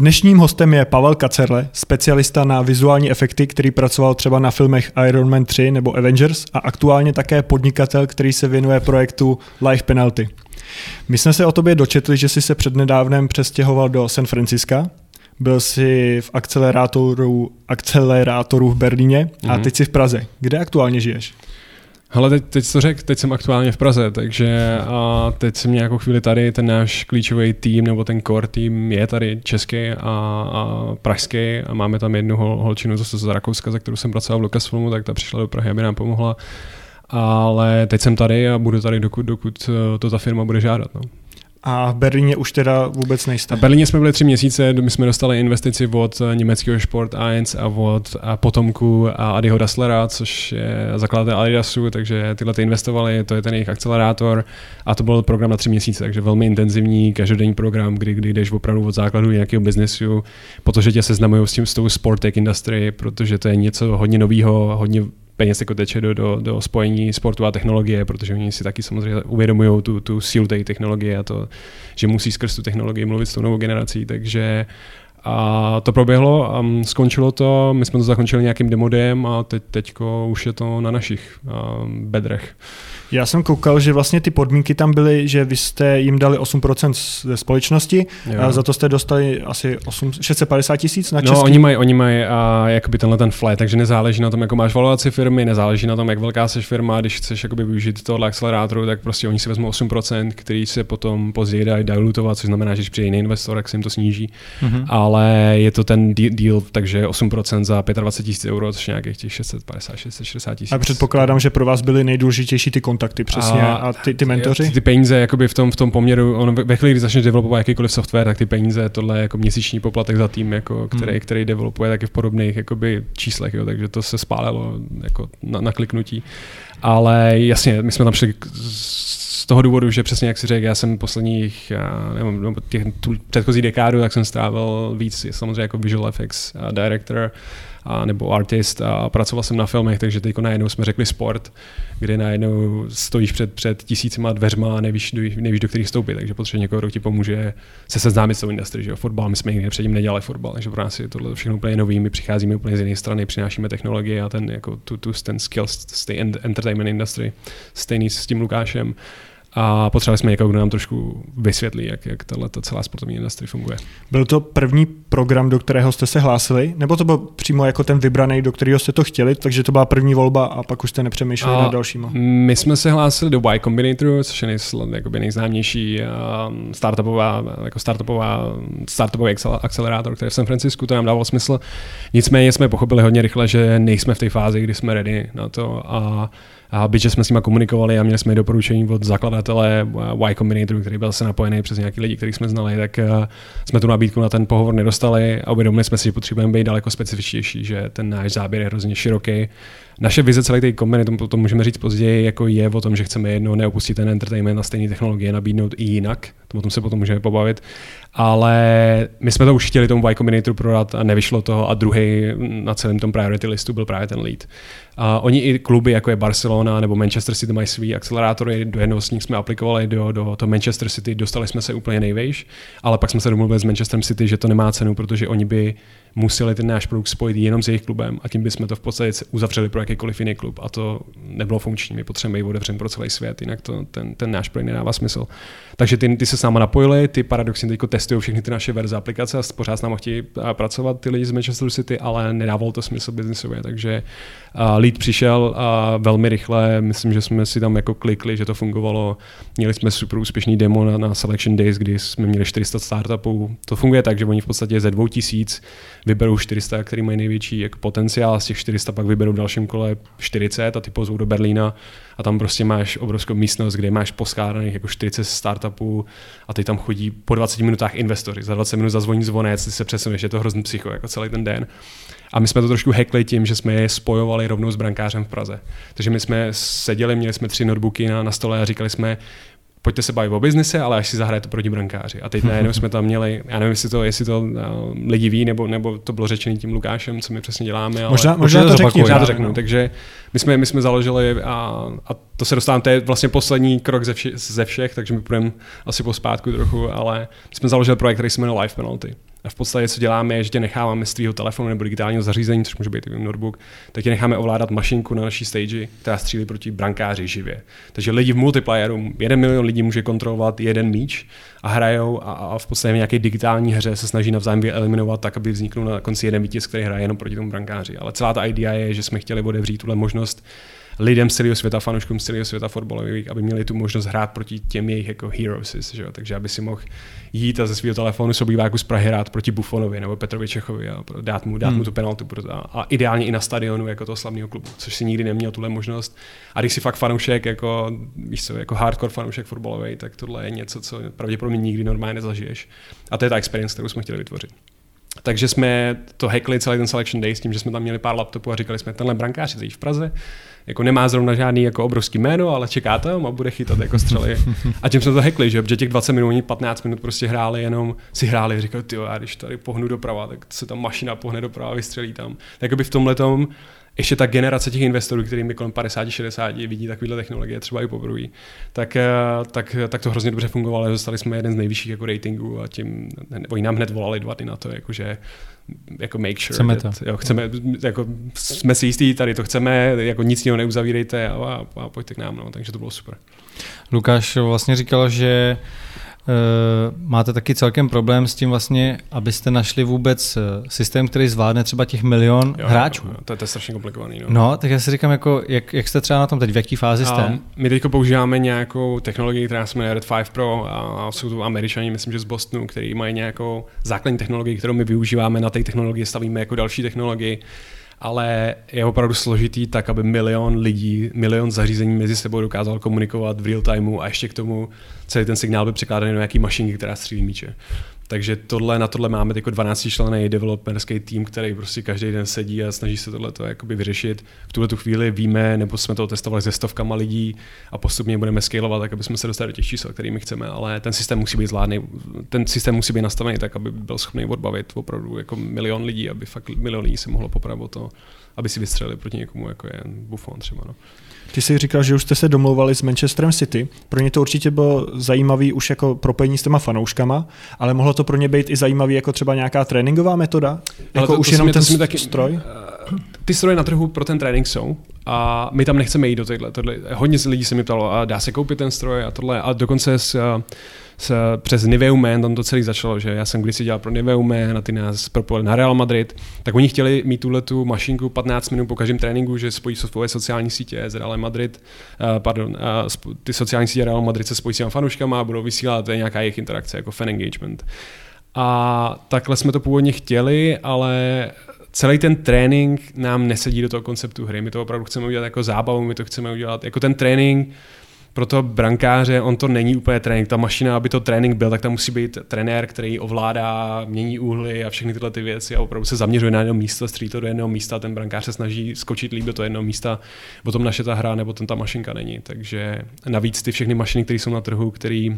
Dnešním hostem je Pavel Kacerle, specialista na vizuální efekty, který pracoval třeba na filmech Iron Man 3 nebo Avengers a aktuálně také podnikatel, který se věnuje projektu Life Penalty. My jsme se o tobě dočetli, že jsi se přednedávnem přestěhoval do San Francisca, byl jsi v akcelerátoru, akcelerátoru v Berlíně a mm-hmm. teď jsi v Praze. Kde aktuálně žiješ? Hele, teď, teď to řekl, teď jsem aktuálně v Praze, takže a teď jsem nějakou chvíli tady, ten náš klíčový tým nebo ten core tým je tady český a, a pražský a máme tam jednu hol, holčinu zase z Rakouska, za kterou jsem pracoval v Lucasfilmu, tak ta přišla do Prahy, aby nám pomohla. Ale teď jsem tady a budu tady, dokud, dokud to ta firma bude žádat. No. A v Berlíně už teda vůbec nejste. V Berlíně jsme byli tři měsíce, my jsme dostali investici od německého Sport 1 a od potomku Adiho Dasslera, což je zakladatel Adidasu, takže tyhle ty investovali, to je ten jejich akcelerátor a to byl program na tři měsíce, takže velmi intenzivní každodenní program, kdy, kdy jdeš opravdu od základu nějakého biznesu, protože tě seznamují s tím s tou sport tech industry, protože to je něco hodně nového, hodně peněz jako teče do, do, do spojení sportu a technologie, protože oni si taky samozřejmě uvědomují tu, tu sílu té technologie a to, že musí skrz tu technologii mluvit s tou novou generací, takže a to proběhlo a skončilo to, my jsme to zakončili nějakým demodem a teď teďko už je to na našich bedrech. Já jsem koukal, že vlastně ty podmínky tam byly, že vy jste jim dali 8% ze společnosti jo. a za to jste dostali asi 8, 650 tisíc na český. No, oni mají, oni mají a, jakoby tenhle ten flat, takže nezáleží na tom, jako máš valuaci firmy, nezáleží na tom, jak velká jsi firma, když chceš jakoby využít tohle akcelerátoru, tak prostě oni si vezmou 8%, který se potom později dají dilutovat, což znamená, že když přijde jiný investor, tak se jim to sníží. Mm-hmm. Ale je to ten deal, takže 8% za 25 tisíc euro, což je nějakých těch 650, 660 tisíc. A předpokládám, že pro vás byly nejdůležitější ty kontakty přesně a, a ty, ty mentoři? Ty, ty peníze jakoby v tom, v tom poměru, on ve chvíli, kdy začneš developovat jakýkoliv software, tak ty peníze, tohle je jako měsíční poplatek za tým, jako, který, hmm. který developuje taky v podobných jakoby, číslech, jo, takže to se spálilo jako na, na kliknutí. Ale jasně, my jsme tam šli z toho důvodu, že přesně jak si řekl, já jsem posledních, já nevím, těch tu předchozí dekádu, tak jsem strávil víc samozřejmě jako visual effects director, a, nebo artist a pracoval jsem na filmech, takže teď najednou jsme řekli sport, kde najednou stojíš před, před tisícima dveřma a nevíš, nevíš, do kterých stoupit, takže potřebuje někoho, kdo ti pomůže se seznámit s tou industry, že jo, fotbal, my jsme nikdy předtím nedělali fotbal, takže pro nás je tohle všechno úplně nový, my přicházíme úplně z jiné strany, přinášíme technologie a ten, jako, tu, tu, ten skills z té entertainment industry, stejný s tím Lukášem, a potřebovali jsme někoho, kdo nám trošku vysvětlí, jak, jak tahle celá sportovní industrie funguje. Byl to první program, do kterého jste se hlásili, nebo to byl přímo jako ten vybraný, do kterého jste to chtěli, takže to byla první volba a pak už jste nepřemýšleli na dalšíma? My jsme se hlásili do Y Combinator, což je nejsl, nejznámější startupová, jako startupová, startupový akcelerátor, který v San Francisku, to nám dávalo smysl. Nicméně jsme pochopili hodně rychle, že nejsme v té fázi, kdy jsme ready na to a a byť, že jsme s nimi komunikovali a měli jsme doporučení od zakladatele Y Combinator, který byl se napojený přes nějaký lidi, který jsme znali, tak eh, jsme tu nabídku na ten pohovor nedostali a uvědomili jsme si, že potřebujeme být daleko specifičtější, že ten náš záběr je hrozně široký naše vize celé té kombiny, to, to můžeme říct později, jako je o tom, že chceme jednou neopustit ten entertainment a stejné technologie nabídnout i jinak. To o tom se potom můžeme pobavit. Ale my jsme to už chtěli tomu Y Combinatoru prodat a nevyšlo toho a druhý na celém tom priority listu byl právě ten lead. A oni i kluby, jako je Barcelona nebo Manchester City, mají svý akcelerátory. Do jednoho z nich jsme aplikovali do, do to Manchester City, dostali jsme se úplně nejvejš, ale pak jsme se domluvili s Manchester City, že to nemá cenu, protože oni by museli ten náš produkt spojit jenom s jejich klubem a tím bychom to v podstatě uzavřeli pro jakýkoliv jiný klub a to nebylo funkční. My potřebujeme být otevřen pro celý svět, jinak to, ten, ten náš projekt nedává smysl. Takže ty, ty se s náma napojili, ty paradoxně teď testují všechny ty naše verze aplikace a pořád s námi chtějí pracovat ty lidi z Manchester City, ale nedávalo to smysl biznisově, takže uh, lead přišel a velmi rychle, myslím, že jsme si tam jako klikli, že to fungovalo. Měli jsme super úspěšný demo na, na Selection Days, kdy jsme měli 400 startupů. To funguje tak, že oni v podstatě ze 2000 vyberou 400, který mají největší jako potenciál, z těch 400 pak vyberou v dalším kole 40 a ty pozvou do Berlína a tam prostě máš obrovskou místnost, kde máš poskládaných jako 40 startupů a ty tam chodí po 20 minutách investoři. Za 20 minut zazvoní zvonec, ty se přesuneš, je to hrozný psycho, jako celý ten den. A my jsme to trošku hackli tím, že jsme je spojovali rovnou s brankářem v Praze. Takže my jsme seděli, měli jsme tři notebooky na, na stole a říkali jsme, pojďte se bavit o biznise, ale až si zahrajete proti brankáři. A teď najednou jsme tam měli, já nevím, jestli to, jestli to uh, lidi ví, nebo, nebo to bylo řečené tím Lukášem, co my přesně děláme. Ale možná, možná to, řekni, já to řeknu. No. Takže my jsme, my jsme založili a, a to se dostávám, to je vlastně poslední krok ze, vši, ze všech, takže my půjdeme asi po zpátku trochu, ale my jsme založili projekt, který se jmenuje Life Penalty. A v podstatě, co děláme, je, že tě necháváme z tvého telefonu nebo digitálního zařízení, což může být i notebook, tak tě necháme ovládat mašinku na naší stage, která střílí proti brankáři živě. Takže lidi v multiplayeru, jeden milion lidí může kontrolovat jeden míč a hrajou a, a v podstatě v nějaké digitální hře se snaží navzájem eliminovat tak, aby vzniknul na konci jeden vítěz, který hraje jenom proti tomu brankáři. Ale celá ta idea je, že jsme chtěli otevřít tuhle možnost lidem z celého světa, fanouškům z celého světa fotbalových, aby měli tu možnost hrát proti těm jejich jako heroes, že jo? takže aby si mohl jít a ze svého telefonu z obýváku z Prahy hrát proti Bufonovi nebo Petrovi Čechovi a dát mu, dát hmm. mu tu penaltu a, a, ideálně i na stadionu jako toho slavného klubu, což si nikdy neměl tuhle možnost. A když si fakt fanoušek, jako, víš co, jako hardcore fanoušek fotbalový, tak tohle je něco, co pravděpodobně nikdy normálně nezažiješ. A to je ta experience, kterou jsme chtěli vytvořit. Takže jsme to hackli celý ten selection day s tím, že jsme tam měli pár laptopů a říkali jsme, tenhle brankář je v Praze, jako nemá zrovna žádný jako obrovský jméno, ale čeká tam a bude chytat jako střely. A tím jsme to hackli, že? Protože těch 20 minut, 15 minut prostě hráli, jenom si hráli, říkali, ty já když tady pohnu doprava, tak se tam mašina pohne doprava, vystřelí tam. Tak by v tomhle tom ještě ta generace těch investorů, kterými kolem 50-60 vidí takovéhle technologie, třeba i poprvé, tak, eh, tak, tak, to hrozně dobře fungovalo. Dostali jsme jeden z nejvyšších jako ratingů a tím, oni nám hned volali dva dny na to, jakože jako make sure. Chceme that, to. Jo, chceme, jako, jsme si jistí, tady to chceme, jako nic jiného neuzavírejte a, a, a pojďte k nám, no, takže to bylo super. Lukáš vlastně říkal, že máte taky celkem problém s tím vlastně, abyste našli vůbec eh, systém, který zvládne třeba těch milion jo, hráčů. Jo, to, je, to je strašně komplikovaný. No. no, tak já si říkám, jako, jak, jak jste třeba na tom teď, v jaký fázi jste? A my teď používáme nějakou technologii, která se jmenuje Red 5 Pro a jsou to američani, myslím, že z Bostonu, který mají nějakou základní technologii, kterou my využíváme, na té technologii stavíme jako další technologii ale je opravdu složitý tak, aby milion lidí, milion zařízení mezi sebou dokázal komunikovat v real timeu a ještě k tomu celý ten signál by překládaný do nějaký mašinky, která střílí míče. Takže tohle, na tohle máme jako 12 člený developerský tým, který prostě každý den sedí a snaží se tohle vyřešit. V tuhle tu chvíli víme, nebo jsme to testovali se stovkama lidí a postupně budeme scalovat, tak aby jsme se dostali do těch čísel, kterými chceme, ale ten systém musí být zvládný, ten systém musí být nastavený tak, aby byl schopný odbavit opravdu jako milion lidí, aby fakt milion lidí se mohlo popravit to, aby si vystřelili proti někomu, jako je Buffon třeba. No. Ty jsi říkal, že už jste se domlouvali s Manchesterem City. Pro ně to určitě bylo zajímavý už jako propojení s těma fanouškama, ale mohlo to pro ně být i zajímavý jako třeba nějaká tréninková metoda? Jako to, už to jenom mě, ten to taky, stroj? Eh, ty stroje na trhu pro ten trénink jsou a my tam nechceme jít do tohle. Hodně lidí se mi ptalo, a dá se koupit ten stroj a tohle. A dokonce s, uh, s, přes Nivea Man, tam to celé začalo, že já jsem kdysi dělal pro Nivea Man a ty nás propojili na Real Madrid, tak oni chtěli mít tuhle tu mašinku 15 minut po každém tréninku, že spojí svoje sociální sítě s Real Madrid, uh, pardon, uh, ty sociální sítě Real Madrid se spojí s těma fanouškama a budou vysílat to je nějaká jejich interakce, jako fan engagement. A takhle jsme to původně chtěli, ale celý ten trénink nám nesedí do toho konceptu hry. My to opravdu chceme udělat jako zábavu, my to chceme udělat jako ten trénink, pro toho brankáře on to není úplně trénink. Ta mašina, aby to trénink byl, tak tam musí být trenér, který ovládá, mění úhly a všechny tyhle ty věci a opravdu se zaměřuje na jedno místo, stří to do jednoho místa, ten brankář se snaží skočit líp do toho jednoho místa, potom naše ta hra nebo ten ta mašinka není. Takže navíc ty všechny mašiny, které jsou na trhu, které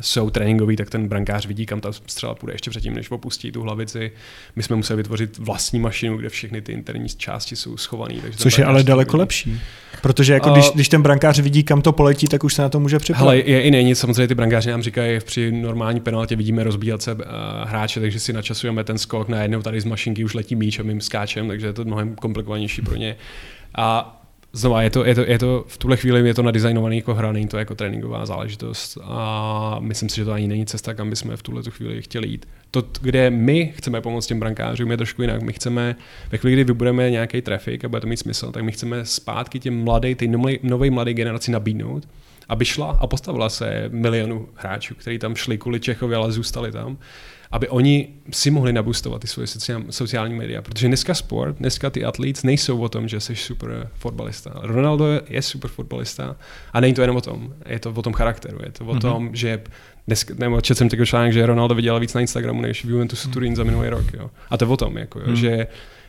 jsou tréninkový, tak ten brankář vidí, kam ta střela půjde ještě předtím, než opustí tu hlavici. My jsme museli vytvořit vlastní mašinu, kde všechny ty interní části jsou schované. Což je ale daleko vidí. lepší. Protože jako uh, když, když ten brankář vidí, kam to poletí, tak už se na to může připravit. Ale je i není, samozřejmě ty brankáři nám říkají, při normální penaltě vidíme rozbíjat se uh, hráče, takže si načasujeme ten skok na jednou tady z mašinky už letí míč a my skáčem, takže je to mnohem komplikovanější pro ně. A Znova, je to, je, to, je to, v tuhle chvíli je to nadizajnovaný jako hra, není to jako tréninková záležitost a myslím si, že to ani není cesta, kam bychom v tuhle chvíli chtěli jít. To, kde my chceme pomoct těm brankářům, je trošku jinak. My chceme, ve chvíli, kdy vybudeme nějaký trafik a bude to mít smysl, tak my chceme zpátky těm mladé, ty nové mladé generaci nabídnout, aby šla a postavila se milionu hráčů, kteří tam šli kvůli Čechovi, ale zůstali tam aby oni si mohli nabustovat ty svoje sociální, sociální média. Protože dneska sport, dneska ty athletes nejsou o tom, že jsi super fotbalista. Ronaldo je super fotbalista a není to jenom o tom. Je to o tom charakteru. Je to o mm-hmm. tom, že dneska, nebo četl jsem takový článek, že Ronaldo vydělal víc na Instagramu než v Juventusu Turín za minulý rok. Jo. A to je o tom, jako, jo, mm. že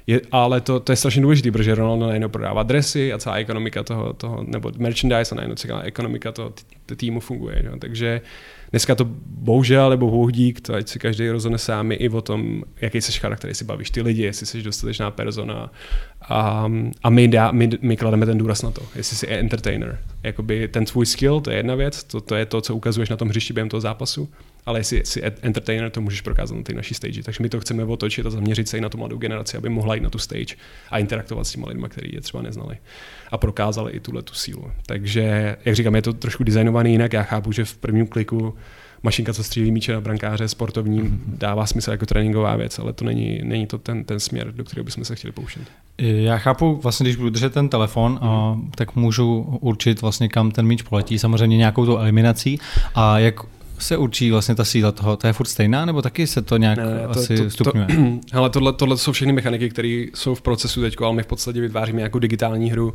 je, ale to, to je strašně důležité, protože Ronaldo najednou prodává dresy a celá ekonomika toho, toho nebo merchandise a najednou celá ekonomika toho týmu funguje. Že? Takže Dneska to bohužel, nebo Bůh dík, to ať si každý rozhodne sám i o tom, jaký jsi charakter, jestli bavíš ty lidi, jestli jsi dostatečná persona. A, a my, dá, my, my klademe ten důraz na to, jestli jsi entertainer. Jakoby ten tvůj skill, to je jedna věc, to, to je to, co ukazuješ na tom hřišti během toho zápasu, ale jestli jsi entertainer, to můžeš prokázat na té naší stage. Takže my to chceme otočit a zaměřit se i na tu mladou generaci, aby mohla jít na tu stage a interaktovat s těmi lidmi, kteří je třeba neznali a prokázali i tuhle tu sílu. Takže, jak říkám, je to trošku designovaný jinak. Já chápu, že v prvním kliku mašinka, co střílí míče na brankáře, sportovní, mm-hmm. dává smysl jako tréninková věc, ale to není, není to ten, ten směr, do kterého bychom se chtěli pouštět. Já chápu, vlastně když budu držet ten telefon, mm-hmm. a, tak můžu určit vlastně kam ten míč poletí, samozřejmě nějakou tu eliminací a jak se určí vlastně ta síla toho? To je furt stejná, nebo taky se to nějak ne, ne, asi to, stupňuje? To, hele, tohle, tohle jsou všechny mechaniky, které jsou v procesu teď, ale my v podstatě vytváříme jako digitální hru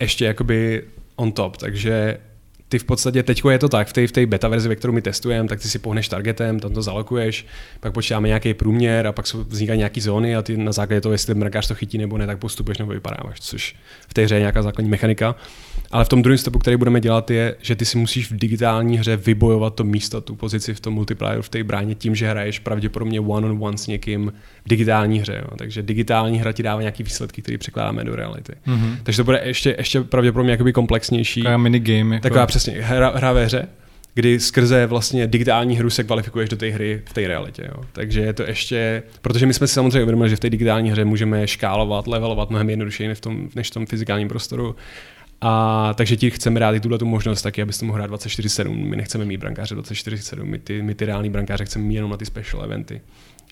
ještě jakoby on top, takže ty v podstatě, teď je to tak, v té v beta verzi, ve kterou my testujeme, tak ty si pohneš targetem, tam to zalokuješ, pak počítáme nějaký průměr a pak vznikají nějaké zóny a ty na základě toho, jestli mrkář to chytí nebo ne, tak postupuješ nebo vypadáváš, což v té hře je nějaká základní mechanika. Ale v tom druhém stepu, který budeme dělat, je, že ty si musíš v digitální hře vybojovat to místo, tu pozici v tom multiplayeru, v té bráně, tím, že hraješ pravděpodobně one-on-one s někým v digitální hře. Jo. Takže digitální hra ti dává nějaké výsledky, které překládáme do reality. Mm-hmm. Takže to bude ještě, ještě pravděpodobně jakoby komplexnější. Taková minigame. Jako... Taková přesně, hra, hra ve hře, kdy skrze vlastně digitální hru se kvalifikuješ do té hry v té realitě. Jo. Takže je to ještě, protože my jsme si samozřejmě uvědomili, že v té digitální hře můžeme škálovat, levelovat mnohem jednodušeji než v tom, než v tom fyzikálním prostoru. A takže ti chceme dát i tuhle tu možnost taky, abyste mohl hrát 24-7. My nechceme mít brankáře 24-7, my ty, my ty reální brankáře chceme mít jenom na ty special eventy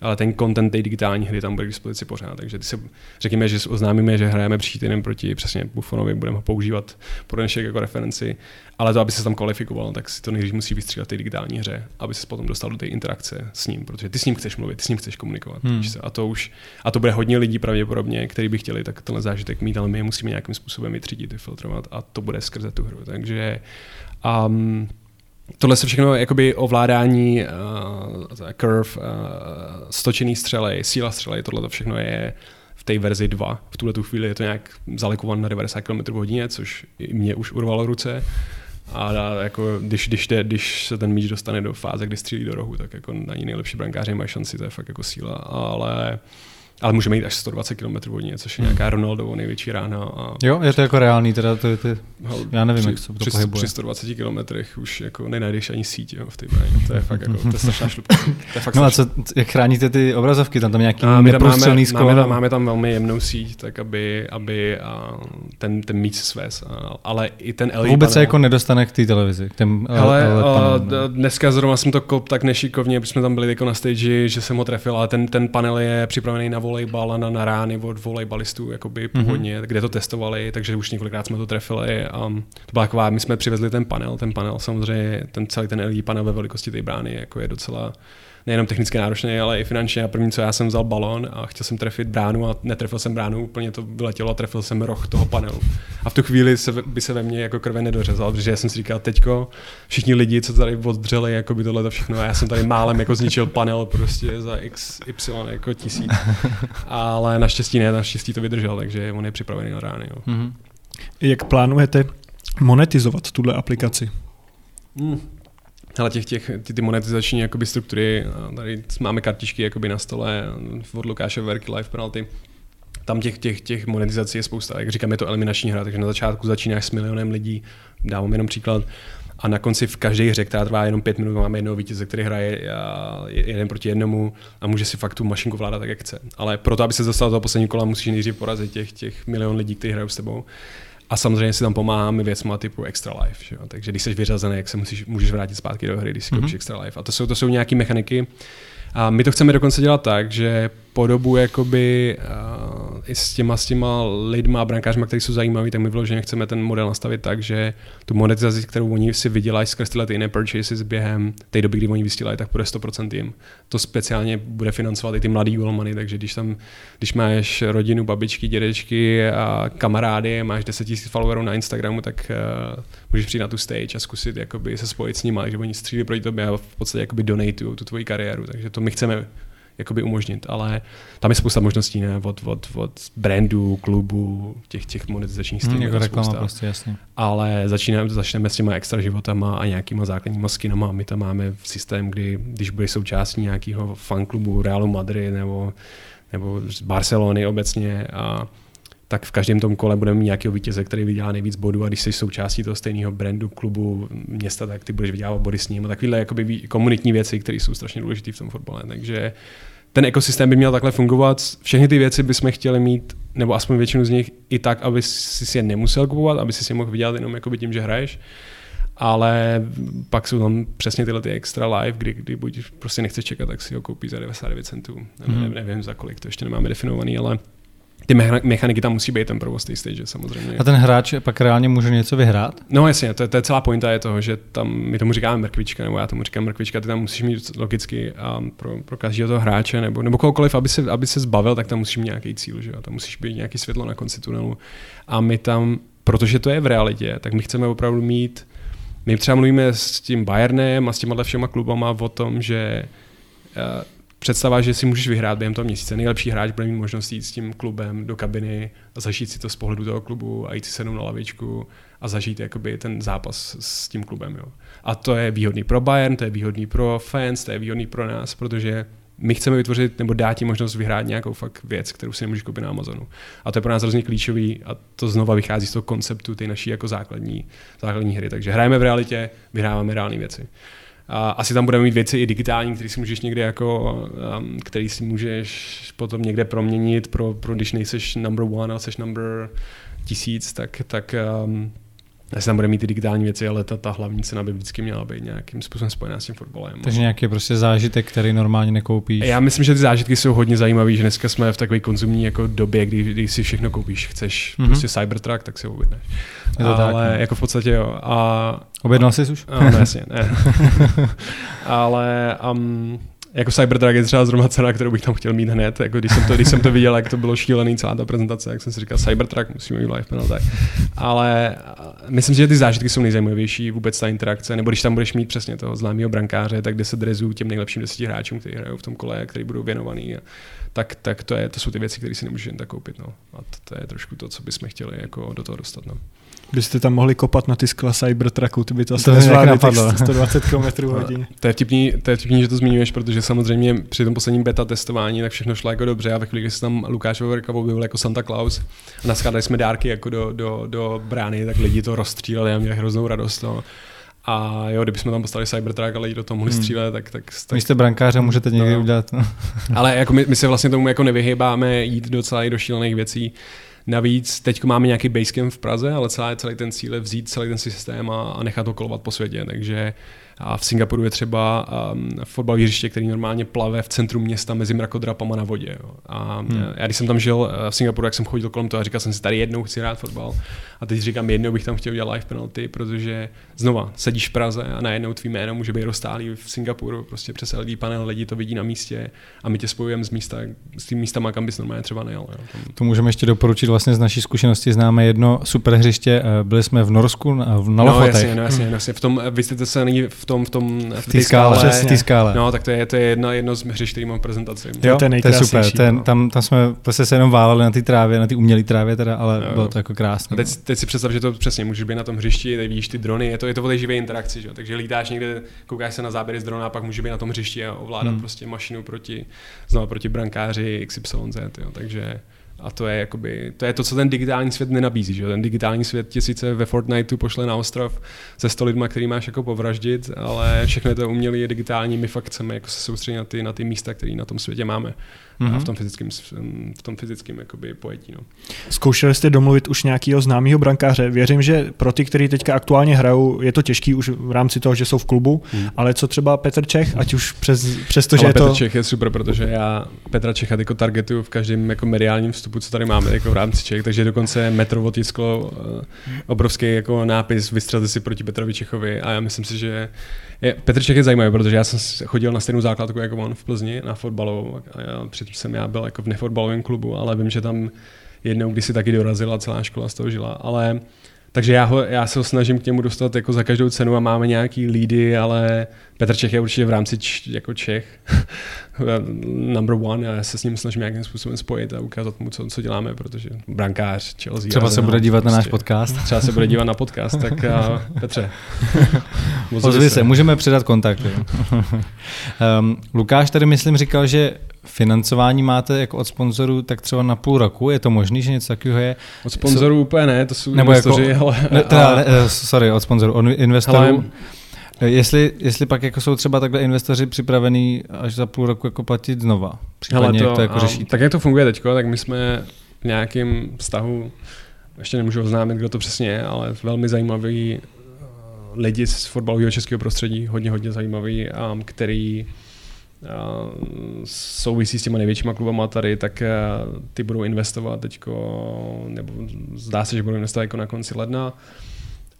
ale ten content té digitální hry tam bude k dispozici pořád. Takže ty se, řekněme, že oznámíme, že hrajeme příští týden proti přesně Buffonovi, budeme ho používat pro dnešek jako referenci, ale to, aby se tam kvalifikoval, tak si to nejdřív musí vystřílet té digitální hře, aby se potom dostal do té interakce s ním, protože ty s ním chceš mluvit, ty s ním chceš komunikovat. Hmm. A to už, a to bude hodně lidí pravděpodobně, kteří by chtěli tak tenhle zážitek mít, ale my je musíme nějakým způsobem vytřídit, vyfiltrovat a to bude skrze tu hru. Takže um, Tohle se všechno jakoby ovládání uh, curve, uh, stočený střely, síla střely, tohle to všechno je v té verzi 2. V tuhle tu chvíli je to nějak zalikované na 90 km hodině, což mě už urvalo ruce. A jako, když, když, te, když se ten míč dostane do fáze, kdy střílí do rohu, tak jako na ní nejlepší brankáři mají šanci, to je fakt jako síla. Ale ale můžeme jít až 120 km hodině, což je hmm. nějaká Ronaldovo největší rána. A jo, je to jako reálný, teda to, to, já nevím, při, jak se to při, pohybuje. Při 120 km už jako nenajdeš ani síť jo, v té bráně. To je fakt jako, to je strašná šlupka. To je fakt no a co, jak chráníte ty obrazovky? Tam tam nějaký a my tam máme, máme, tam, máme tam velmi jemnou síť, tak aby, aby a ten, ten míč svést. Ale i ten LED Vůbec panel, se jako nedostane k té televizi, k těm Ale LED dneska zrovna jsem to kop tak nešikovně, protože jsme tam byli jako na stage, že jsem ho trefil, ale ten, ten panel je připravený na volejbal a na, na rány od volejbalistů jakoby mhm. původně, mm-hmm. kde to testovali, takže už několikrát jsme to trefili a to byla taková, my jsme přivezli ten panel, ten panel samozřejmě, ten celý ten LED panel ve velikosti té brány jako je docela nejenom technicky náročný, ale i finančně. A první, co já jsem vzal balon a chtěl jsem trefit bránu a netrefil jsem bránu, úplně to vyletělo a trefil jsem roh toho panelu. A v tu chvíli se, by se ve mně jako krve nedořezal, protože já jsem si říkal, teďko všichni lidi, co tady oddřeli, jako by tohle to všechno, a já jsem tady málem jako zničil panel prostě za x, y jako tisíc. Ale naštěstí ne, naštěstí to vydržel, takže on je připravený na rány. Jo. Mm-hmm. Jak plánujete monetizovat tuhle aplikaci? Mm. Ale těch, těch, ty, ty monetizační jakoby, struktury, tady máme kartičky jakoby na stole od Lukáše Verky Live Penalty, tam těch, těch, těch monetizací je spousta. Jak říkám, je to eliminační hra, takže na začátku začínáš s milionem lidí, dávám jenom příklad, a na konci v každé hře, která trvá jenom pět minut, máme jednoho vítěze, který hraje jeden proti jednomu a může si fakt tu mašinku vládat tak, jak chce. Ale proto, aby se dostal do toho poslední kola, musíš nejdřív porazit těch, těch milion lidí, kteří hrají s tebou. A samozřejmě si tam pomáháme věcma typu Extra Life. Že? Takže když jsi vyřazený, jak se musíš, můžeš vrátit zpátky do hry, když si mm-hmm. Extra Life. A to jsou, to jsou nějaké mechaniky. A my to chceme dokonce dělat tak, že po dobu jakoby uh, i s těma, s těma lidma a brankářima, kteří jsou zajímaví, tak my vyloženě chceme ten model nastavit tak, že tu monetizaci, kterou oni si vydělají skrz tyhle jiné purchases během té doby, kdy oni vysílají, tak bude 100% jim. To speciálně bude financovat i ty mladý golmany, takže když tam, když máš rodinu, babičky, dědečky a kamarády, máš 10 000 followerů na Instagramu, tak uh, můžeš přijít na tu stage a zkusit jakoby, se spojit s nimi, že oni střílí proti tobě a v podstatě jakoby donatují tu tvoji kariéru, takže to my chceme jakoby umožnit, ale tam je spousta možností, ne? Od, od, od brandů, klubu, těch, těch monetizačních stylů. Hmm, jako reklama prostě, jasně. Ale začínáme, začneme s těma extra životama a nějakýma základníma skinama. My tam máme systém, kdy, když bude součástí nějakého fanklubu Realu Madrid nebo, nebo z Barcelony obecně a tak v každém tom kole budeme mít nějakého vítěze, který vydělá nejvíc bodů a když jsi součástí toho stejného brandu, klubu, města, tak ty budeš vydělávat body s ním a takovéhle jakoby komunitní věci, které jsou strašně důležité v tom fotbale. Takže ten ekosystém by měl takhle fungovat. Všechny ty věci bychom chtěli mít, nebo aspoň většinu z nich, i tak, aby si je nemusel kupovat, aby si je mohl vydělat jenom tím, že hraješ ale pak jsou tam přesně tyhle ty extra live, kdy, kdy buď prostě nechceš čekat, tak si ho koupí za 99 centů. Hmm. Ne, nevím za kolik, to ještě nemáme definovaný, ale ty mechaniky tam musí být ten provoz té stage, samozřejmě. A ten hráč pak reálně může něco vyhrát? No jasně, to, to je celá pointa je toho, že tam, my tomu říkáme mrkvička, nebo já tomu říkám mrkvička, ty tam musíš mít logicky um, pro, pro každého toho hráče, nebo, nebo kohokoliv, aby se, aby se zbavil, tak tam musíš mít nějaký cíl, že jo? tam musíš být nějaký světlo na konci tunelu. A my tam, protože to je v realitě, tak my chceme opravdu mít my třeba mluvíme s tím Bayernem a s těma všema klubama o tom, že uh, představa, že si můžeš vyhrát během toho měsíce. Nejlepší hráč bude mít možnost jít s tím klubem do kabiny a zažít si to z pohledu toho klubu a jít si sednout na lavičku a zažít jakoby ten zápas s tím klubem. Jo. A to je výhodný pro Bayern, to je výhodný pro fans, to je výhodný pro nás, protože my chceme vytvořit nebo dát ti možnost vyhrát nějakou fakt věc, kterou si nemůžeš koupit na Amazonu. A to je pro nás hrozně klíčový a to znova vychází z toho konceptu té naší jako základní, základní hry. Takže hrajeme v realitě, vyhráváme reální věci. A asi tam budeme mít věci i digitální, které si můžeš někde jako, um, který si můžeš potom někde proměnit pro, pro když nejseš number one a jsi number tisíc, tak, tak um, asi tam bude mít ty digitální věci, ale ta, ta hlavní cena by vždycky měla být nějakým způsobem spojená s tím fotbalem. Takže nějaký prostě zážitek, který normálně nekoupíš. Já myslím, že ty zážitky jsou hodně zajímavé, že dneska jsme v takové konzumní jako době, kdy, kdy si všechno koupíš. Chceš mm-hmm. prostě Cybertruck, tak si ho objedneš. Je to ale tak, no. jako v podstatě jo. A, Objednal jsi už? No, ne, jasně, ne. ale um, jako Cybertruck je třeba zrovna cena, kterou bych tam chtěl mít hned. Jako když, jsem to, když jsem to viděl, jak to bylo šílený celá ta prezentace, jak jsem si říkal, Cybertruck musíme mít live penalty. Ale myslím si, že ty zážitky jsou nejzajímavější, vůbec ta interakce, nebo když tam budeš mít přesně toho známého brankáře, tak 10 drezů těm nejlepším deseti hráčům, kteří hrajou v tom kole, kteří budou věnovaný. Tak, tak to, je, to jsou ty věci, které si nemůžeš jen tak koupit. No. A to, to, je trošku to, co bychom chtěli jako do toho dostat. No. Byste tam mohli kopat na ty skla Cybertrucku, ty by to asi nezvládli 120 km hodině. To je, vtipný, to je vtipný, že to zmiňuješ, protože samozřejmě při tom posledním beta testování tak všechno šlo jako dobře a ve chvíli, kdy se tam Lukáš Veverka objevil jako Santa Claus a naskladali jsme dárky jako do, do, do brány, tak lidi to rozstříleli a měli hroznou radost. No. A jo, kdybychom tam postavili Cybertruck a lidi do toho mohli hmm. střílet, tak... tak, tak jste brankáře, můžete někdy no. udělat. Ale jako my, my, se vlastně tomu jako nevyhýbáme jít docela i do šílených věcí. Navíc teď máme nějaký basecamp v Praze, ale celý, celý ten cíl je vzít celý ten systém a, a nechat to kolovat po světě. Takže a v Singapuru je třeba um, fotbalové hřiště, který normálně plave v centru města mezi mrakodrapama na vodě. Jo. A hmm. já když jsem tam žil eh, v Singapuru, jak jsem chodil kolem toho a říkal jsem si, tady jednou chci hrát fotbal. A teď říkám, jednou bych tam chtěl udělat live penalty, protože znova sedíš v Praze a najednou tvý jméno může být rozstálý v Singapuru, prostě přes LED panel, lidi to vidí na místě a my tě spojujeme z místa, s tím místama, kam bys normálně třeba nejel. Jo. Tam... To můžeme ještě doporučit vlastně z naší zkušenosti. Známe jedno super hřiště, eh, byli jsme v Norsku na no, Lofotech. No jasně, no, jasně, jasně. V tom, vy jste se v tom, v tom v té skále, skále, té skále. No, tak to je, to je jedno, jedno z hřišť, který mám prezentaci. Jo, to je, to je super. Ten, no. tam, tam jsme prostě se jenom váleli na té trávě, na té umělé trávě teda, ale jo. bylo to jako krásné. A teď, teď, si představ, že to přesně můžeš být na tom hřišti, teď vidíš ty drony, je to, je to o živé interakci, že? takže lítáš někde, koukáš se na záběry z drona a pak můžeš být na tom hřišti a ovládat hmm. prostě mašinu proti, znovu proti brankáři XYZ, jo? takže a to je, jakoby, to je to, co ten digitální svět nenabízí. Že? Ten digitální svět ti sice ve Fortniteu pošle na ostrov se 100 lidma, který máš jako povraždit, ale všechno to umělé, je digitální, my fakt chceme jako se soustředit na ty, na ty místa, které na tom světě máme mm-hmm. v tom fyzickém, v tom fyzickém jakoby, pojetí. No. Zkoušeli jste domluvit už nějakého známého brankáře? Věřím, že pro ty, kteří teďka aktuálně hrajou, je to těžký už v rámci toho, že jsou v klubu, mm. ale co třeba Petr Čech, ať už přes, přes to, že ale je Petr to... Čech je super, protože já Petra Čecha jako targetuju v každém jako mediálním vstupu, co tady máme jako v rámci Čech, takže dokonce metro otisklo uh, obrovský jako nápis vystřelte si proti Petrovi Čechovi a já myslím si, že je, Petr Čech je zajímavý, protože já jsem chodil na stejnou základku jako on v Plzni na fotbalovou. A předtím jsem já byl jako v nefotbalovém klubu, ale vím, že tam jednou když si taky dorazila celá škola z toho žila, ale takže já, ho, já se ho snažím k němu dostat jako za každou cenu a máme nějaký lídy, ale Petr Čech je určitě v rámci č, jako Čech number one a já se s ním snažím nějakým způsobem spojit a ukázat mu, co, co děláme, protože brankář, Chelsea. Třeba se bude dívat prostě, na náš prostě podcast. Třeba se bude dívat na podcast, tak a Petře. Ozvi se, můžeme předat kontakt. um, Lukáš tady myslím říkal, že financování máte jako od sponzorů tak třeba na půl roku? Je to možný, že něco takového je? Od sponzorů jsou, úplně ne, to jsou nebo investoři, jako, ale... Ne, teda, ale, ne, sorry, od sponzorů, od investorů. Ale, Jestli, jestli pak jako jsou třeba takhle investoři připravení až za půl roku jako platit znova, případně to, jak to jako řeší. Tak jak to funguje teď, tak my jsme v nějakém vztahu, ještě nemůžu oznámit, kdo to přesně je, ale velmi zajímavý eh, lidi z fotbalového českého prostředí, hodně, hodně zajímavý, um, který souvisí s těma největšíma klubama tady, tak uh, ty budou investovat teďko, nebo zdá se, že budou investovat jako na konci ledna.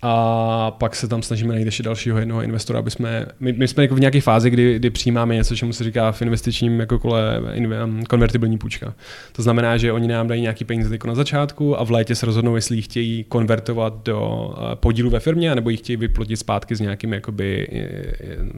A pak se tam snažíme najít ještě dalšího jednoho investora, aby jsme, my, my jsme jako v nějaké fázi, kdy, kdy přijímáme něco, čemu se říká v investičním jako kole konvertibilní půjčka. To znamená, že oni nám dají nějaký peníze jako na začátku a v létě se rozhodnou, jestli chtějí konvertovat do uh, podílu ve firmě, nebo ji chtějí vyplotit zpátky s nějakým jakoby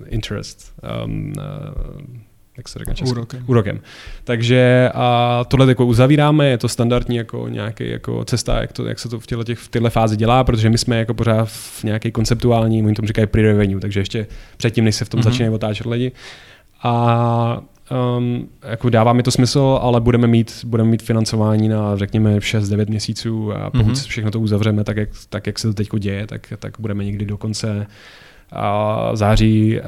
interest. Um, uh, jak se řekne česky? Úrokem. Úrokem. Takže a tohle jako uzavíráme, je to standardní jako nějaký jako cesta, jak, to, jak se to v, těle, těch, v téhle fázi dělá, protože my jsme jako pořád v nějaké konceptuální, oni tomu říkají pre-revenue, takže ještě předtím, než se v tom mm-hmm. začínají otáčet lidi. A um, jako dává mi to smysl, ale budeme mít, budeme mít financování na řekněme 6-9 měsíců a pokud mm-hmm. všechno to uzavřeme tak, jak, tak, jak se to teď děje, tak, tak budeme někdy do konce a září a,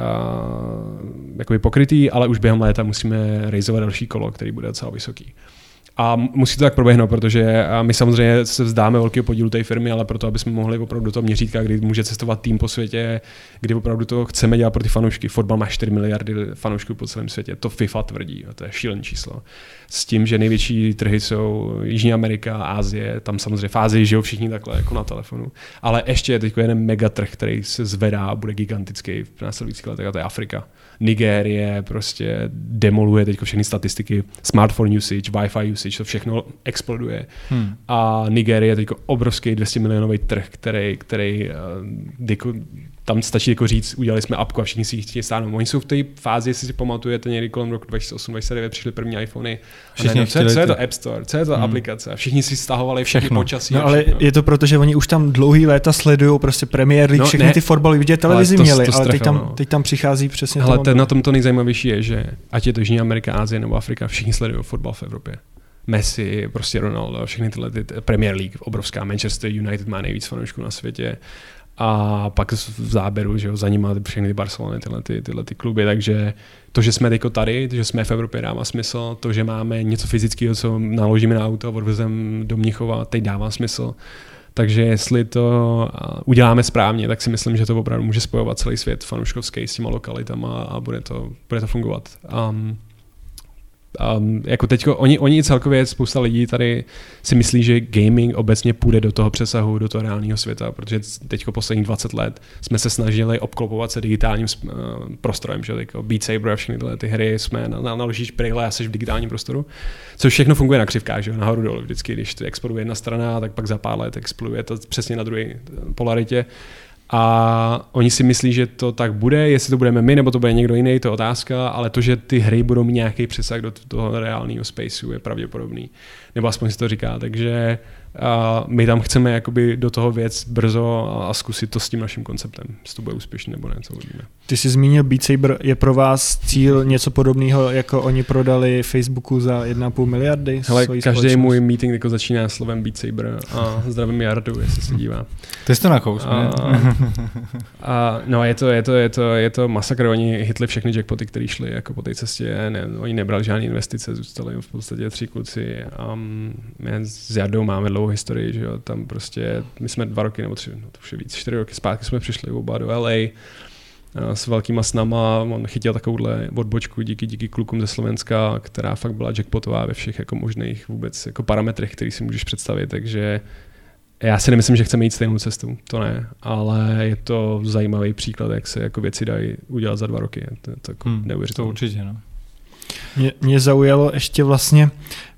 jakoby pokrytý, ale už během léta musíme rejzovat další kolo, který bude docela vysoký. A musí to tak proběhnout, protože my samozřejmě se vzdáme velkého podílu té firmy, ale proto, aby jsme mohli opravdu do toho měřítka, kdy může cestovat tým po světě, kdy opravdu to chceme dělat pro ty fanoušky. Fotbal má 4 miliardy fanoušků po celém světě. To FIFA tvrdí, a to je šílené číslo. S tím, že největší trhy jsou Jižní Amerika, Ázie, tam samozřejmě v Ázii žijou všichni takhle jako na telefonu. Ale ještě je teď jeden megatrh, který se zvedá a bude gigantický v následujících letech, a to je Afrika. Nigérie prostě demoluje teď všechny statistiky, smartphone usage, Wi-Fi usage, to všechno exploduje. Hmm. A Nigérie je teď obrovský 200 milionový trh, který, který uh, tam stačí jako říct, udělali jsme apku a všichni si ji chtějí stáhnout. Oni jsou v té fázi, jestli si pamatujete, někdy kolem roku 2008-2009 přišli první iPhony. Všichni co, co, je to App Store, co je to hmm. aplikace? A všichni si stahovali všechno počasí. No ale je to proto, že oni už tam dlouhý léta sledují prostě Premier League, no, všechny ne, ty fotbaly, vidět televizi to, měli, to ale teď tam, no. teď tam přichází přesně Ale to na tom to nejzajímavější je, že ať je to Jižní Amerika, Asie nebo Afrika, všichni sledují fotbal v Evropě. Messi, prostě Ronaldo, všechny tyhle ty Premier League, obrovská Manchester United má nejvíc fanoušků na světě a pak v záběru, že jo, za nimi všechny ty Barcelony, tyhle, ty, tyhle ty kluby, takže to, že jsme teď tady, to, že jsme v Evropě dává smysl, to, že máme něco fyzického, co naložíme na auto a odvezeme do Mnichova, teď dává smysl. Takže jestli to uděláme správně, tak si myslím, že to opravdu může spojovat celý svět fanouškovský s těma lokalitama a bude to, bude to fungovat. Um, um, jako teďko, oni, oni celkově, spousta lidí tady si myslí, že gaming obecně půjde do toho přesahu, do toho reálného světa, protože teďko posledních 20 let jsme se snažili obklopovat se digitálním uh, prostorem, že teďko Beat Saber a všechny tyhle ty hry jsme na, na, naložíš brýle a jsi v digitálním prostoru, což všechno funguje na křivkách, že nahoru dole vždycky, když exploduje jedna strana, tak pak za pár let exploduje to přesně na druhé polaritě a oni si myslí, že to tak bude, jestli to budeme my nebo to bude někdo jiný, to je otázka, ale to, že ty hry budou mít nějaký přesah do toho reálného spaceu je pravděpodobný. Nebo aspoň si to říká, takže a my tam chceme jakoby do toho věc brzo a zkusit to s tím naším konceptem, jestli to bude úspěšný nebo ne, co uvidíme. Ty jsi zmínil Beat Saber, je pro vás cíl něco podobného, jako oni prodali Facebooku za 1,5 miliardy? Hele, každý můj meeting jako začíná slovem Beat Saber a zdravím Jardu, jestli se dívá. Ty jsi to nakous, a, a, no je to, je to, je to, je to masakr, oni hitli všechny jackpoty, které šly jako po té cestě, ne, oni nebrali žádné investice, zůstali v podstatě tři kluci. Um, my s Jardou máme dlouhou historii, že jo, tam prostě, my jsme dva roky nebo tři, no to už je víc, čtyři roky zpátky jsme přišli oba do LA, s velkýma snama, on chytil takovouhle odbočku díky, díky klukům ze Slovenska, která fakt byla jackpotová ve všech jako možných vůbec jako parametrech, který si můžeš představit, takže já si nemyslím, že chceme jít stejnou cestu, to ne, ale je to zajímavý příklad, jak se jako věci dají udělat za dva roky, to je to jako hmm, neuvěřitelné. To určitě, no. Mě, mě zaujalo ještě vlastně,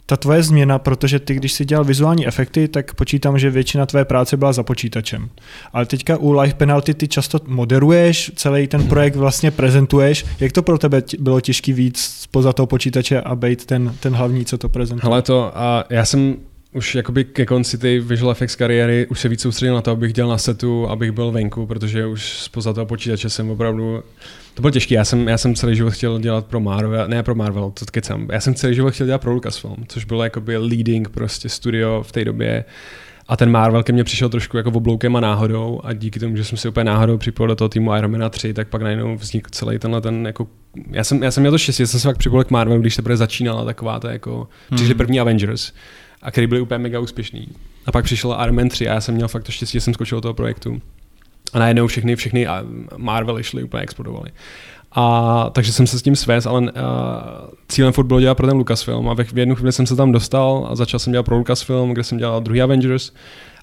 ta tvoje změna, protože ty, když si dělal vizuální efekty, tak počítám, že většina tvé práce byla za počítačem. Ale teďka u Live Penalty ty často moderuješ, celý ten projekt vlastně prezentuješ. Jak to pro tebe bylo těžké víc spoza toho počítače a být ten, ten hlavní, co to prezentuje? Hele to, a já jsem už jakoby ke konci té visual effects kariéry už se víc soustředil na to, abych dělal na setu, abych byl venku, protože už spoza toho počítače jsem opravdu to bylo těžké. Já jsem, já jsem celý život chtěl dělat pro Marvel, ne pro Marvel, to kecám. Já jsem celý život chtěl dělat pro Lucasfilm, což bylo jakoby leading prostě studio v té době. A ten Marvel ke mně přišel trošku jako obloukem a náhodou a díky tomu, že jsem si úplně náhodou připojil do toho týmu Iron Man 3, tak pak najednou vznikl celý tenhle ten jako já jsem, já jsem měl to štěstí, jsem se fakt připojil k Marvel, když se začínala taková to jako, hmm. přišli první Avengers a který byli úplně mega úspěšný. A pak přišel Iron Man 3 a já jsem měl fakt to štěstí, že jsem skočil do toho projektu. A najednou všechny, všechny Marvel šly úplně explodovaly. A takže jsem se s tím svést, ale uh, cílem furt bylo dělat pro ten Lucasfilm a v jednu chvíli jsem se tam dostal a začal jsem dělat pro Lucasfilm, kde jsem dělal druhý Avengers,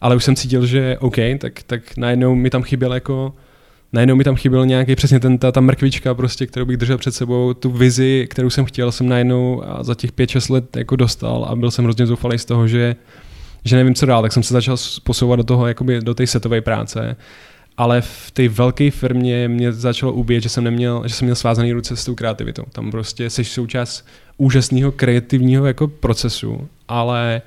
ale už jsem cítil, že OK, tak, tak najednou mi tam chyběl jako najednou mi tam chyběl nějaký přesně ten, ta, ta mrkvička prostě, kterou bych držel před sebou, tu vizi, kterou jsem chtěl, jsem najednou a za těch 5-6 let jako dostal a byl jsem hrozně zoufalý z toho, že, že nevím, co dál, tak jsem se začal posouvat do toho, jakoby do té setové práce ale v té velké firmě mě začalo ubíjet, že jsem neměl, že jsem měl svázaný ruce s tou kreativitou. Tam prostě jsi součást úžasného kreativního jako procesu, ale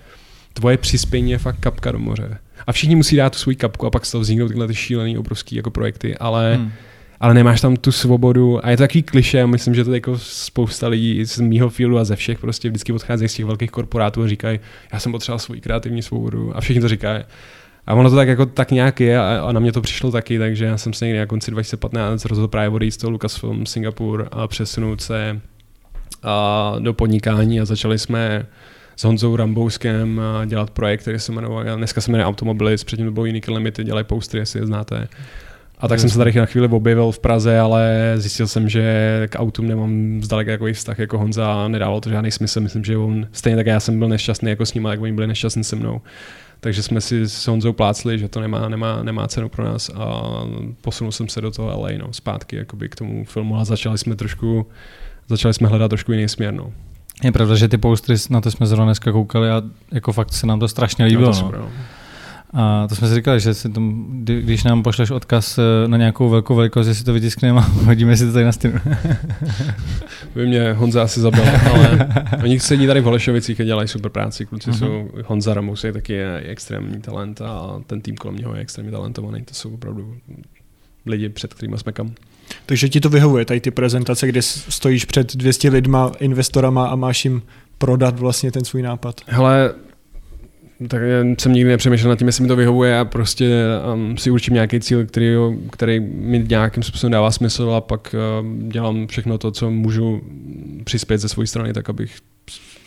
tvoje přispění je fakt kapka do moře. A všichni musí dát tu svou kapku a pak z toho vzniknou tyhle ty šílený obrovský jako projekty, ale, hmm. ale nemáš tam tu svobodu a je to takový kliše, myslím, že to jako spousta lidí z mýho fieldu a ze všech prostě vždycky odcházejí z těch velkých korporátů a říkají, já jsem potřeboval svou kreativní svobodu a všichni to říkají. A ono to tak jako tak nějak je a, a na mě to přišlo taky, takže já jsem se někdy na konci 2015 rozhodl právě odejít z toho Lucasfilm Singapur a přesunout se a, do podnikání a začali jsme s Honzou Rambouskem dělat projekt, který se jmenoval, dneska se jmenuje Automobilis, předtím to bylo jiný Limity, dělají postry, jestli je znáte. A tak jsem se tady na chvíli objevil v Praze, ale zjistil jsem, že k autům nemám zdaleka takový vztah jako Honza a nedával to žádný smysl. Myslím, že on stejně tak já jsem byl nešťastný jako s ním, jak oni byli nešťastní se mnou takže jsme si s Honzou plácli, že to nemá, nemá, nemá cenu pro nás a posunul jsem se do toho LA, no, zpátky jakoby k tomu filmu a začali jsme trošku, začali jsme hledat trošku jiný směr, no. Je pravda, že ty postry, na to jsme zrovna dneska koukali a jako fakt se nám to strašně líbilo. No, to super, no. A to jsme si říkali, že si tom, když nám pošleš odkaz eh, na nějakou velkou velikost, že si to vytiskneme a hodíme si to tady na stěnu. By mě Honza asi zabil, ale oni sedí tady v Holešovicích a dělají super práci. Kluci uh-huh. jsou, Honza Ramus je taky je extrémní talent a ten tým kolem něho je extrémně talentovaný. To jsou opravdu lidi, před kterými jsme kam. Takže ti to vyhovuje, tady ty prezentace, kde stojíš před 200 lidma, investorama a máš jim prodat vlastně ten svůj nápad? Hele, tak jsem nikdy nepřemýšlel nad tím, jestli mi to vyhovuje a prostě um, si určím nějaký cíl, který, který mi nějakým způsobem dává smysl a pak uh, dělám všechno to, co můžu přispět ze své strany, tak abych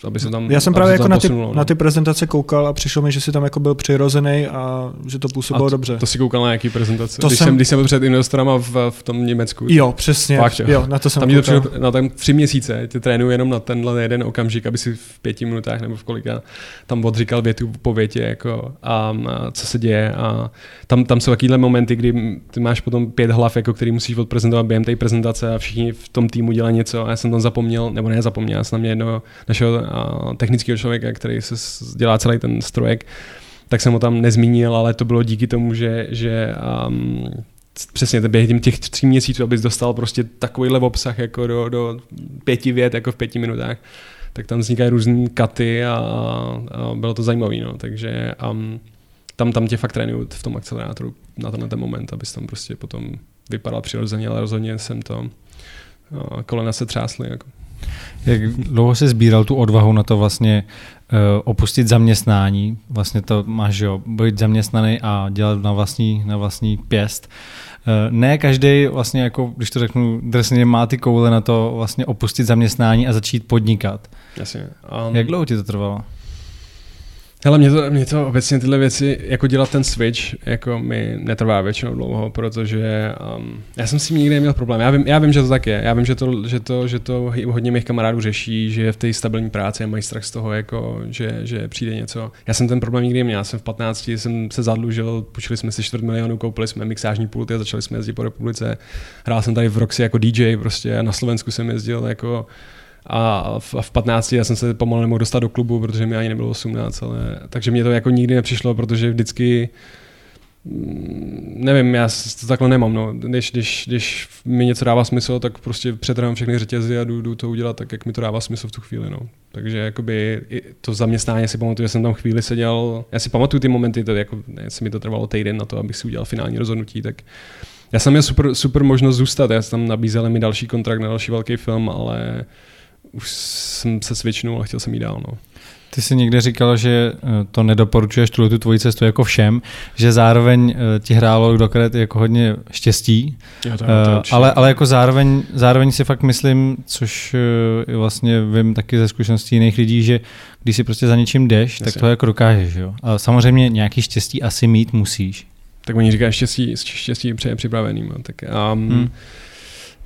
aby se tam Já jsem právě jako na ty, no. na ty prezentace koukal a přišlo mi, že si tam jako byl přirozený a že to působilo to, dobře. To si koukal na jaký prezentace? To když, jsem, když jsem byl před investorama v, v tom Německu. Jo, přesně. Fakt, jo. jo. na to jsem tam koukal. To na tam tři měsíce tě trénuju jenom na tenhle jeden okamžik, aby si v pěti minutách nebo v kolika tam odříkal větu po větě, jako a, a co se děje. A tam, tam jsou takovéhle momenty, kdy ty máš potom pět hlav, jako který musíš odprezentovat během té prezentace a všichni v tom týmu dělají něco a já jsem tam zapomněl, nebo ne zapomněl, já jsem na mě jedno našeho technického člověka, který se dělá celý ten strojek, tak jsem ho tam nezmínil, ale to bylo díky tomu, že, že um, přesně během těch tří měsíců, abys dostal prostě takovýhle obsah jako do, do pěti vět, jako v pěti minutách, tak tam vznikají různé katy a, a bylo to zajímavé. No. Takže um, tam, tam tě fakt trénuju v tom akcelerátoru na tenhle ten moment, abys tam prostě potom vypadal přirozeně, ale rozhodně jsem to uh, kolena se třásly. Jako. Jak dlouho se sbíral tu odvahu na to vlastně uh, opustit zaměstnání? Vlastně to máš, jo, být zaměstnaný a dělat na vlastní, na vlastní pěst. Uh, ne každý vlastně, jako, když to řeknu drsně, má ty koule na to vlastně opustit zaměstnání a začít podnikat. Jasně. Um, Jak dlouho ti to trvalo? Hele, mě to, mě to obecně tyhle věci, jako dělat ten switch, jako mi netrvá většinou dlouho, protože um, já jsem s tím nikdy neměl problém. Já vím, já vím, že to tak je. Já vím, že to, že to, že to hodně mých kamarádů řeší, že je v té stabilní práci a mají strach z toho, jako, že, že přijde něco. Já jsem ten problém nikdy neměl. Já jsem v 15 jsem se zadlužil, půjčili jsme si čtvrt milionu, koupili jsme mixážní pulty a začali jsme jezdit po republice. Hrál jsem tady v Roxy jako DJ, prostě na Slovensku jsem jezdil jako a v, v 15 já jsem se pomalu nemohl dostat do klubu, protože mi ani nebylo 18, ale takže mě to jako nikdy nepřišlo, protože vždycky mm, nevím, já to takhle nemám, no. Když, když, když mi něco dává smysl, tak prostě přetrhám všechny řetězy a jdu, jdu, to udělat tak, jak mi to dává smysl v tu chvíli, no. Takže jakoby to zaměstnání si pamatuju, že jsem tam chvíli seděl, já si pamatuju ty momenty, to jako, jestli mi to trvalo týden na to, abych si udělal finální rozhodnutí, tak já jsem měl super, super možnost zůstat, já jsem tam nabízel mi další kontrakt na další velký film, ale už jsem se svičnul a chtěl jsem jít dál. No. Ty jsi někde říkal, že eh, to nedoporučuješ tuhle tu tvoji cestu jako všem, že zároveň eh, ti hrálo do karet jako hodně štěstí, Jo, to, Uh, ale, ale jako zároveň, zároveň si fakt myslím, což vlastně vím taky ze zkušeností jiných lidí, že když si prostě za něčím jdeš, tak Jasně. to jako dokážeš. Jo? A samozřejmě nějaký štěstí asi mít musíš. tak oni říkají štěstí, štěstí přeje připraveným. no, Tak, um, Hmm.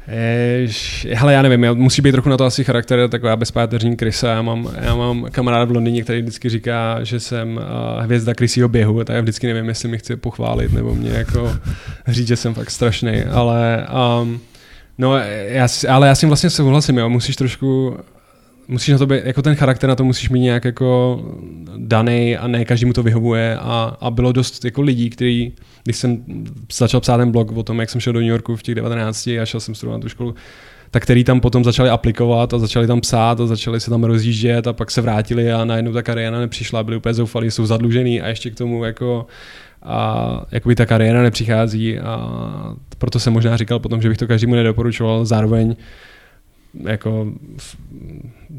Jež, hele, já nevím, já, musí být trochu na to asi charakter taková bezpáteřní krysa. Já mám, já mám kamaráda v Londýně, který vždycky říká, že jsem uh, hvězda krysího běhu, tak já vždycky nevím, jestli mi chce pochválit nebo mě jako říct, že jsem fakt strašný, ale um, no, já, si- ale já s tím vlastně souhlasím, jo, musíš trošku musíš na to být, jako ten charakter na to musíš mít nějak jako daný a ne každému to vyhovuje a, a bylo dost jako lidí, kteří, když jsem začal psát ten blog o tom, jak jsem šel do New Yorku v těch 19 a šel jsem studovat na tu školu, tak který tam potom začali aplikovat a začali tam psát a začali se tam rozjíždět a pak se vrátili a najednou ta kariéra nepřišla, byli úplně zoufalí, jsou zadlužený a ještě k tomu jako a jakoby ta kariéra nepřichází a proto jsem možná říkal potom, že bych to každému nedoporučoval, zároveň jako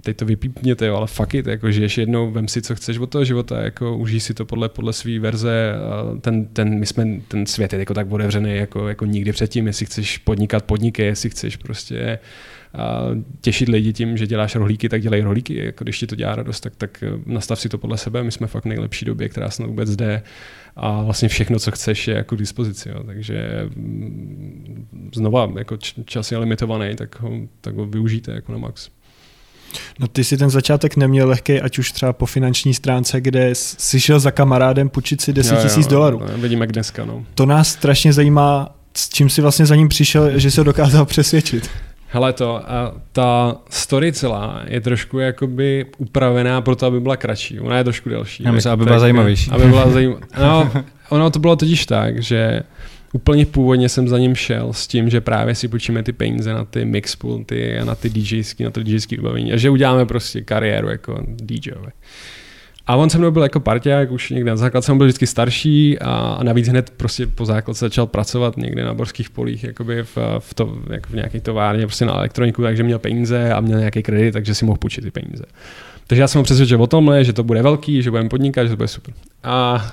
teď to vypípněte, jo, ale fuck it, jako žiješ jednou, vem si, co chceš od toho života, jako užij si to podle, podle své verze, a ten, ten, my jsme, ten svět je jako tak otevřený, jako, jako nikdy předtím, jestli chceš podnikat, podniky, jestli chceš prostě a těšit lidi tím, že děláš rohlíky, tak dělej rohlíky, jako když ti to dělá radost, tak, tak eh, nastav si to podle sebe, my jsme fakt v nejlepší době, která snad vůbec jde a vlastně všechno, co chceš, je jako k dispozici, jo. takže mm, znova, jako čas je limitovaný, tak ho, tak ho využijte jako na max. No ty si ten začátek neměl lehký, ať už třeba po finanční stránce, kde jsi si šel za kamarádem půjčit si 10 Jo, jo, tisíc dolarů. No, vidím jak dneska, no. To nás strašně zajímá, s čím si vlastně za ním přišel, že se ho dokázal přesvědčit. Hele to, a ta story celá je trošku jakoby upravená pro to, aby byla kratší. Ona je trošku delší. Já myslím, aby byla zajímavější. Aby byla zajímavá. No, ono to bylo totiž tak, že úplně původně jsem za ním šel s tím, že právě si půjčíme ty peníze na ty mixpulty a na ty DJsky, na to DJský vybavení a že uděláme prostě kariéru jako DJové. A on se mnou byl jako parťák, už někde na základce jsem byl vždycky starší a, a navíc hned prostě po základce začal pracovat někde na borských polích, jakoby v, v, to, jako v nějaké továrně, prostě na elektroniku, takže měl peníze a měl nějaký kredit, takže si mohl půjčit ty peníze. Takže já jsem ho přesvědčil o tomhle, že to bude velký, že budeme podnikat, že to bude super. A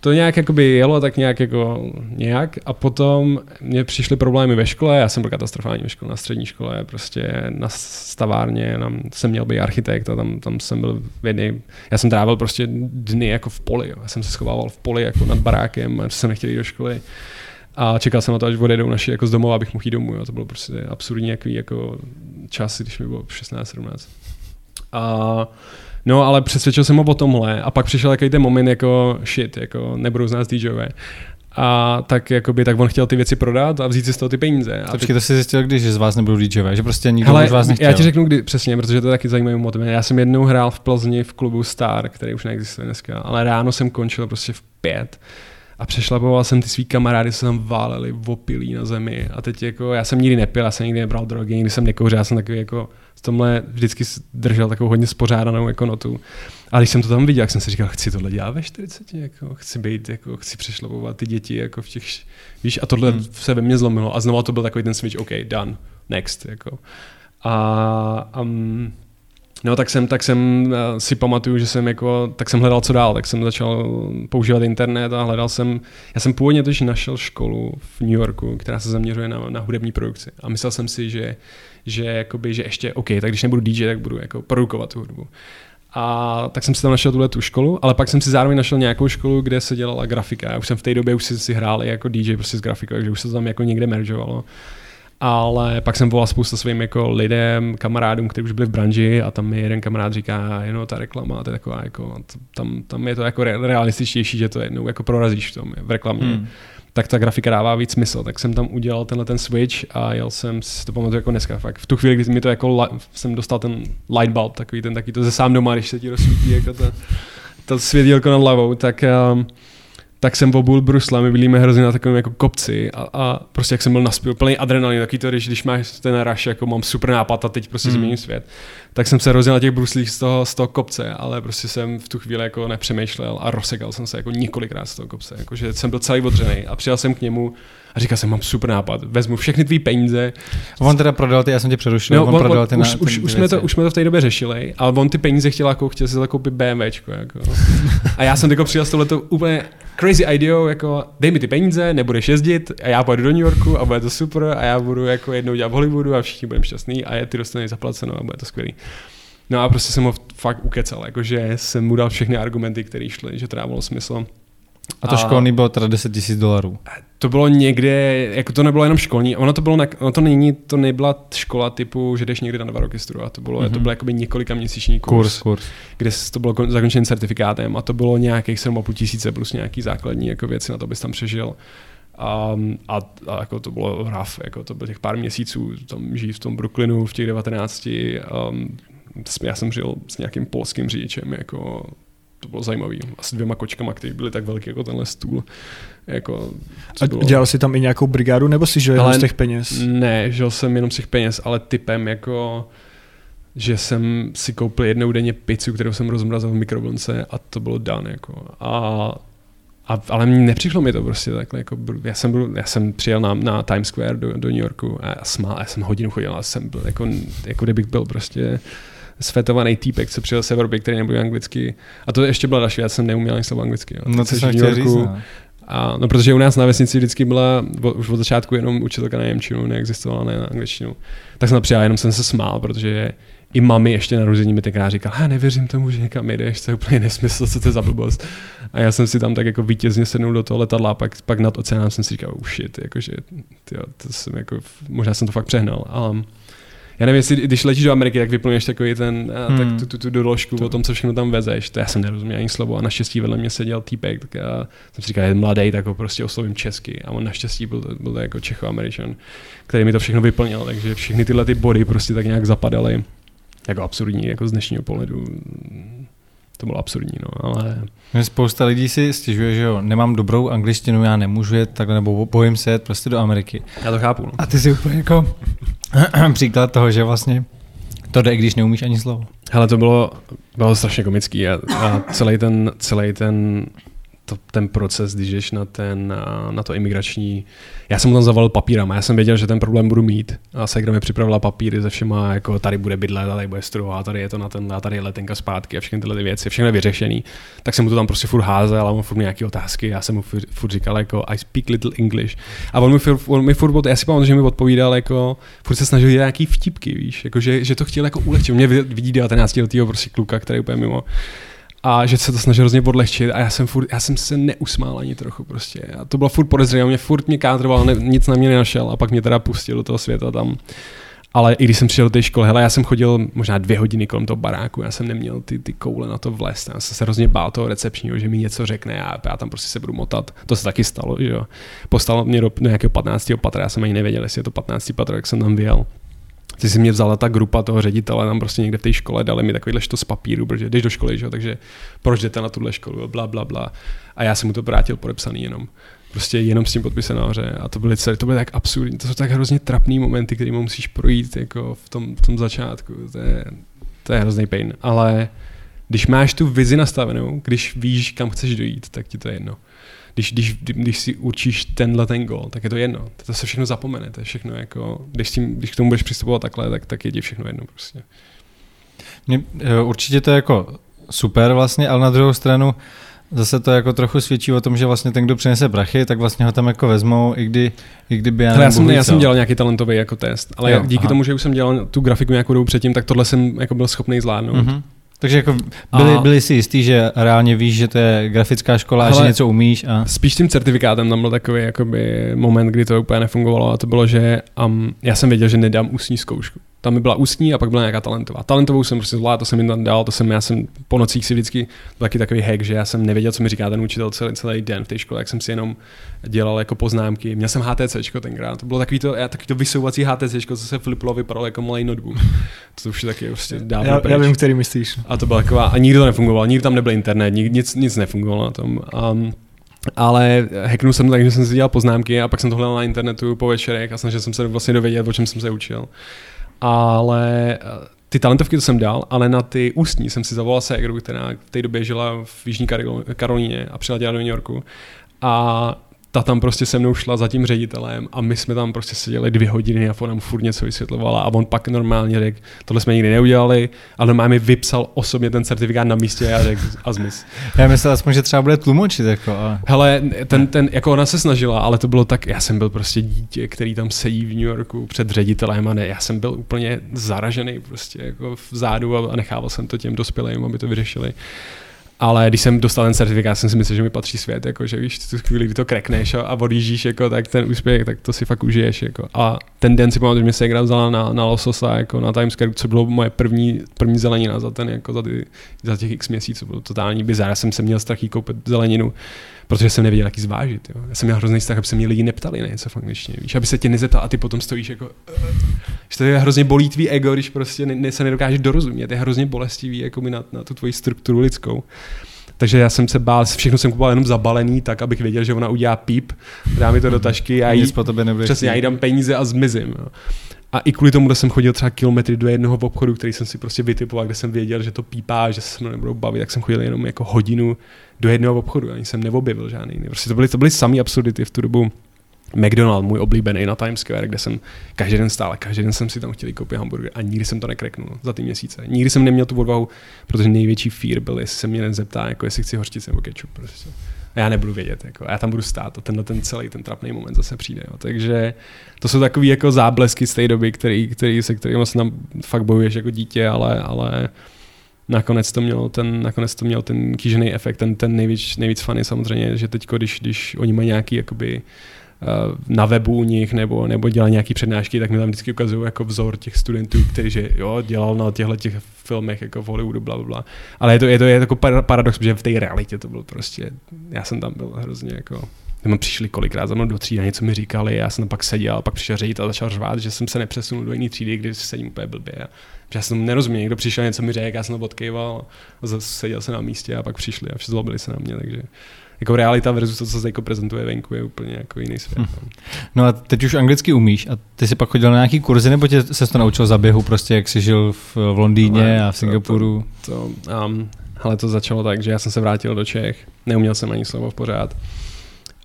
to nějak jakoby jelo tak nějak jako nějak a potom mě přišly problémy ve škole, já jsem byl katastrofální ve škole, na střední škole, prostě na stavárně, tam jsem měl být architekt a tam, tam jsem byl v jedný, já jsem trávil prostě dny jako v poli, já jsem se schovával v poli jako nad barákem, jsem nechtěl jít do školy a čekal jsem na to, až odejdou naši jako z domova, abych mohl jít domů, jo. to bylo prostě absurdní jaký jako čas, když mi bylo 16-17. A No, ale přesvědčil jsem ho o tomhle a pak přišel takový ten moment jako shit, jako nebudou z nás DJové. A tak, jakoby, tak on chtěl ty věci prodat a vzít si z toho ty peníze. A Počkej, to jsi zjistil, když z vás nebyl DJové, že prostě nikdo Hele, už vás nechtěl. já ti řeknu kdy přesně, protože to je taky zajímavý motiv. Já jsem jednou hrál v Plzni v klubu Star, který už neexistuje dneska, ale ráno jsem končil prostě v pět a přešlapoval jsem ty svý kamarády, se tam váleli opilí na zemi a teď jako, já jsem nikdy nepil, já jsem nikdy nebral drogy, nikdy jsem nekouřil, já jsem takový jako v tomhle vždycky držel takovou hodně spořádanou jako notu. A když jsem to tam viděl, tak jsem si říkal, chci tohle dělat ve 40, jako, chci být, jako, chci přešlapovat ty děti jako v těch, víš, a tohle hmm. se ve mně zlomilo a znovu to byl takový ten switch, OK, done, next, jako. A um, No tak jsem, tak jsem uh, si pamatuju, že jsem jako, tak jsem hledal co dál, tak jsem začal používat internet a hledal jsem, já jsem původně totiž našel školu v New Yorku, která se zaměřuje na, na hudební produkci a myslel jsem si, že, že, jakoby, že ještě, OK, tak když nebudu DJ, tak budu jako produkovat tu hudbu. A tak jsem si tam našel tuhle tu školu, ale pak jsem si zároveň našel nějakou školu, kde se dělala grafika. Já už jsem v té době už si, si hrál jako DJ prostě s grafikou, takže už se tam jako někde meržovalo ale pak jsem volal spousta svým jako lidem, kamarádům, kteří už byli v branži a tam mi jeden kamarád říká, jenom ta reklama, to je taková jako, tam, tam je to jako re- realističtější, že to jednou jako prorazíš v tom, v reklamě. Hmm. Tak ta grafika dává víc smysl, tak jsem tam udělal tenhle ten switch a jel jsem, si to pamatuju jako dneska, fakt v tu chvíli, kdy mi to jako, jsem dostal ten light bulb, takový ten, taky to ze sám doma, když se ti rozsvítí jako to, to světýlko nad hlavou, tak um, tak jsem obul brusle, my bylíme hrozně na takovém jako kopci a, a prostě jak jsem byl naspěl, plný adrenalin, taky to, když, když máš ten rush, jako mám super nápad a teď prostě hmm. změním svět, tak jsem se rozjel na těch bruslích z toho, z toho kopce, ale prostě jsem v tu chvíli jako nepřemýšlel a rozsekal jsem se jako několikrát z toho kopce, jakože jsem byl celý odřený a přijel jsem k němu a říkal jsem, mám super nápad, vezmu všechny tvý peníze. On teda prodal ty, já jsem tě přerušil, no, on, on, prodal ty už, na, už, už, jsme to, už jsme to v té době řešili, ale on ty peníze chtěl, jako, chtěl si zakoupit BMWčko. Jako. A já jsem jako přijel s tohleto úplně crazy idea, jako dej mi ty peníze, nebudeš jezdit a já pojedu do New Yorku a bude to super a já budu jako jednou dělat v Hollywoodu a všichni budeme šťastní a je ty dostaneš zaplaceno a bude to skvělý. No a prostě jsem ho fakt ukecal, jakože jsem mu dal všechny argumenty, které šly, že to dávalo smysl. A to a... školní bylo teda 10 tisíc dolarů. To bylo někde, jako to nebylo jenom školní, ono to bylo, na, ono to není, to nebyla škola typu, že jdeš někdy na dva roky studovat, to bylo, mm-hmm. to byl jakoby několika měsíční kurz, kurs, kurs, kde to bylo zakončený certifikátem a to bylo nějakých 7,5 tisíce plus nějaký základní jako věci na to, bys tam přežil. A, a, a jako to bylo rough, jako to bylo těch pár měsíců tam žít v tom Brooklynu v těch 19. Um, já jsem žil s nějakým polským řidičem, jako to bylo zajímavé. A s dvěma kočkama, které byly tak velké jako tenhle stůl. Jako, a bylo... dělal jsi tam i nějakou brigádu, nebo si žil jenom z těch peněz? Ne, žil jsem jenom z těch peněz, ale typem jako že jsem si koupil jednou denně pizzu, kterou jsem rozmrazil v mikrovlnce a to bylo dan. Jako. A, a, ale nepřišlo mi to prostě takhle. Jako, já, jsem byl, já jsem přijel na, na Times Square do, do New Yorku a smál, já jsem hodinu chodil a jsem byl jako, jako kdybych byl prostě svetovaný týpek, co přijel z Evropy, který nebude anglicky. A to ještě byla další, já jsem neuměl ani slovo anglicky. Jo. No to jsem chtěl říct, no. A, no, protože u nás na vesnici vždycky byla už od začátku jenom učitelka na Němčinu, neexistovala na angličtinu. Tak jsem přijel, jenom jsem se smál, protože i mami ještě narození mi tenkrát říkal, já nevěřím tomu, že někam jdeš, to je úplně nesmysl, co to je za blbost. A já jsem si tam tak jako vítězně sednul do toho letadla a pak, pak nad oceánem jsem si říkal, oh shit, jakože, tyjo, to jsem jako, možná jsem to fakt přehnal. Ale já nevím, jestli když letíš do Ameriky, tak vyplňuješ takový ten, a, hmm. tak tu, tu, tu doložku to. o tom, co všechno tam vezeš. To já jsem nerozuměl ani slovo a naštěstí vedle mě seděl týpek, tak já jsem si říkal, je mladý, tak ho prostě oslovím česky a on naštěstí byl, byl jako Čecho-Američan, který mi to všechno vyplnil, takže všechny tyhle ty body prostě tak nějak zapadaly jako absurdní, jako z dnešního pohledu to bylo absurdní, no, ale... Spousta lidí si stěžuje, že jo, nemám dobrou angličtinu, já nemůžu jet takhle, nebo bojím se jet prostě do Ameriky. Já to chápu. No. A ty si úplně jako příklad toho, že vlastně to jde, když neumíš ani slovo. Hele, to bylo, bylo strašně komický a, a celý ten, celý ten to, ten proces, když jdeš na, ten, na to imigrační. Já jsem mu tam zavolil papírama, já jsem věděl, že ten problém budu mít. A Segra mi připravila papíry ze všema, jako tady bude bydlet, tady bude studovat, tady je to na ten, a tady je letenka zpátky a všechny tyhle ty věci, všechno je vyřešený. Tak jsem mu to tam prostě furt házel a on furt nějaké otázky, já jsem mu furt, furt říkal jako I speak little English. A on mi furt, on mi furt já si pamatuju, že mi odpovídal jako, furt se snažil dělat nějaký vtipky, víš, jako, že, že to chtěl jako ulehčit. Mě vidí 19 letého prostě kluka, který je úplně mimo a že se to snažil hrozně odlehčit a já jsem, furt, já jsem se neusmál ani trochu prostě. A to bylo furt podezřelé, mě furt mě kádroval, ne, nic na mě nenašel a pak mě teda pustil do toho světa tam. Ale i když jsem přišel do té školy, hele, já jsem chodil možná dvě hodiny kolem toho baráku, já jsem neměl ty, ty koule na to vlézt, já jsem se hrozně bál toho recepčního, že mi něco řekne a já tam prostě se budu motat. To se taky stalo, že jo. Postalo mě do nějakého 15. patra, já jsem ani nevěděl, jestli je to 15. patro, jak jsem tam vyjel ty si mě vzala ta grupa toho ředitele tam prostě někde v té škole, dali mi takovýhle z papíru, protože jdeš do školy, že? takže proč jdete na tuhle školu, bla, bla, bla. A já jsem mu to vrátil podepsaný jenom. Prostě jenom s tím podpisem nahoře. A to byly, celé, to byly tak absurdní, to jsou tak hrozně trapný momenty, které musíš projít jako v tom, v tom začátku. To je, to je hrozný pain. Ale když máš tu vizi nastavenou, když víš, kam chceš dojít, tak ti to je jedno když, když, když si určíš tenhle ten gol, tak je to jedno. To se všechno zapomene, to je všechno jako, když, tím, když k tomu budeš přistupovat takhle, tak, tak je ti všechno jedno prostě. Mě, eh, určitě to je jako super vlastně, ale na druhou stranu zase to jako trochu svědčí o tom, že vlastně ten, kdo přinese prachy, tak vlastně ho tam jako vezmou, i, kdy, i kdyby já, já, jsem, já jsem dělal nějaký talentový jako test, ale jo, díky aha. tomu, že už jsem dělal tu grafiku nějakou dobu předtím, tak tohle jsem jako byl schopný zvládnout. Mm-hmm. Takže jako byli, a... byli si jistý, že reálně víš, že to je grafická škola a že něco umíš. A... Spíš tím certifikátem tam byl takový jakoby, moment, kdy to úplně nefungovalo a to bylo, že um, já jsem věděl, že nedám ústní zkoušku tam mi byla ústní a pak byla nějaká talentová. Talentovou jsem prostě zvládl, to jsem jim tam dal, to jsem, já jsem po nocích si vždycky taky takový hack, že já jsem nevěděl, co mi říká ten učitel celý, celý den v té škole, jak jsem si jenom dělal jako poznámky. Měl jsem HTC tenkrát, to bylo takový to, takový to vysouvací HTC, co se fliplo vypadalo jako malý notebook. To už je taky prostě dávno já, já, vím, který myslíš. A to byla taková, a nikdo to nefungoval, nikdy tam nebyl internet, nik, nic, nic nefungovalo na tom. Um, ale hacknul jsem tak, že jsem si dělal poznámky a pak jsem to hledal na internetu po večerech a snažil jsem se vlastně dovědět, o čem jsem se učil. Ale ty talentovky to jsem dal, ale na ty ústní jsem si zavolal ségru, která v té době žila v Jižní Karolíně a přiletěla do New Yorku. A ta tam prostě se mnou šla za tím ředitelem a my jsme tam prostě seděli dvě hodiny a on nám furt něco vysvětlovala a on pak normálně řekl, tohle jsme nikdy neudělali, ale normálně mi vypsal osobně ten certifikát na místě a řekl a zmiz. Já myslel aspoň, že třeba bude tlumočit. Jako, a... Hele, ten, ten, jako ona se snažila, ale to bylo tak, já jsem byl prostě dítě, který tam sedí v New Yorku před ředitelem a ne, já jsem byl úplně zaražený prostě jako v zádu a nechával jsem to těm dospělým, aby to vyřešili. Ale když jsem dostal ten certifikát, jsem si myslel, že mi patří svět, jako, že víš, tu chvíli, kdy to krekneš a, a odjíždíš, jako, tak ten úspěch, tak to si fakt užiješ. Jako. A ten den si pamatuju, že mě se vzala na, na lososa jako na Times Square, co bylo moje první, první zelenina za ten, jako za, ty, za těch x měsíců, bylo totální bizar. Já jsem se měl strach koupit zeleninu protože jsem nevěděl, jaký zvážit. Jo. Já jsem měl hrozný strach, aby se mě lidi neptali na něco v angličtině. Víš, aby se tě nezeptal a ty potom stojíš jako. Uh, že to je hrozně bolí tvý ego, když prostě ne, ne, se nedokážeš dorozumět. Je hrozně bolestivý jako na, na tu tvoji strukturu lidskou. Takže já jsem se bál, všechno jsem kupoval jenom zabalený, tak abych věděl, že ona udělá píp, dá mi to do tašky, já jí, po přesně, já jí dám peníze a zmizím. Jo. A i kvůli tomu, že jsem chodil třeba kilometry do jednoho obchodu, který jsem si prostě vytipoval, kde jsem věděl, že to pípá, že se mnou nebudou bavit, tak jsem chodil jenom jako hodinu do jednoho obchodu, ani jsem neobjevil žádný. Prostě to byly, to byly samý absurdity v tu dobu. McDonald, můj oblíbený na Times Square, kde jsem každý den stál, každý den jsem si tam chtěl koupit hamburger a nikdy jsem to nekreknul za ty měsíce. Nikdy jsem neměl tu odvahu, protože největší fear byl, jestli se mě nezeptá, jako jestli chci hořčice nebo kečup. Prostě. A já nebudu vědět, jako, já tam budu stát a tenhle ten celý ten trapný moment zase přijde. Jo. Takže to jsou takové jako záblesky z té doby, který, který, se kterými se tam fakt bojuješ jako dítě, ale, ale nakonec to mělo ten, nakonec to mělo ten kýžený efekt, ten, ten nejvíc, nejvíc funny samozřejmě, že teď, když, když oni mají nějaký jakoby, eh, na webu u nich nebo, nebo dělají nějaké přednášky, tak mi tam vždycky ukazují jako vzor těch studentů, který že jo, dělal na těchto těch filmech jako v Hollywoodu, bla, bla, bla. Ale je to, je to, je jako paradox, že v té realitě to bylo prostě, já jsem tam byl hrozně jako tam přišli kolikrát za mnou do třídy a něco mi říkali, já jsem tam pak seděl, pak přišel ředitel a začal řvát, že jsem se nepřesunul do jiné třídy, když sedím úplně blbě. Já jsem nerozuměl, někdo přišel, něco mi řekl, já jsem to odkýval, seděl se na místě a pak přišli a zlobili se na mě, takže jako realita versus to, co se jako prezentuje venku, je úplně jako jiný svět. Hm. No a teď už anglicky umíš a ty jsi pak chodil na nějaký kurzy, nebo tě se to naučil za běhu, prostě jak jsi žil v, v Londýně a v Singapuru? To, to, to um, ale to začalo tak, že já jsem se vrátil do Čech, neuměl jsem ani slovo v pořád.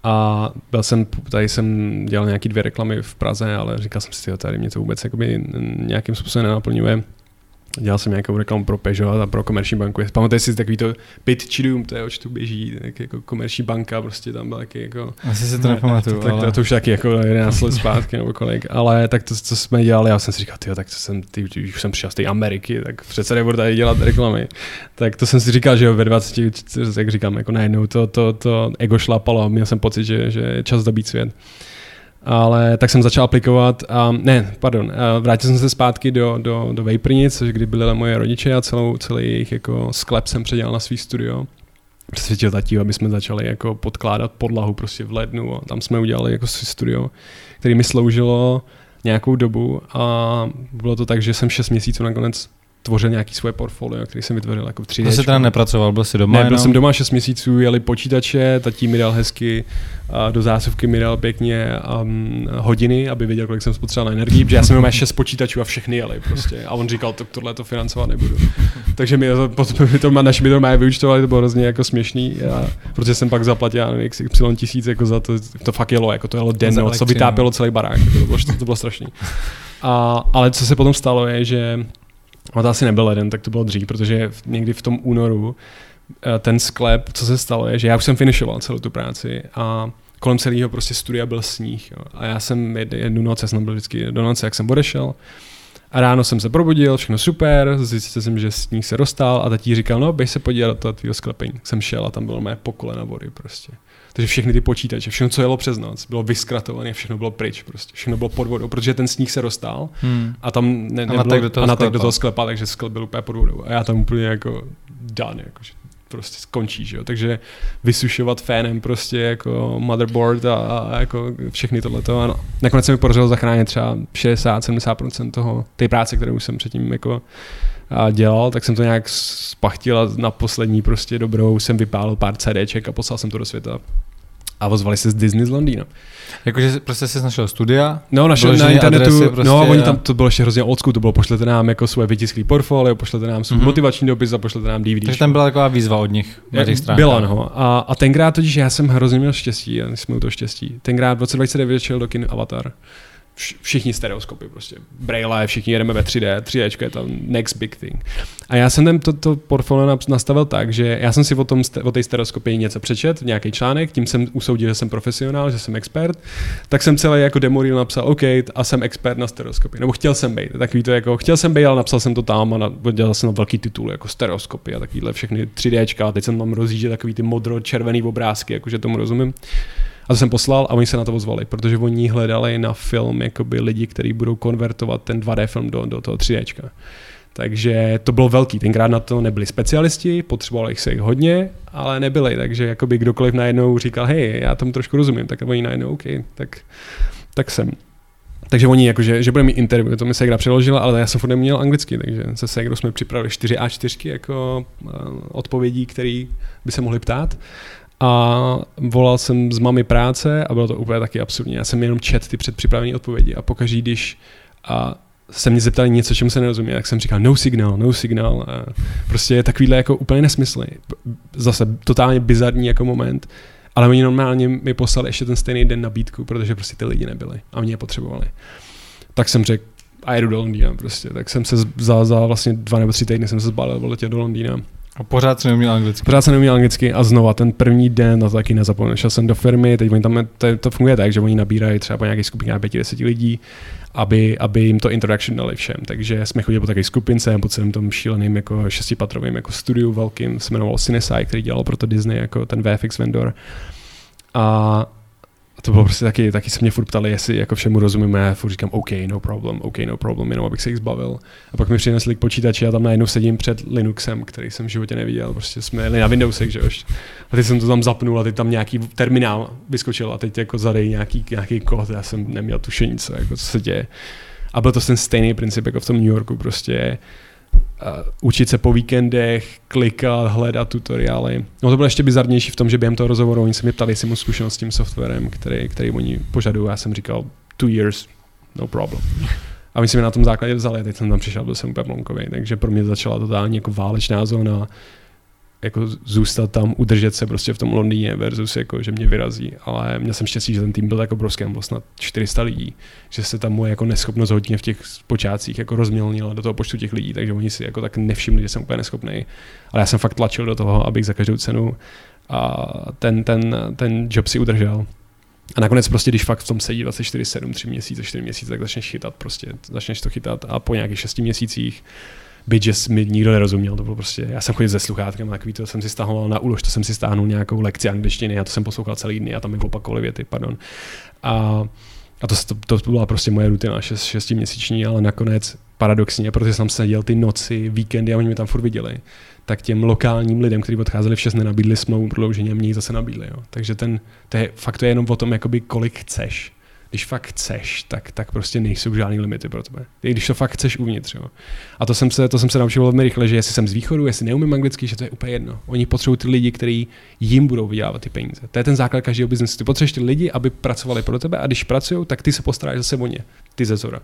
A byl jsem, tady jsem dělal nějaký dvě reklamy v Praze, ale říkal jsem si, že tady mě to vůbec jakoby nějakým způsobem nenaplňuje dělal jsem nějakou reklamu pro Peugeot a pro komerční banku. Pamatuješ si takový to Pit Chidum, to je oč tu běží, tak jako komerční banka, prostě tam byl taky jako... Asi se to nepamatuju, tak ale... to, to, už taky jako 11 let zpátky nebo kolik, ale tak to, co jsme dělali, já jsem si říkal, tyjo, tak to jsem, ty, už jsem přišel z té Ameriky, tak přece nebudu tady dělat reklamy. Tak to jsem si říkal, že jo, ve 20, jak říkám, jako najednou to, to, to ego šlapalo měl jsem pocit, že, že je čas dobít svět ale tak jsem začal aplikovat a ne, pardon, vrátil jsem se zpátky do, do, do Vejprnic, kdy byly moje rodiče a celou, celý jejich jako sklep jsem předělal na svý studio. Přesvědčil tatí, aby jsme začali jako podkládat podlahu prostě v lednu a tam jsme udělali jako svý studio, který mi sloužilo nějakou dobu a bylo to tak, že jsem 6 měsíců nakonec tvořil nějaký svoje portfolio, který jsem vytvořil jako v 3D. Jsi teda nepracoval, byl jsi doma? Ne, byl jsem doma 6 měsíců, jeli počítače, tatí mi dal hezky, a do zásuvky mi dal pěkně um, hodiny, aby věděl, kolik jsem spotřeboval na energii, protože já jsem měl 6 počítačů a všechny jeli prostě. A on říkal, to, tohle to financovat nebudu. Takže mi potom mi to, naši mi to má vyučtovali, to bylo hrozně jako směšný, a, protože jsem pak zaplatil, já XY tisíc jako za to, to fakt jelo, jako to jelo den, co vytápělo celý barák, to bylo, to bylo strašný. A, ale co se potom stalo je, že a to asi nebyl leden, tak to bylo dřív, protože někdy v tom únoru eh, ten sklep, co se stalo, je, že já už jsem finišoval celou tu práci a kolem celého prostě studia byl sníh. Jo. A já jsem jednu noc, já jsem byl vždycky do noci, jak jsem odešel, a ráno jsem se probudil, všechno super, zjistil jsem, že sníh se rozstál a tatí říkal, no běž se podívat do toho tvýho sklepení. Jsem šel a tam bylo mé pokole na vody prostě. Takže všechny ty počítače, všechno, co jelo přes noc, bylo vyskratované, všechno bylo pryč, prostě. všechno bylo pod vodou, protože ten sníh se roztál hmm. a tam ne, nebylo, a natek do toho, a natek do toho sklepa, takže sklep byl úplně pod vodou. A já tam úplně jako done, jako, že prostě skončí, že jo? takže vysušovat fénem prostě jako motherboard a, a jako všechny tohleto a no. nakonec se mi podařilo zachránit třeba 60-70% toho, té práce, kterou jsem předtím jako dělal, tak jsem to nějak spachtil a na poslední prostě dobrou jsem vypálil pár CDček a poslal jsem to do světa. a ozvali se z Disney z Londýna. Jakože prostě jsi našel studia? No, našel na internetu, prostě no a oni tam, to bylo ještě hrozně school, to bylo pošlete nám jako svoje vytisklý portfolio, pošlete nám svůj mm-hmm. motivační dopis a pošlete nám DVD. Takže tam byla taková výzva od nich na těch stránkách. Byla, no. A, a tenkrát totiž já jsem hrozně měl štěstí, a jsme u toho štěstí. Tenkrát v roce 2009 šel do kin Avatar všichni stereoskopy prostě. Braille, všichni jedeme ve 3D, 3D je to next big thing. A já jsem ten, to, to portfolio nastavil tak, že já jsem si o, tom, o té stereoskopii něco přečet, nějaký článek, tím jsem usoudil, že jsem profesionál, že jsem expert, tak jsem celý jako demo reel napsal OK a jsem expert na stereoskopii. Nebo chtěl jsem být, takový to jako, chtěl jsem být, ale napsal jsem to tam a dělal jsem na velký titul jako stereoskopy a takovýhle všechny 3D, a teď jsem tam rozjížděl takový ty modro-červený obrázky, jakože tomu rozumím. A to jsem poslal a oni se na to ozvali, protože oni hledali na film jakoby lidi, kteří budou konvertovat ten 2D film do, do toho 3D. Takže to bylo velký. Tenkrát na to nebyli specialisti, potřebovali se jich hodně, ale nebyli. Takže jakoby kdokoliv najednou říkal, hej, já tomu trošku rozumím, tak oni najednou, OK, tak, tak jsem. Takže oni jakože, že budeme mít interview, to mi Segra přeložila, ale já jsem furt neměl anglicky, takže se Segrou jsme připravili 4 A4 jako uh, odpovědí, které by se mohly ptát a volal jsem z mami práce a bylo to úplně taky absurdní. Já jsem jenom čet ty předpřipravené odpovědi a pokaždý, když a se mě zeptali něco, čemu se nerozumí, tak jsem říkal no signal, no signal. A prostě je takovýhle jako úplně nesmysly. Zase totálně bizarní jako moment. Ale oni normálně mi poslali ještě ten stejný den nabídku, protože prostě ty lidi nebyli a mě je potřebovali. Tak jsem řekl, a jedu do Londýna prostě. Tak jsem se za, za vlastně dva nebo tři týdny jsem se zbalil, letěl do Londýna a pořád jsem neuměl anglicky. Pořád jsem neuměl anglicky a znova ten první den, na to taky nezapomněl. Šel jsem do firmy, teď oni tam, to, to funguje tak, že oni nabírají třeba po nějaké skupině 5-10 lidí, aby, aby jim to introduction dali všem. Takže jsme chodili po také skupince, po celém tom šíleným jako šestipatrovým jako studiu velkým, se jmenoval Cinesai, který dělal pro to Disney jako ten VFX vendor. A to bylo prostě taky, taky se mě furt ptali, jestli jako všemu rozumíme, furt říkám OK, no problem, OK, no problem, jenom abych se jich zbavil. A pak mi přinesli k počítači a tam najednou sedím před Linuxem, který jsem v životě neviděl, prostě jsme jeli na Windowsech, že už. A teď jsem to tam zapnul a teď tam nějaký terminál vyskočil a teď jako zadej nějaký, nějaký kód, já jsem neměl tušení, co, jako, co se děje. A byl to ten stejný princip jako v tom New Yorku, prostě učit se po víkendech, klikat, hledat tutoriály. No to bylo ještě bizarnější v tom, že během toho rozhovoru oni se mě ptali, jestli mu zkušenost s tím softwarem, který, který oni požadují. Já jsem říkal, two years, no problem. A my jsme na tom základě vzali, teď jsem tam přišel, byl jsem úplně blonkový, takže pro mě začala totálně jako válečná zóna jako zůstat tam, udržet se prostě v tom Londýně versus jako, že mě vyrazí. Ale měl jsem štěstí, že ten tým byl jako obrovský, byl snad 400 lidí, že se tam moje jako neschopnost hodně v těch počátcích jako rozmělnila do toho počtu těch lidí, takže oni si jako tak nevšimli, že jsem úplně neschopný. Ale já jsem fakt tlačil do toho, abych za každou cenu a ten, ten, ten job si udržel. A nakonec prostě, když fakt v tom sedí 24, 7, 3 měsíce, 4 měsíce, tak začneš chytat prostě, začneš to chytat a po nějakých 6 měsících byť, že mi nikdo nerozuměl, to bylo prostě, já jsem chodil ze sluchátkem, takový to jsem si stahoval na ulož, to jsem si stáhnul nějakou lekci angličtiny a to jsem poslouchal celý dny a tam mi opakovali věty, pardon. A, a to, to, to, byla prostě moje rutina, šest, šestiměsíční, ale nakonec paradoxně, protože jsem seděl ty noci, víkendy a oni mě tam furt viděli, tak těm lokálním lidem, kteří odcházeli v 6, nenabídli smlouvu prodloužení a mě zase nabídli. Jo. Takže ten, to je, fakt to je jenom o tom, jakoby, kolik chceš když fakt chceš, tak, tak prostě nejsou žádný limity pro tebe. I když to fakt chceš uvnitř. Jo. A to jsem, se, to jsem se naučil velmi rychle, že jestli jsem z východu, jestli neumím anglicky, že to je úplně jedno. Oni potřebují ty lidi, kteří jim budou vydělávat ty peníze. To je ten základ každého biznesu. Ty potřebuješ ty lidi, aby pracovali pro tebe a když pracují, tak ty se postaráš zase o ně, ty ze zora.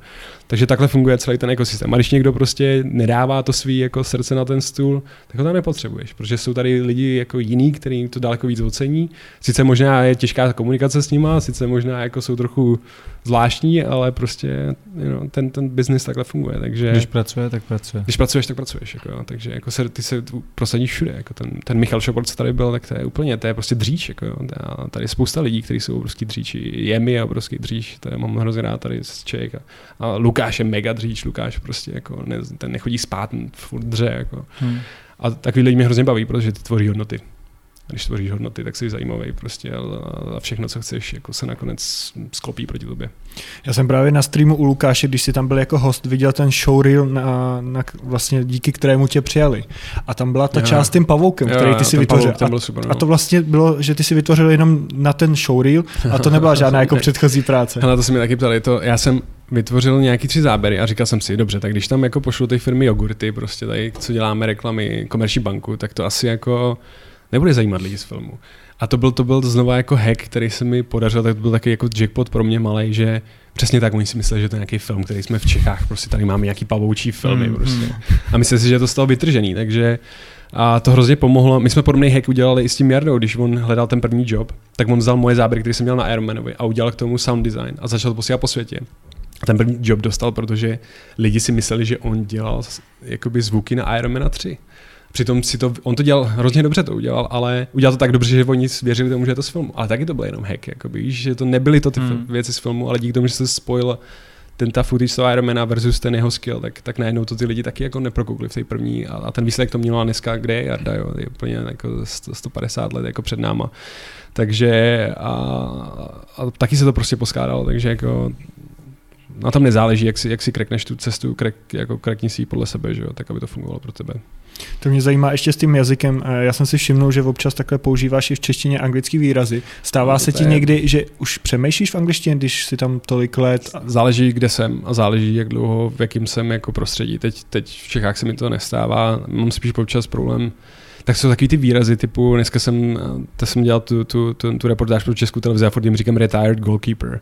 Takže takhle funguje celý ten ekosystém. A když někdo prostě nedává to svý jako srdce na ten stůl, tak ho tam nepotřebuješ, protože jsou tady lidi jako jiní, kteří to daleko víc ocení. Sice možná je těžká komunikace s nimi, sice možná jako jsou trochu zvláštní, ale prostě you know, ten, ten business takhle funguje. Takže, když pracuje, tak pracuje. Když pracuješ, tak pracuješ. Jako, takže jako se, ty se prosadíš všude. Jako ten, ten Michal Šoport, co tady byl, tak to je úplně, to je prostě dříč. Jako, a tady je spousta lidí, kteří jsou obrovský dříči. Je mi obrovský dříč, to je, mám hrozně rád tady z Čech. A, a Lukáš je mega dříč, Lukáš prostě jako ne, ten nechodí spát, furt dře. Jako. Hmm. A takový lidi mě hrozně baví, protože ty tvoří hodnoty když tvoříš hodnoty, tak jsi zajímavý prostě a všechno, co chceš, jako se nakonec sklopí proti tobě. Já jsem právě na streamu u Lukáše, když jsi tam byl jako host, viděl ten showreel, na, na vlastně díky kterému tě přijali. A tam byla ta jo. část s tím pavoukem, jo, který ty si vytvořil. Pavouk, byl super, no. a to vlastně bylo, že ty si vytvořil jenom na ten showreel a to nebyla žádná jako předchozí práce. Na to se mi taky ptali. To, já jsem vytvořil nějaký tři záběry a říkal jsem si, dobře, tak když tam jako pošlu ty firmy jogurty, prostě tady, co děláme reklamy, komerční banku, tak to asi jako nebude zajímat lidi z filmu. A to byl, to byl znova jako hack, který se mi podařil, tak to byl taky jako jackpot pro mě malý, že přesně tak oni si mysleli, že to je nějaký film, který jsme v Čechách, prostě tady máme nějaký pavoučí filmy mm, prostě. Mm. A mysleli si, že to stalo vytržený, takže a to hrozně pomohlo. My jsme podobný hack udělali i s tím Jardou, když on hledal ten první job, tak on vzal moje záběry, které jsem měl na Ironmanovi a udělal k tomu sound design a začal to posílat po světě. A ten první job dostal, protože lidi si mysleli, že on dělal jakoby zvuky na Ironmana 3. Přitom si to, on to dělal hrozně dobře, to udělal, ale udělal to tak dobře, že oni věřili tomu, že je to z filmu. Ale taky to byl jenom hack, jakoby, že to nebyly to ty hmm. věci z filmu, ale díky tomu, že se spojil ten ta footage z toho Ironmana versus ten jeho skill, tak, tak najednou to ty lidi taky jako neprokoukli v té první a, a ten výsledek to mělo a dneska, kde je Jarda, jo, je úplně jako 150 let jako před náma. Takže a, a taky se to prostě poskádalo, takže jako na tom nezáleží, jak si, jak si krekneš tu cestu, krek, jako krekni si ji podle sebe, že jo, tak aby to fungovalo pro tebe. To mě zajímá ještě s tím jazykem. Eh, já jsem si všimnul, že občas takhle používáš i v češtině anglický výrazy. Stává no, se ti je... někdy, že už přemýšlíš v angličtině, když si tam tolik let? Záleží, kde jsem a záleží, jak dlouho, v jakým jsem jako prostředí. Teď, teď v Čechách se mi to nestává. Mám spíš občas problém tak jsou takový ty výrazy typu, dneska jsem, to jsem dělal tu, tu, tu, tu reportáž pro českou televizi a furt jim říkám retired goalkeeper.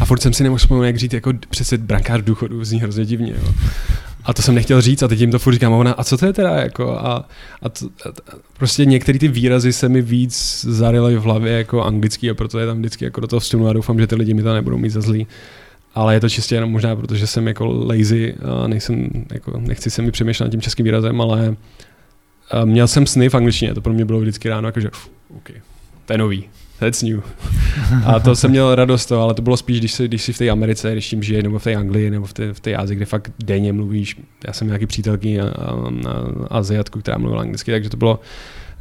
A furt jsem si nemohl vzpomenout, jak říct jako přece brankář důchodu, zní hrozně divně. Jo. A to jsem nechtěl říct a teď jim to furt říkám, a ona, a co to je teda jako a, a, to, a prostě některé ty výrazy se mi víc zarily v hlavě jako anglický a proto je tam vždycky jako do toho vstunu a doufám, že ty lidi mi to nebudou mít za zlý. Ale je to čistě jenom možná, protože jsem jako lazy a nejsem, jako, nechci se mi přemýšlet nad tím českým výrazem, ale a měl jsem sny v angličtině, to pro mě bylo vždycky ráno, jakože, OK, to je nový, that's new. A to jsem měl radost to, ale to bylo spíš, když jsi, když jsi v té Americe, když tím žije, nebo v té Anglii, nebo v té, v té Azii, kde fakt denně mluvíš. Já jsem nějaký přítelky a, a, a Aziatku, která mluvila anglicky, takže to bylo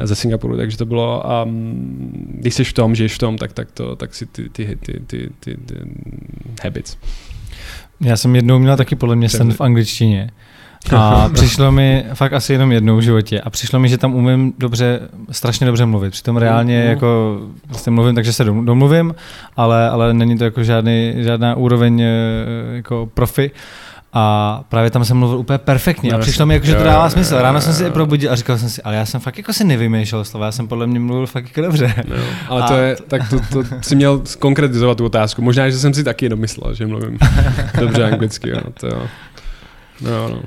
ze Singapuru, takže to bylo, um, když jsi v tom, žiješ v tom, tak, tak, to, tak si ty, ty, ty, ty, ty, ty habits. Já jsem jednou měl taky podle mě sen v angličtině. A přišlo mi fakt asi jenom jednou v životě a přišlo mi, že tam umím dobře, strašně dobře mluvit. Přitom reálně mm. jako vlastně mluvím, takže se domluvím, ale, ale není to jako žádný, žádná úroveň eh, jako profi. A právě tam jsem mluvil úplně perfektně a přišlo mi, jako, že to dává smysl. Ráno jsem si i probudil a říkal jsem si, ale já jsem fakt jako si nevymýšlel slova, já jsem podle mě mluvil fakt jako dobře. No, ale a to je, tak to, to si měl konkretizovat tu otázku. Možná, že jsem si taky jenom myslel, že mluvím dobře anglicky. Jo, to jo. No, no.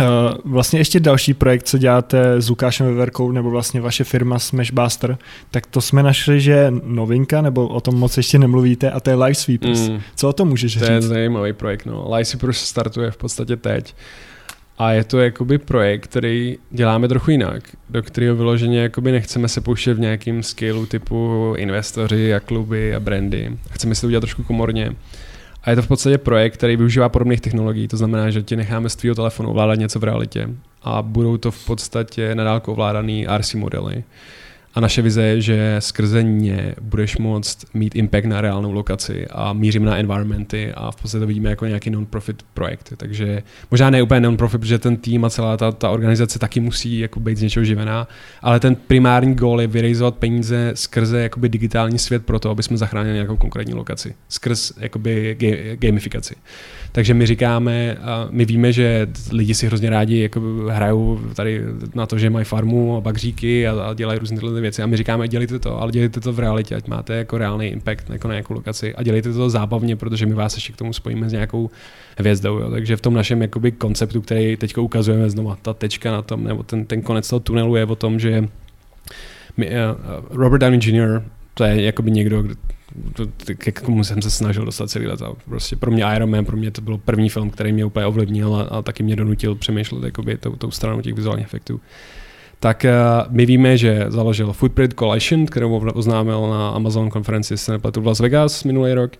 Uh, vlastně ještě další projekt, co děláte s Lukášem Veverkou, nebo vlastně vaše firma Smashbuster, tak to jsme našli, že je novinka, nebo o tom moc ještě nemluvíte, a to je Live Sweepers. Mm. Co o tom můžeš to říct? To je zajímavý projekt, no. Live Sweepers startuje v podstatě teď. A je to jakoby projekt, který děláme trochu jinak, do kterého vyloženě jakoby nechceme se pouštět v nějakým scaleu typu investoři a kluby a brandy. Chceme si to udělat trošku komorně. A je to v podstatě projekt, který využívá podobných technologií, to znamená, že ti necháme z tvého telefonu ovládat něco v realitě a budou to v podstatě nadálko ovládaný RC modely. A naše vize je, že skrze ně budeš moct mít impact na reálnou lokaci a mířím na environmenty a v podstatě to vidíme jako nějaký non-profit projekt. Takže možná ne úplně non-profit, protože ten tým a celá ta, ta organizace taky musí jako být z něčeho živená, ale ten primární goal je vyrejzovat peníze skrze jakoby digitální svět pro to, aby jsme zachránili nějakou konkrétní lokaci. Skrz jakoby gamifikaci. Takže my říkáme, my víme, že lidi si hrozně rádi jako hrajou tady na to, že mají farmu a bagříky a, a dělají různé tyhle věci. A my říkáme, dělejte to, ale dělejte to v realitě, ať máte jako reálný impact jako na nějakou lokaci a dělejte to zábavně, protože my vás ještě k tomu spojíme s nějakou hvězdou. Jo. Takže v tom našem jakoby, konceptu, který teď ukazujeme znova, ta tečka na tom, nebo ten, ten konec toho tunelu je o tom, že my, uh, Robert Downey Jr. to je jakoby někdo, k komu jsem se snažil dostat celý let. Prostě pro mě Iron Man, pro mě to byl první film, který mě úplně ovlivnil a, a taky mě donutil přemýšlet jakoby tou, tou stranou těch vizuálních efektů. Tak uh, my víme, že založil Footprint Collision, kterou oznámil na Amazon konferenci se nepletu v Las Vegas minulý rok.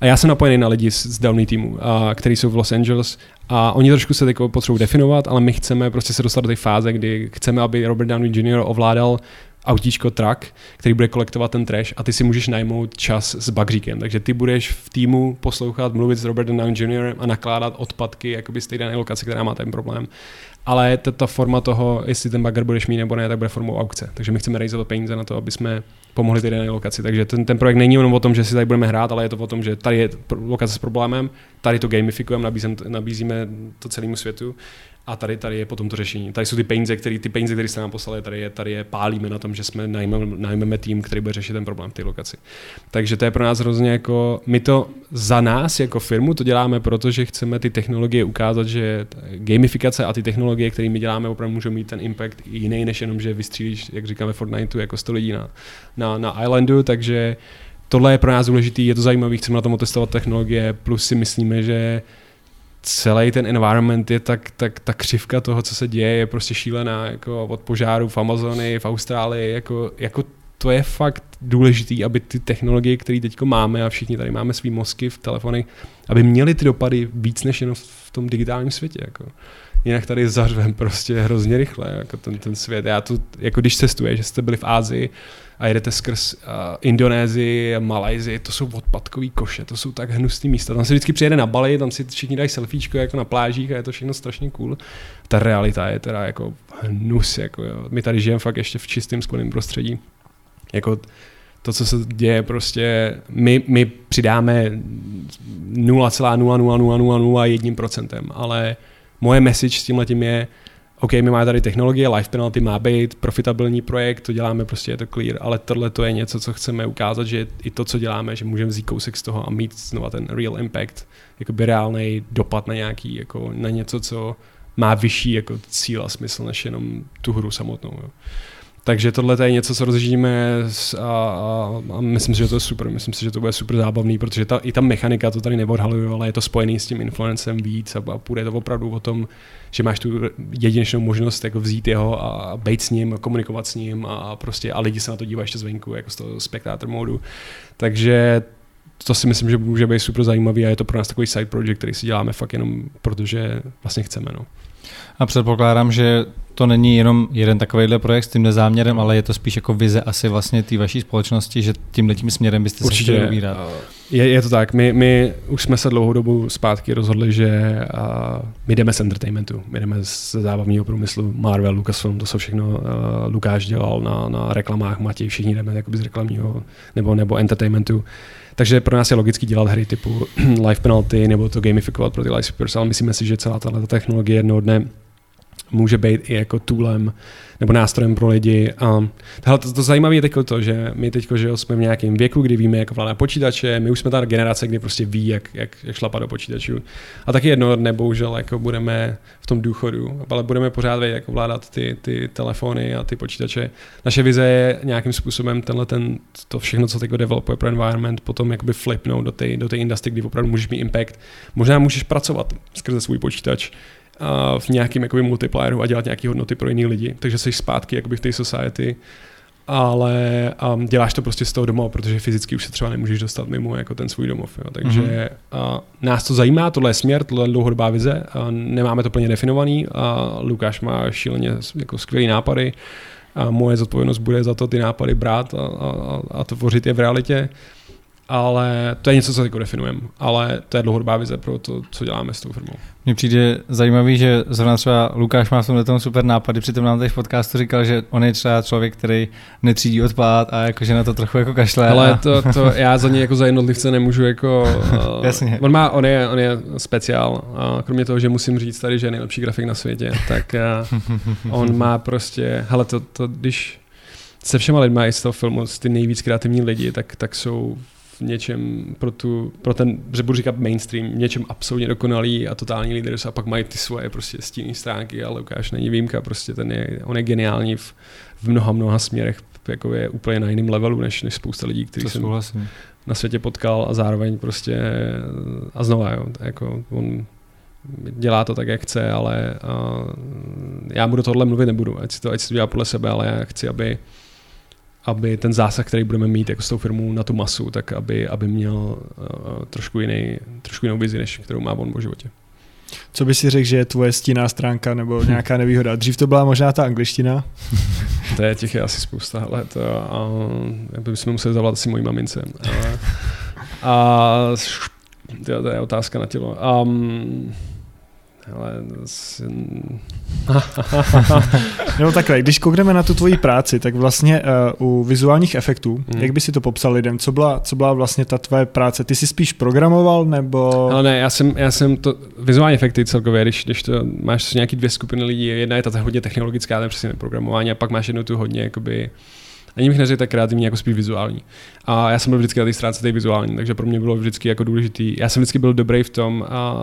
A já jsem napojený na lidi z, Downey týmu, uh, který jsou v Los Angeles a oni trošku se potřebují definovat, ale my chceme prostě se dostat do té fáze, kdy chceme, aby Robert Downey Jr. ovládal autíčko truck, který bude kolektovat ten trash a ty si můžeš najmout čas s bagříkem. Takže ty budeš v týmu poslouchat, mluvit s Robertem Downey Jr. a nakládat odpadky jakoby z té dané lokace, která má ten problém. ale ta, ta forma toho, jestli ten bagger budeš mít nebo ne, tak bude formou aukce. Takže my chceme realizovat peníze na to, aby jsme pomohli té dané lokaci. Takže ten, ten projekt není jenom o tom, že si tady budeme hrát, ale je to o tom, že tady je lokace s problémem, tady to gamifikujeme, nabízíme, nabízíme to celému světu a tady, tady je potom to řešení. Tady jsou ty peníze, který, ty peníze, které jste nám poslali, tady je, tady je pálíme na tom, že jsme najmeme, najmeme tým, který bude řešit ten problém v té lokaci. Takže to je pro nás hrozně jako, my to za nás jako firmu to děláme, protože chceme ty technologie ukázat, že gamifikace a ty technologie, které my děláme, opravdu můžou mít ten impact jiný, než jenom, že vystřílíš, jak říkáme Fortniteu, jako 100 lidí na, na, na Islandu, takže tohle je pro nás důležité, je to zajímavé, chceme na tom otestovat technologie, plus si myslíme, že celý ten environment je tak, tak, ta křivka toho, co se děje, je prostě šílená, jako od požáru v Amazonii, v Austrálii, jako, jako to je fakt důležitý, aby ty technologie, které teď máme a všichni tady máme svý mozky v telefonech, aby měly ty dopady víc než jenom v tom digitálním světě. Jako. Jinak tady zařvem prostě hrozně rychle, jako ten, ten svět. Já tu, jako když cestuje, že jste byli v Ázii, a jedete skrz uh, Indonésii, Malajzii, to jsou odpadkový koše, to jsou tak hnusný místa. Tam se vždycky přijede na Bali, tam si všichni dají selfiečko jako na plážích a je to všechno strašně cool. Ta realita je teda jako hnus, jako jo. My tady žijeme fakt ještě v čistém skvělém prostředí. Jako to, co se děje, prostě my, my přidáme 0,00001%, ale moje message s tím letím je, OK, my máme tady technologie, Life Penalty má být profitabilní projekt, to děláme, prostě je to clear, ale tohle to je něco, co chceme ukázat, že i to, co děláme, že můžeme vzít kousek z toho a mít znova ten real impact, jakoby reálný dopad na nějaký, jako na něco, co má vyšší jako cíl a smysl, než jenom tu hru samotnou. Jo. Takže tohle je něco, co rozjíždíme a, a, a, myslím si, že to je super. Myslím si, že to bude super zábavný, protože ta, i ta mechanika to tady neodhaluje, ale je to spojený s tím influencem víc a, a půjde to opravdu o tom, že máš tu jedinečnou možnost jako vzít jeho a být s ním, komunikovat s ním a prostě a lidi se na to dívají ještě zvenku, jako z toho spektátor módu. Takže to si myslím, že může být super zajímavý a je to pro nás takový side project, který si děláme fakt jenom protože vlastně chceme. No. A předpokládám, že to není jenom jeden takovýhle projekt s tímhle záměrem, ale je to spíš jako vize asi vlastně té vaší společnosti, že tímhle tím směrem byste Určitě. se chtěli ubírat. Je, je to tak. My, my už jsme se dlouhou dobu zpátky rozhodli, že uh, my jdeme z entertainmentu, my jdeme z zábavního průmyslu, Marvel, Lucasfilm, to jsou všechno uh, Lukáš dělal na, na reklamách, Matěj, všichni jdeme jakoby z reklamního nebo, nebo entertainmentu. Takže pro nás je logicky dělat hry typu Life Penalty nebo to gamifikovat pro ty live ale myslíme si, že celá tato technologie jednoho dne může být i jako toolem nebo nástrojem pro lidi. A hele, to, to zajímavé je teď to, že my teď že jsme v nějakém věku, kdy víme, jak vládá počítače, my už jsme ta generace, kdy prostě ví, jak, jak, jak šlapat do počítačů. A taky jedno dne, bohužel, jako budeme v tom důchodu, ale budeme pořád vědět, jak ovládat ty, ty telefony a ty počítače. Naše vize je nějakým způsobem tenhle ten, to všechno, co teď developuje pro environment, potom jakoby flipnout do té do industry, kdy opravdu můžeš mít impact. Možná můžeš pracovat skrze svůj počítač, v nějakém jakoby, multiplieru a dělat nějaké hodnoty pro jiný lidi. Takže jsi zpátky jakoby v té society, ale um, děláš to prostě z toho domova, protože fyzicky už se třeba nemůžeš dostat mimo jako ten svůj domov. Jo. Takže mm-hmm. uh, nás to zajímá, tohle je směr, tohle je dlouhodobá vize, uh, nemáme to plně definovaný a Lukáš má šíleně jako skvělý nápady a moje zodpovědnost bude za to ty nápady brát a, a, a tvořit je v realitě ale to je něco, co jako definujeme, ale to je dlouhodobá vize pro to, co děláme s tou firmou. Mně přijde zajímavý, že zrovna třeba Lukáš má v tomhle tom super nápady, přitom nám tady v podcastu říkal, že on je třeba člověk, který netřídí odpad a jakože na to trochu jako kašle. Ale a... to, to, já za něj jako za jednotlivce nemůžu jako... Jasně. On, má, on, je, on je speciál, a kromě toho, že musím říct tady, že je nejlepší grafik na světě, tak on má prostě, hele to, to když se všema lidma i z toho filmu, ty nejvíc kreativní lidi, tak, tak jsou v něčem pro, tu, pro ten, že budu říkat mainstream, v něčem absolutně dokonalý a totální líder a pak mají ty svoje prostě stíny stránky, ale Lukáš není výjimka, prostě ten je, on je geniální v, v mnoha, mnoha směrech, jako je úplně na jiném levelu, než, než spousta lidí, kteří jsem souhlasím. na světě potkal a zároveň prostě a znova, jo, jako on dělá to tak, jak chce, ale uh, já budu tohle mluvit nebudu, ať si to, ať si to dělá podle sebe, ale já chci, aby aby ten zásah, který budeme mít jako s tou firmou na tu masu, tak aby, aby měl uh, trošku, jiný, trošku jinou vizi, než kterou má on v životě. Co by si řekl, že je tvoje stíná stránka nebo nějaká nevýhoda? Dřív to byla možná ta angličtina? to je těch je asi spousta, ale to uh, bychom museli zavolat asi mojí mamince. Ale, a to je otázka na tělo. Um, Ale s... no takhle, když koukneme na tu tvoji práci, tak vlastně uh, u vizuálních efektů, hmm. jak by si to popsal lidem, co byla, co byla vlastně ta tvoje práce? Ty jsi spíš programoval, nebo... Ale ne, já jsem, já jsem to, vizuální efekty celkově, když, když to máš nějaký dvě skupiny lidí, jedna je ta hodně technologická, je přesně programování, a pak máš jednu tu hodně jakoby ani bych neřekl tak kreativní, jako spíš vizuální. A já jsem byl vždycky na té stránce té vizuální, takže pro mě bylo vždycky jako důležitý. Já jsem vždycky byl dobrý v tom a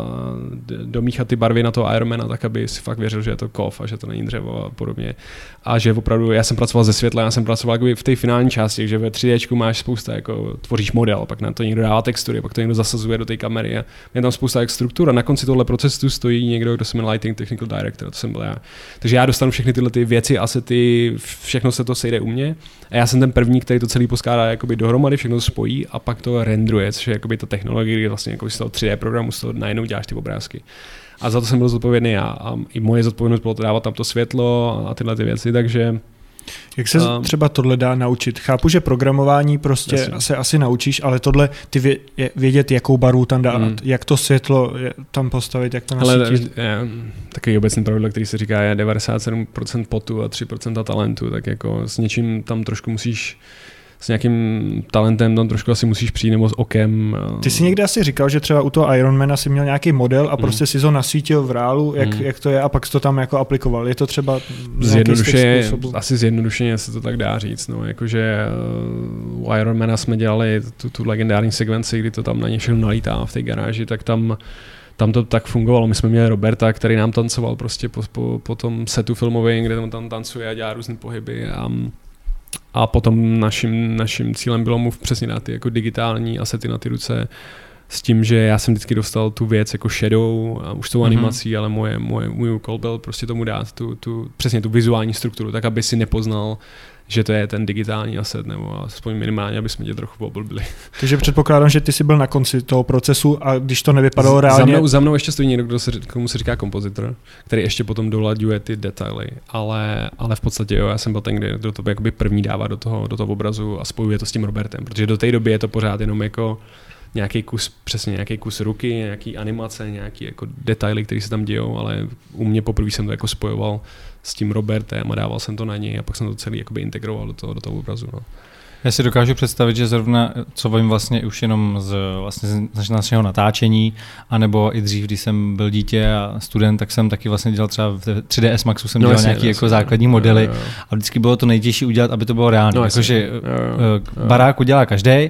domíchat ty barvy na toho Ironmana, tak aby si fakt věřil, že je to kov a že to není dřevo a podobně. A že opravdu, já jsem pracoval ze světla, já jsem pracoval jako v té finální části, že ve 3D máš spousta, jako tvoříš model, pak na to někdo dává textury, pak to někdo zasazuje do té kamery a je tam spousta jak struktur a na konci tohle procesu stojí někdo, kdo se jmenuje Lighting Technical Director, to jsem byl já. Takže já dostanu všechny tyhle ty věci, asety, všechno se to sejde u mě a já jsem ten první, který to celý poskládá jakoby dohromady, všechno to spojí a pak to rendruje, což je jakoby ta technologie, kdy vlastně jako z toho 3D programu z toho najednou děláš ty obrázky. A za to jsem byl zodpovědný já. A i moje zodpovědnost bylo to dávat tam to světlo a tyhle ty věci, takže jak se um, třeba tohle dá naučit? Chápu, že programování prostě jasně. se asi naučíš, ale tohle ty vě, vědět, jakou barvu tam dát, mm. jak to světlo tam postavit, jak to nasvítit. Ale je, takový obecný pravidlo, který se říká, je 97% potu a 3% talentu, tak jako s něčím tam trošku musíš s nějakým talentem tam trošku asi musíš přijít nebo s okem. Ty jsi někdy asi říkal, že třeba u toho Ironmana si měl nějaký model a mm. prostě si ho nasvítil v reálu, jak, mm. jak to je a pak jsi to tam jako aplikoval. Je to třeba zjednodušeně, asi zjednodušeně se to tak dá říct. No, jakože uh, u Ironmana jsme dělali tu, tu legendární sekvenci, kdy to tam na ně všechno nalítá v té garáži, tak tam tam to tak fungovalo. My jsme měli Roberta, který nám tancoval prostě po, po, po tom setu filmovém, kde tam tancuje a dělá různé pohyby. A, a potom naším, naším cílem bylo mu přesně dát ty jako digitální asety na ty ruce s tím, že já jsem vždycky dostal tu věc jako shadow a už tou mm-hmm. animací, ale moje, moje, můj úkol byl prostě tomu dát tu, tu, přesně tu vizuální strukturu, tak aby si nepoznal že to je ten digitální asset, nebo aspoň minimálně, aby jsme tě trochu oblbili. Takže předpokládám, že ty jsi byl na konci toho procesu a když to nevypadalo reálně... Za mnou, za mnou ještě stojí někdo, kdo se, komu se říká kompozitor, který ještě potom dolaďuje ty detaily, ale, ale v podstatě jo, já jsem byl ten, kdo to jakoby první dává do toho, do toho obrazu a spojuje to s tím Robertem, protože do té doby je to pořád jenom jako nějaký kus, přesně nějaký kus ruky, nějaký animace, nějaký jako detaily, které se tam dějou, ale u mě poprvé jsem to jako spojoval s tím Robertem a dával jsem to na něj a pak jsem to celý jakoby integroval do toho, do toho obrazu. No. Já si dokážu představit, že zrovna, co vím vlastně už jenom z, vlastně z našeho natáčení, anebo i dřív, když jsem byl dítě a student, tak jsem taky vlastně dělal třeba v 3ds Maxu jsem no, dělal nějaké jako základní modely jo, jo. a vždycky bylo to nejtěžší udělat, aby to bylo reálné. No, Jakože eh, barák udělá každý,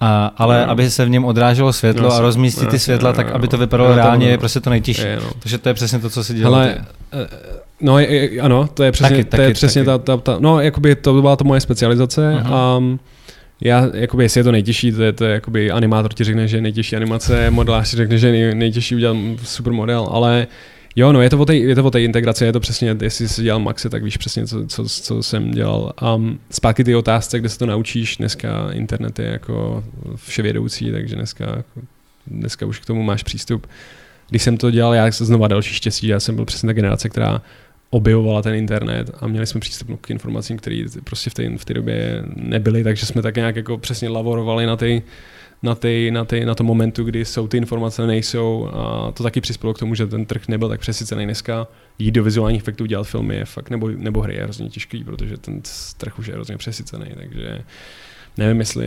a, ale no. aby se v něm odráželo světlo no, a rozmístit no, ty světla, no, tak aby to vypadalo no, reálně, je prostě to nejtěžší. Je, no. Takže to je přesně to, co si dělá. Ale, no, je, ano, to je přesně, taky, to je taky, přesně taky. Ta, ta, ta, no, jakoby to byla to moje specializace. Uh-huh. Um, já, jakoby, jestli je to nejtěžší, to je, to je jakoby, animátor ti řekne, že je nejtěžší animace, modelář ti řekne, že je nejtěžší udělat super model, ale Jo, no je to o té, je to o té integraci, je to přesně, jestli jsi dělal Maxi, tak víš přesně, co, co, co jsem dělal. A um, zpátky ty otázce, kde se to naučíš, dneska internet je jako vševědoucí, takže dneska, dneska už k tomu máš přístup. Když jsem to dělal, já znova další štěstí, já jsem byl přesně ta generace, která objevovala ten internet a měli jsme přístup k informacím, které prostě v té, v té době nebyly, takže jsme tak nějak jako přesně lavorovali na ty, na, ty, na, ty, na tom momentu, kdy jsou ty informace, nejsou. A to taky přispělo k tomu, že ten trh nebyl tak přesycený dneska. Jít do vizuálních efektů dělat filmy je fakt, nebo, nebo hry je hrozně těžký, protože ten trh už je hrozně přesycený, takže nevím, jestli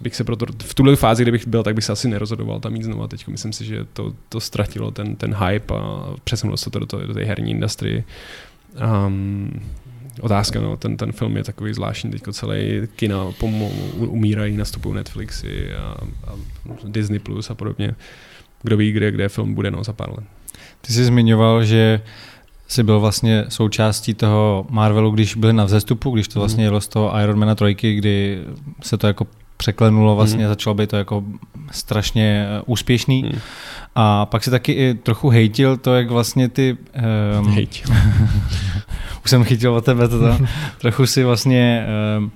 bych se proto, v tuhle fázi, kdybych byl, tak bych se asi nerozhodoval tam jít znovu. Teď myslím si, že to, to ztratilo ten, ten hype a přesunulo se to do, to, do té herní industrie. Um, otázka, no, ten, ten film je takový zvláštní, teďko celý kina pomo- umírají, nastupují Netflixy a, a Disney Plus a podobně. Kdo ví, kde, kde film bude no, za pár let. Ty jsi zmiňoval, že jsi byl vlastně součástí toho Marvelu, když byli na vzestupu, když to vlastně mhm. jelo z toho Ironmana trojky, kdy se to jako překlenulo, vlastně mm. začalo být to jako strašně eh, úspěšný. Mm. A pak si taky i trochu hejtil to, jak vlastně ty... Um, hejtil. už jsem chytil od tebe toto. trochu si vlastně um,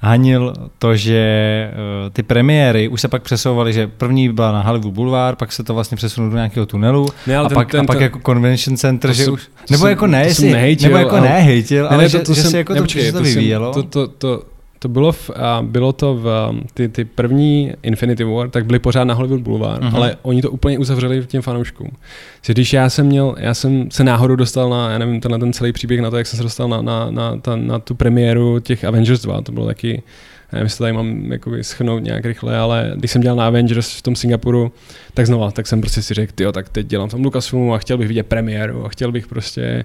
hanil to, že uh, ty premiéry už se pak přesouvaly, že první byla na Hollywood Boulevard, pak se to vlastně přesunulo do nějakého tunelu ne, a, ten, pak, ten, a pak ten, jako convention center, že jsem, už... Nebo jsem, jako ne, jestli, hejtil, nebo jako ale, ne hejtil, ale, ne, ne, to, to že, jsem, že se jako to, počkej, to, to vyvíjelo. To, to, to, to bylo, v, bylo to v, ty, ty první Infinity War, tak byly pořád na Hollywood Boulevard, uh-huh. ale oni to úplně uzavřeli těm fanouškům. Když já jsem měl, já jsem se náhodou dostal na, já nevím, tenhle ten celý příběh na to, jak jsem se dostal na, na, na, ta, na tu premiéru těch Avengers 2, to bylo taky, nevím, jestli tady mám jakoby schnout nějak rychle, ale když jsem dělal na Avengers v tom Singapuru, tak znova, tak jsem prostě si řekl, jo, tak teď dělám tam Lucasfilmu a chtěl bych vidět premiéru a chtěl bych prostě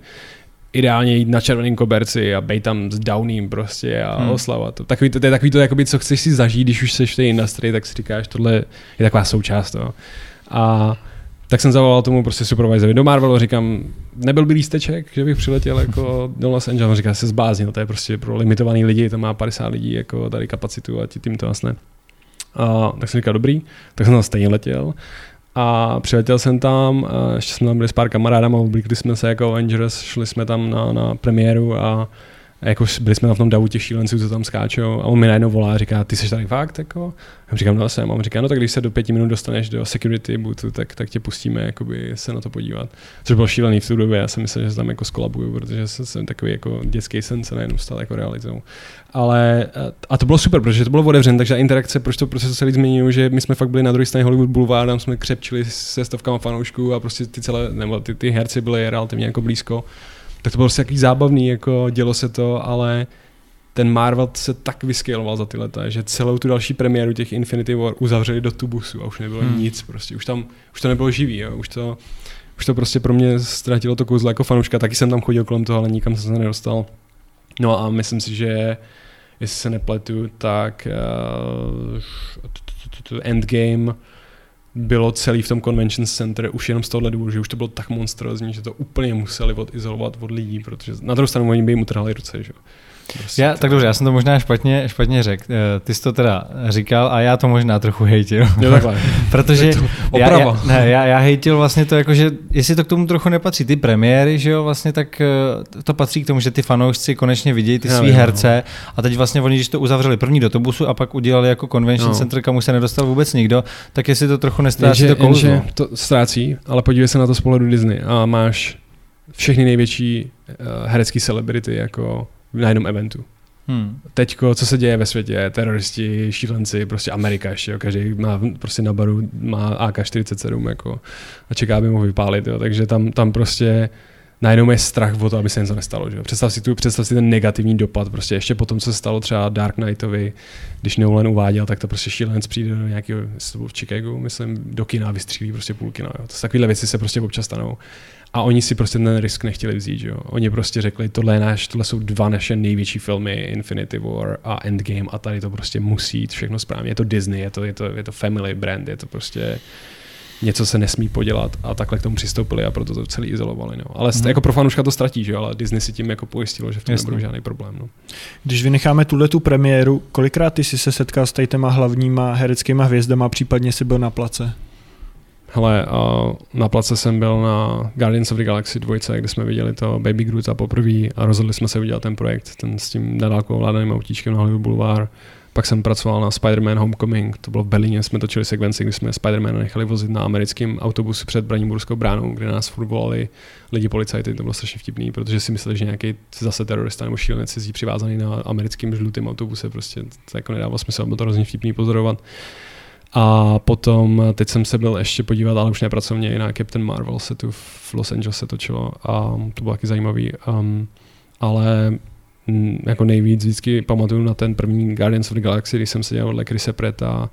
ideálně jít na červeném koberci a bejt tam s Downym prostě a hmm. oslavat to. Takový to, to je takový to, jakoby, co chceš si zažít, když už seš v té industrii, tak si říkáš, tohle je taková součást toho. A tak jsem zavolal tomu prostě supervisorovi do Marvelu, říkám, nebyl by lísteček, že bych přiletěl jako do Los Angeles, říká, se zbláznil, to je prostě pro limitovaný lidi, to má 50 lidí jako tady kapacitu a tím to vlastně. A, tak jsem říkal, dobrý, tak jsem tam stejně letěl a přiletěl jsem tam, ještě jsme tam byli s pár kamarádama, oblíkli jsme se jako Avengers, šli jsme tam na, na premiéru a jako byli jsme na tom davu těch šílenců, co tam skáčou a on mi najednou volá a říká, ty jsi tady fakt, jako? Já říkám, no jsem. A on říká, no tak když se do pěti minut dostaneš do security bootu, tak, tak tě pustíme jakoby, se na to podívat. Což bylo šílený v tu době, já jsem myslel, že se tam jako skolabuju, protože jsem takový jako dětský sen se najednou stal jako realitou. Ale a to bylo super, protože to bylo otevřené, takže interakce, proč to prostě se změnilo, že my jsme fakt byli na druhé straně Hollywood Boulevard, tam jsme křepčili se stovkama fanoušků a prostě ty celé, nebo ty, ty herci byly relativně jako blízko tak to bylo prostě jaký zábavný, jako dělo se to, ale ten Marvel se tak vyskyloval za ty leta, že celou tu další premiéru těch Infinity War uzavřeli do tubusu a už nebylo hmm. nic prostě, už tam, už to nebylo živý, jo. už to, už to prostě pro mě ztratilo to kouzlo jako fanouška, taky jsem tam chodil kolem toho, ale nikam jsem se nedostal. No a myslím si, že jestli se nepletu, tak uh, Endgame bylo celý v tom convention center už jenom z tohohle důvodu, že už to bylo tak monstrózní, že to úplně museli odizolovat od lidí, protože na druhou stranu oni by jim utrhali ruce, že Prostě já, tak dobře, já jsem to možná špatně, špatně řekl. Eh, ty jsi to teda říkal a já to možná trochu hejtil. Jo, takhle. Protože já, já, ne, já, já hejtil vlastně to jako, že jestli to k tomu trochu nepatří, ty premiéry, že jo, vlastně tak eh, to patří k tomu, že ty fanoušci konečně vidějí ty svý herce no. a teď vlastně oni, když to uzavřeli první do autobusu a pak udělali jako convention no. center, kam už se nedostal vůbec nikdo, tak jestli to trochu nestrácí to kouzlo. to ztrácí, ale podívej se na to z pohledu Disney a máš všechny největší uh, herecký celebrity jako na jednom eventu. Hmm. Teďko, co se děje ve světě, teroristi, šílenci, prostě Amerika ještě, jo, každý má prostě na baru má AK-47 jako, a čeká, aby mu vypálit, jo, takže tam, tam prostě najednou je strach o to, aby se něco nestalo. Že? Představ, si tu, představ si ten negativní dopad, prostě ještě potom, co se stalo třeba Dark Knightovi, když Nolan uváděl, tak to prostě šílenec přijde do nějakého, v Chicago, myslím, do kina vystřílí prostě půl kina. Jo. To takovéhle věci se prostě občas stanou. A oni si prostě ten risk nechtěli vzít, jo. Oni prostě řekli, tohle, je náš, tohle jsou dva naše největší filmy, Infinity War a Endgame a tady to prostě musí jít všechno správně. Je to Disney, je to, je to, je to family brand, je to prostě něco se nesmí podělat a takhle k tomu přistoupili a proto to celý izolovali. No. Ale hmm. jako pro fanuška to ztratí, že? ale Disney si tím jako pojistilo, že v tom nebude žádný problém. No. Když vynecháme tuhle tu premiéru, kolikrát ty jsi se setkal s těma hlavníma hereckýma hvězdama, případně jsi byl na place? Hele, uh, na place jsem byl na Guardians of the Galaxy 2, kde jsme viděli to Baby Groota poprvé a rozhodli jsme se udělat ten projekt, ten s tím nadálkou vládaným autíčkem na Hollywood Boulevard. Pak jsem pracoval na Spider-Man Homecoming, to bylo v Berlíně, jsme točili sekvenci, kdy jsme Spider-Man nechali vozit na americkém autobusu před Braniburskou bránou, kde nás furt lidi policajty, to bylo strašně vtipný, protože si mysleli, že nějaký zase terorista nebo šílenec jezdí přivázaný na americkým žlutým autobuse, prostě to jako nedávalo smysl, bylo to hrozně vtipný pozorovat. A potom, teď jsem se byl ještě podívat, ale už nepracovně, na Captain Marvel se tu v Los Angeles točilo a to bylo taky zajímavý. Um, ale m, jako nejvíc vždycky pamatuju na ten první Guardians of the Galaxy, když jsem seděl vedle Chrisa Preta,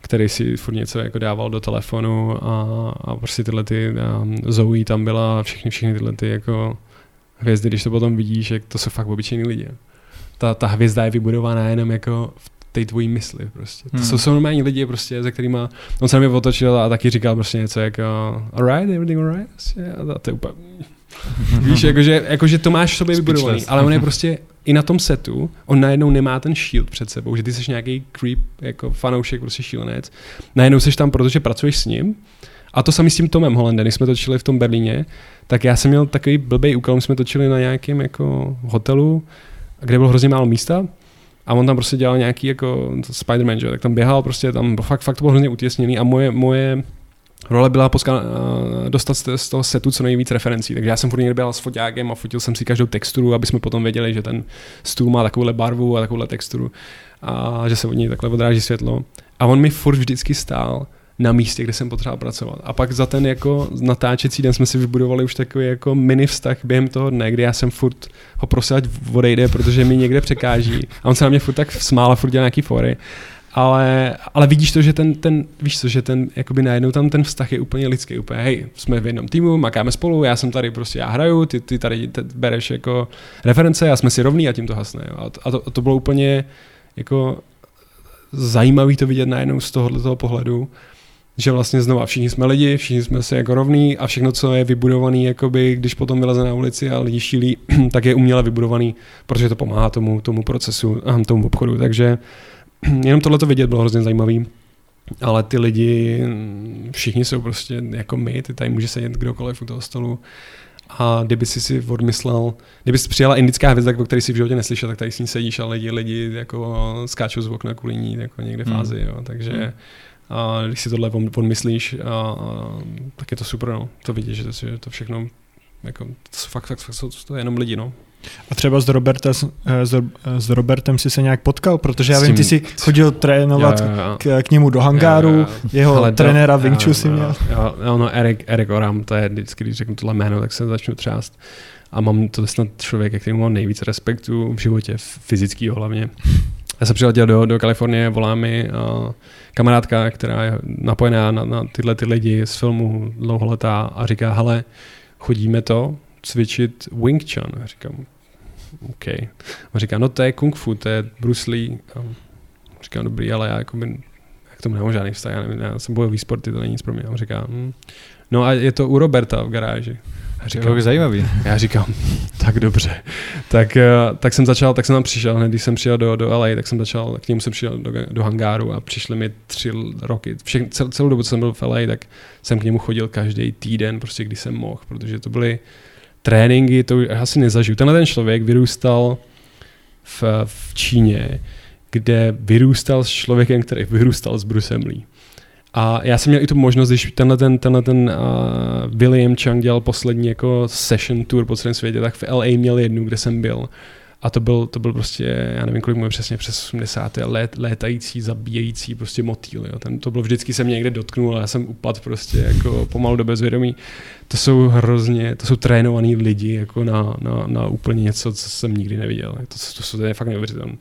který si furt něco jako dával do telefonu a, a prostě tyhle ty um, Zoe tam byla, všechny, všechny tyhle ty jako hvězdy, když to potom vidíš, jak to jsou fakt obyčejní lidi. Ta, ta hvězda je vybudovaná jenom jako v té tvojí mysli prostě. To hmm. jsou, jsou normální lidi prostě, za kterýma, on se na mě otočil a taky říkal prostě něco jako alright, everything alright, prostě, a to je úplně, víš, jakože, jakože to máš v sobě vybudovaný, ale on je prostě i na tom setu, on najednou nemá ten shield před sebou, že ty jsi nějaký creep, jako fanoušek, prostě šílenec, najednou jsi tam, protože pracuješ s ním, a to sami s tím Tomem Hollandem, když jsme točili v tom Berlíně, tak já jsem měl takový blbý úkol, jsme točili na nějakém jako hotelu, kde bylo hrozně málo místa a on tam prostě dělal nějaký jako Spider-Man, že? tak tam běhal prostě, tam fakt, fakt to bylo hrozně utěsněný a moje, moje role byla poska- dostat z toho setu co nejvíc referencí. Takže já jsem furt někde byl s foťákem a fotil jsem si každou texturu, aby jsme potom věděli, že ten stůl má takovouhle barvu a takovouhle texturu a že se od něj takhle odráží světlo. A on mi furt vždycky stál na místě, kde jsem potřeboval pracovat. A pak za ten jako natáčecí den jsme si vybudovali už takový jako mini vztah během toho dne, kdy já jsem furt ho prosil, ať odejde, protože mi někde překáží. A on se na mě furt tak smál a furt dělal nějaký fory. Ale, ale vidíš to, že ten, ten, víš co, že ten, jakoby najednou tam ten vztah je úplně lidský, úplně, hej, jsme v jednom týmu, makáme spolu, já jsem tady prostě, já hraju, ty, ty tady ty bereš jako reference a jsme si rovní a tím to hasne. A, to, a to, to bylo úplně jako zajímavý to vidět najednou z tohohle toho pohledu, že vlastně znova všichni jsme lidi, všichni jsme si jako rovní a všechno, co je vybudovaný, jakoby, když potom vyleze na ulici a lidi šílí, tak je uměle vybudovaný, protože to pomáhá tomu, tomu procesu, tomu obchodu. Takže jenom tohle to vidět bylo hrozně zajímavý. Ale ty lidi, všichni jsou prostě jako my, ty tady může sedět kdokoliv u toho stolu. A kdyby si si odmyslel, kdyby si přijala indická hvězda, o který si v životě neslyšel, tak tady s ní sedíš a lidi, lidi jako skáčou z okna kvůli ní jako někde v hmm. Ázii. Jo. Takže hmm. A když si tohle odmyslíš, a, a, tak je to super. No. To vidíš, že to, že to všechno jako, to fakt, fakt, fakt, to, to je jenom lidi. No. A třeba s, Roberta, s, s Robertem si se nějak potkal, protože já vím, ty jsi chodil trénovat jo, jo. K, k němu do hangáru, jo, jo. jeho Ale trenéra do, Wing Chun si měl. Jo, jo, no Erik, Erik Oram, to je vždycky, když řeknu tohle jméno, tak se začnu třást. A mám to snad člověk, který mám nejvíc respektu v životě, fyzického hlavně. Já jsem přiletěl do, do Kalifornie, volá mi uh, kamarádka, která je napojená na, na tyhle ty lidi z filmu dlouholetá a říká, hele, chodíme to, cvičit Wing Chun. A říkám, OK. A říká, no to je kung fu, to je Bruce Lee. A říkám, dobrý, ale já jako by, já k tomu nemám žádný vztah, já, nevím, já jsem bojový sporty, to není nic pro mě. A říká, hm. no a je to u Roberta v garáži. A říkám, to zajímavý. Já říkám, tak dobře. Tak, eh, tak jsem začal, tak jsem tam přišel, hned když jsem přijel do, do LA, tak jsem začal, k němu jsem přijel do, do hangáru a přišli mi tři roky. Všech, cel, celou dobu, co jsem byl v LA, tak jsem k němu chodil každý týden, prostě když jsem mohl, protože to byly tréninky, to asi nezažiju. Tenhle ten člověk vyrůstal v, v Číně, kde vyrůstal s člověkem, který vyrůstal s Brucem Lee. A já jsem měl i tu možnost, když tenhle ten, tenhle ten uh, William Chang dělal poslední jako session tour po celém světě, tak v LA měl jednu, kde jsem byl. A to byl, to byl prostě, já nevím, kolik mu přesně, přes 80. Let, létající, zabíjející prostě motýl. Jo. Ten, to bylo vždycky se mě někde dotknul a já jsem upad prostě jako pomalu do bezvědomí. To jsou hrozně, to jsou trénovaný lidi jako na, na, na úplně něco, co jsem nikdy neviděl. To, to, to, to je fakt neuvěřitelné.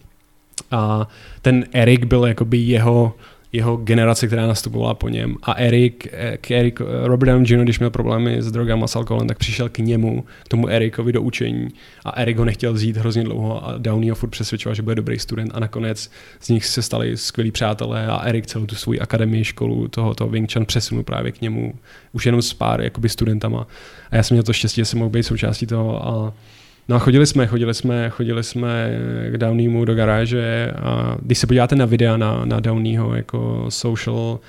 A ten Erik byl jakoby jeho jeho generace, která nastupovala po něm. A Erik, k Erik, Robert Downey Jr., když měl problémy s drogama, s alkoholem, tak přišel k němu, k tomu Erikovi do učení a Erik ho nechtěl vzít hrozně dlouho a Downey ho furt přesvědčoval, že bude dobrý student a nakonec z nich se stali skvělí přátelé a Erik celou tu svou akademii, školu toho, toho Wing Chun přesunul právě k němu, už jenom s pár jakoby studentama. A já jsem měl to štěstí, že jsem mohl být součástí toho a No a chodili jsme, chodili jsme, chodili jsme k Downeymu do garáže a když se podíváte na videa na, na Downeyho jako social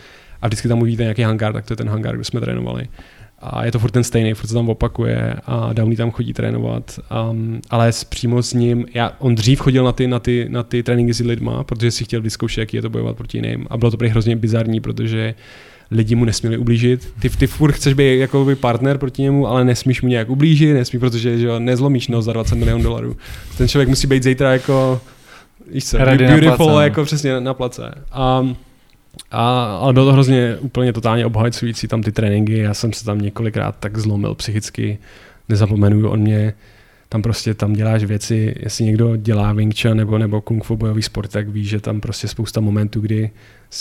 a vždycky tam uvidíte nějaký hangár, tak to je ten hangár, kde jsme trénovali. A je to furt ten stejný, furt se tam opakuje a Downey tam chodí trénovat, um, ale přímo s ním, já, on dřív chodil na ty, na, ty, na ty tréninky s lidma, protože si chtěl vyzkoušet, jaký je to bojovat proti jiným a bylo to prý hrozně bizarní, protože lidi mu nesměli ublížit. Ty, ty furt chceš být jako by partner proti němu, ale nesmíš mu nějak ublížit, nesmí, protože že nezlomíš nos za 20 milionů dolarů. Ten člověk musí být zítra jako víš co, beautiful, place, no. jako přesně na, na place. A, a, ale bylo to hrozně úplně totálně obhajující tam ty tréninky, já jsem se tam několikrát tak zlomil psychicky, nezapomenu, on mě tam prostě tam děláš věci, jestli někdo dělá Wing Chun nebo, nebo Kung Fu bojový sport, tak víš, že tam prostě spousta momentů, kdy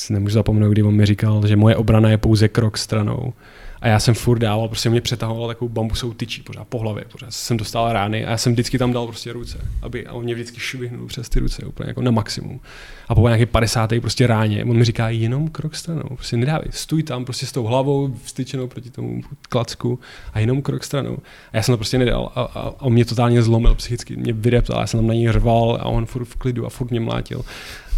nemůžu zapomenout, kdy on mi říkal, že moje obrana je pouze krok stranou. A já jsem furt dával, prostě mě přetahoval takovou bambusovou tyčí pořád po hlavě, pořád jsem dostal rány a já jsem vždycky tam dal prostě ruce, aby a on mě vždycky švihnul přes ty ruce úplně jako na maximum. A po nějaké 50. prostě ráně, on mi říká jenom krok stranou, prostě nedávej, stůj tam prostě s tou hlavou vstyčenou proti tomu klacku a jenom krok stranou. A já jsem to prostě nedal a, a, a on mě totálně zlomil psychicky, mě vydeptal, já jsem tam na něj řval a on furt v klidu a furt mě mlátil.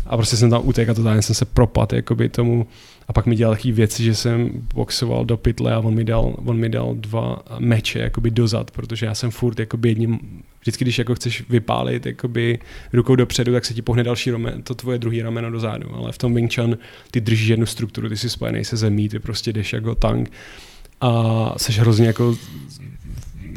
A prostě jsem tam utekl a totálně jsem se propadl jakoby tomu a pak mi dělal takové věci, že jsem boxoval do pytle a on mi dal, on mi dal dva meče jakoby dozad, protože já jsem furt jakoby jedním Vždycky, když jako chceš vypálit jakoby rukou dopředu, tak se ti pohne další ramen, to tvoje druhý rameno dozadu. Ale v tom Wing Chun ty držíš jednu strukturu, ty jsi spojený se zemí, ty prostě jdeš jako tank a jsi hrozně jako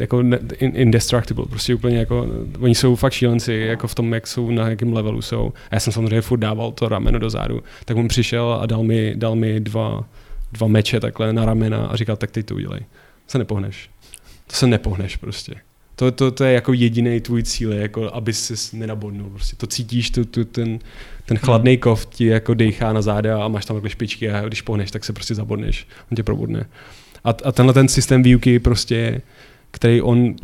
jako indestructible, prostě úplně jako, oni jsou fakt šílenci, jako v tom, jak jsou, na jakém levelu jsou. A já jsem samozřejmě furt dával to rameno dozadu, tak on přišel a dal mi, dal mi dva, dva meče takhle na ramena a říkal, tak ty to udělej. Se nepohneš. To se nepohneš prostě. To, to, to je jako jediný tvůj cíl, jako aby se nenabodnul. Prostě to cítíš, tu, tu, ten, ten chladný kov ti jako dechá na záda a máš tam takhle špičky a když pohneš, tak se prostě zabodneš. On tě probodne. A, a tenhle ten systém výuky prostě, který on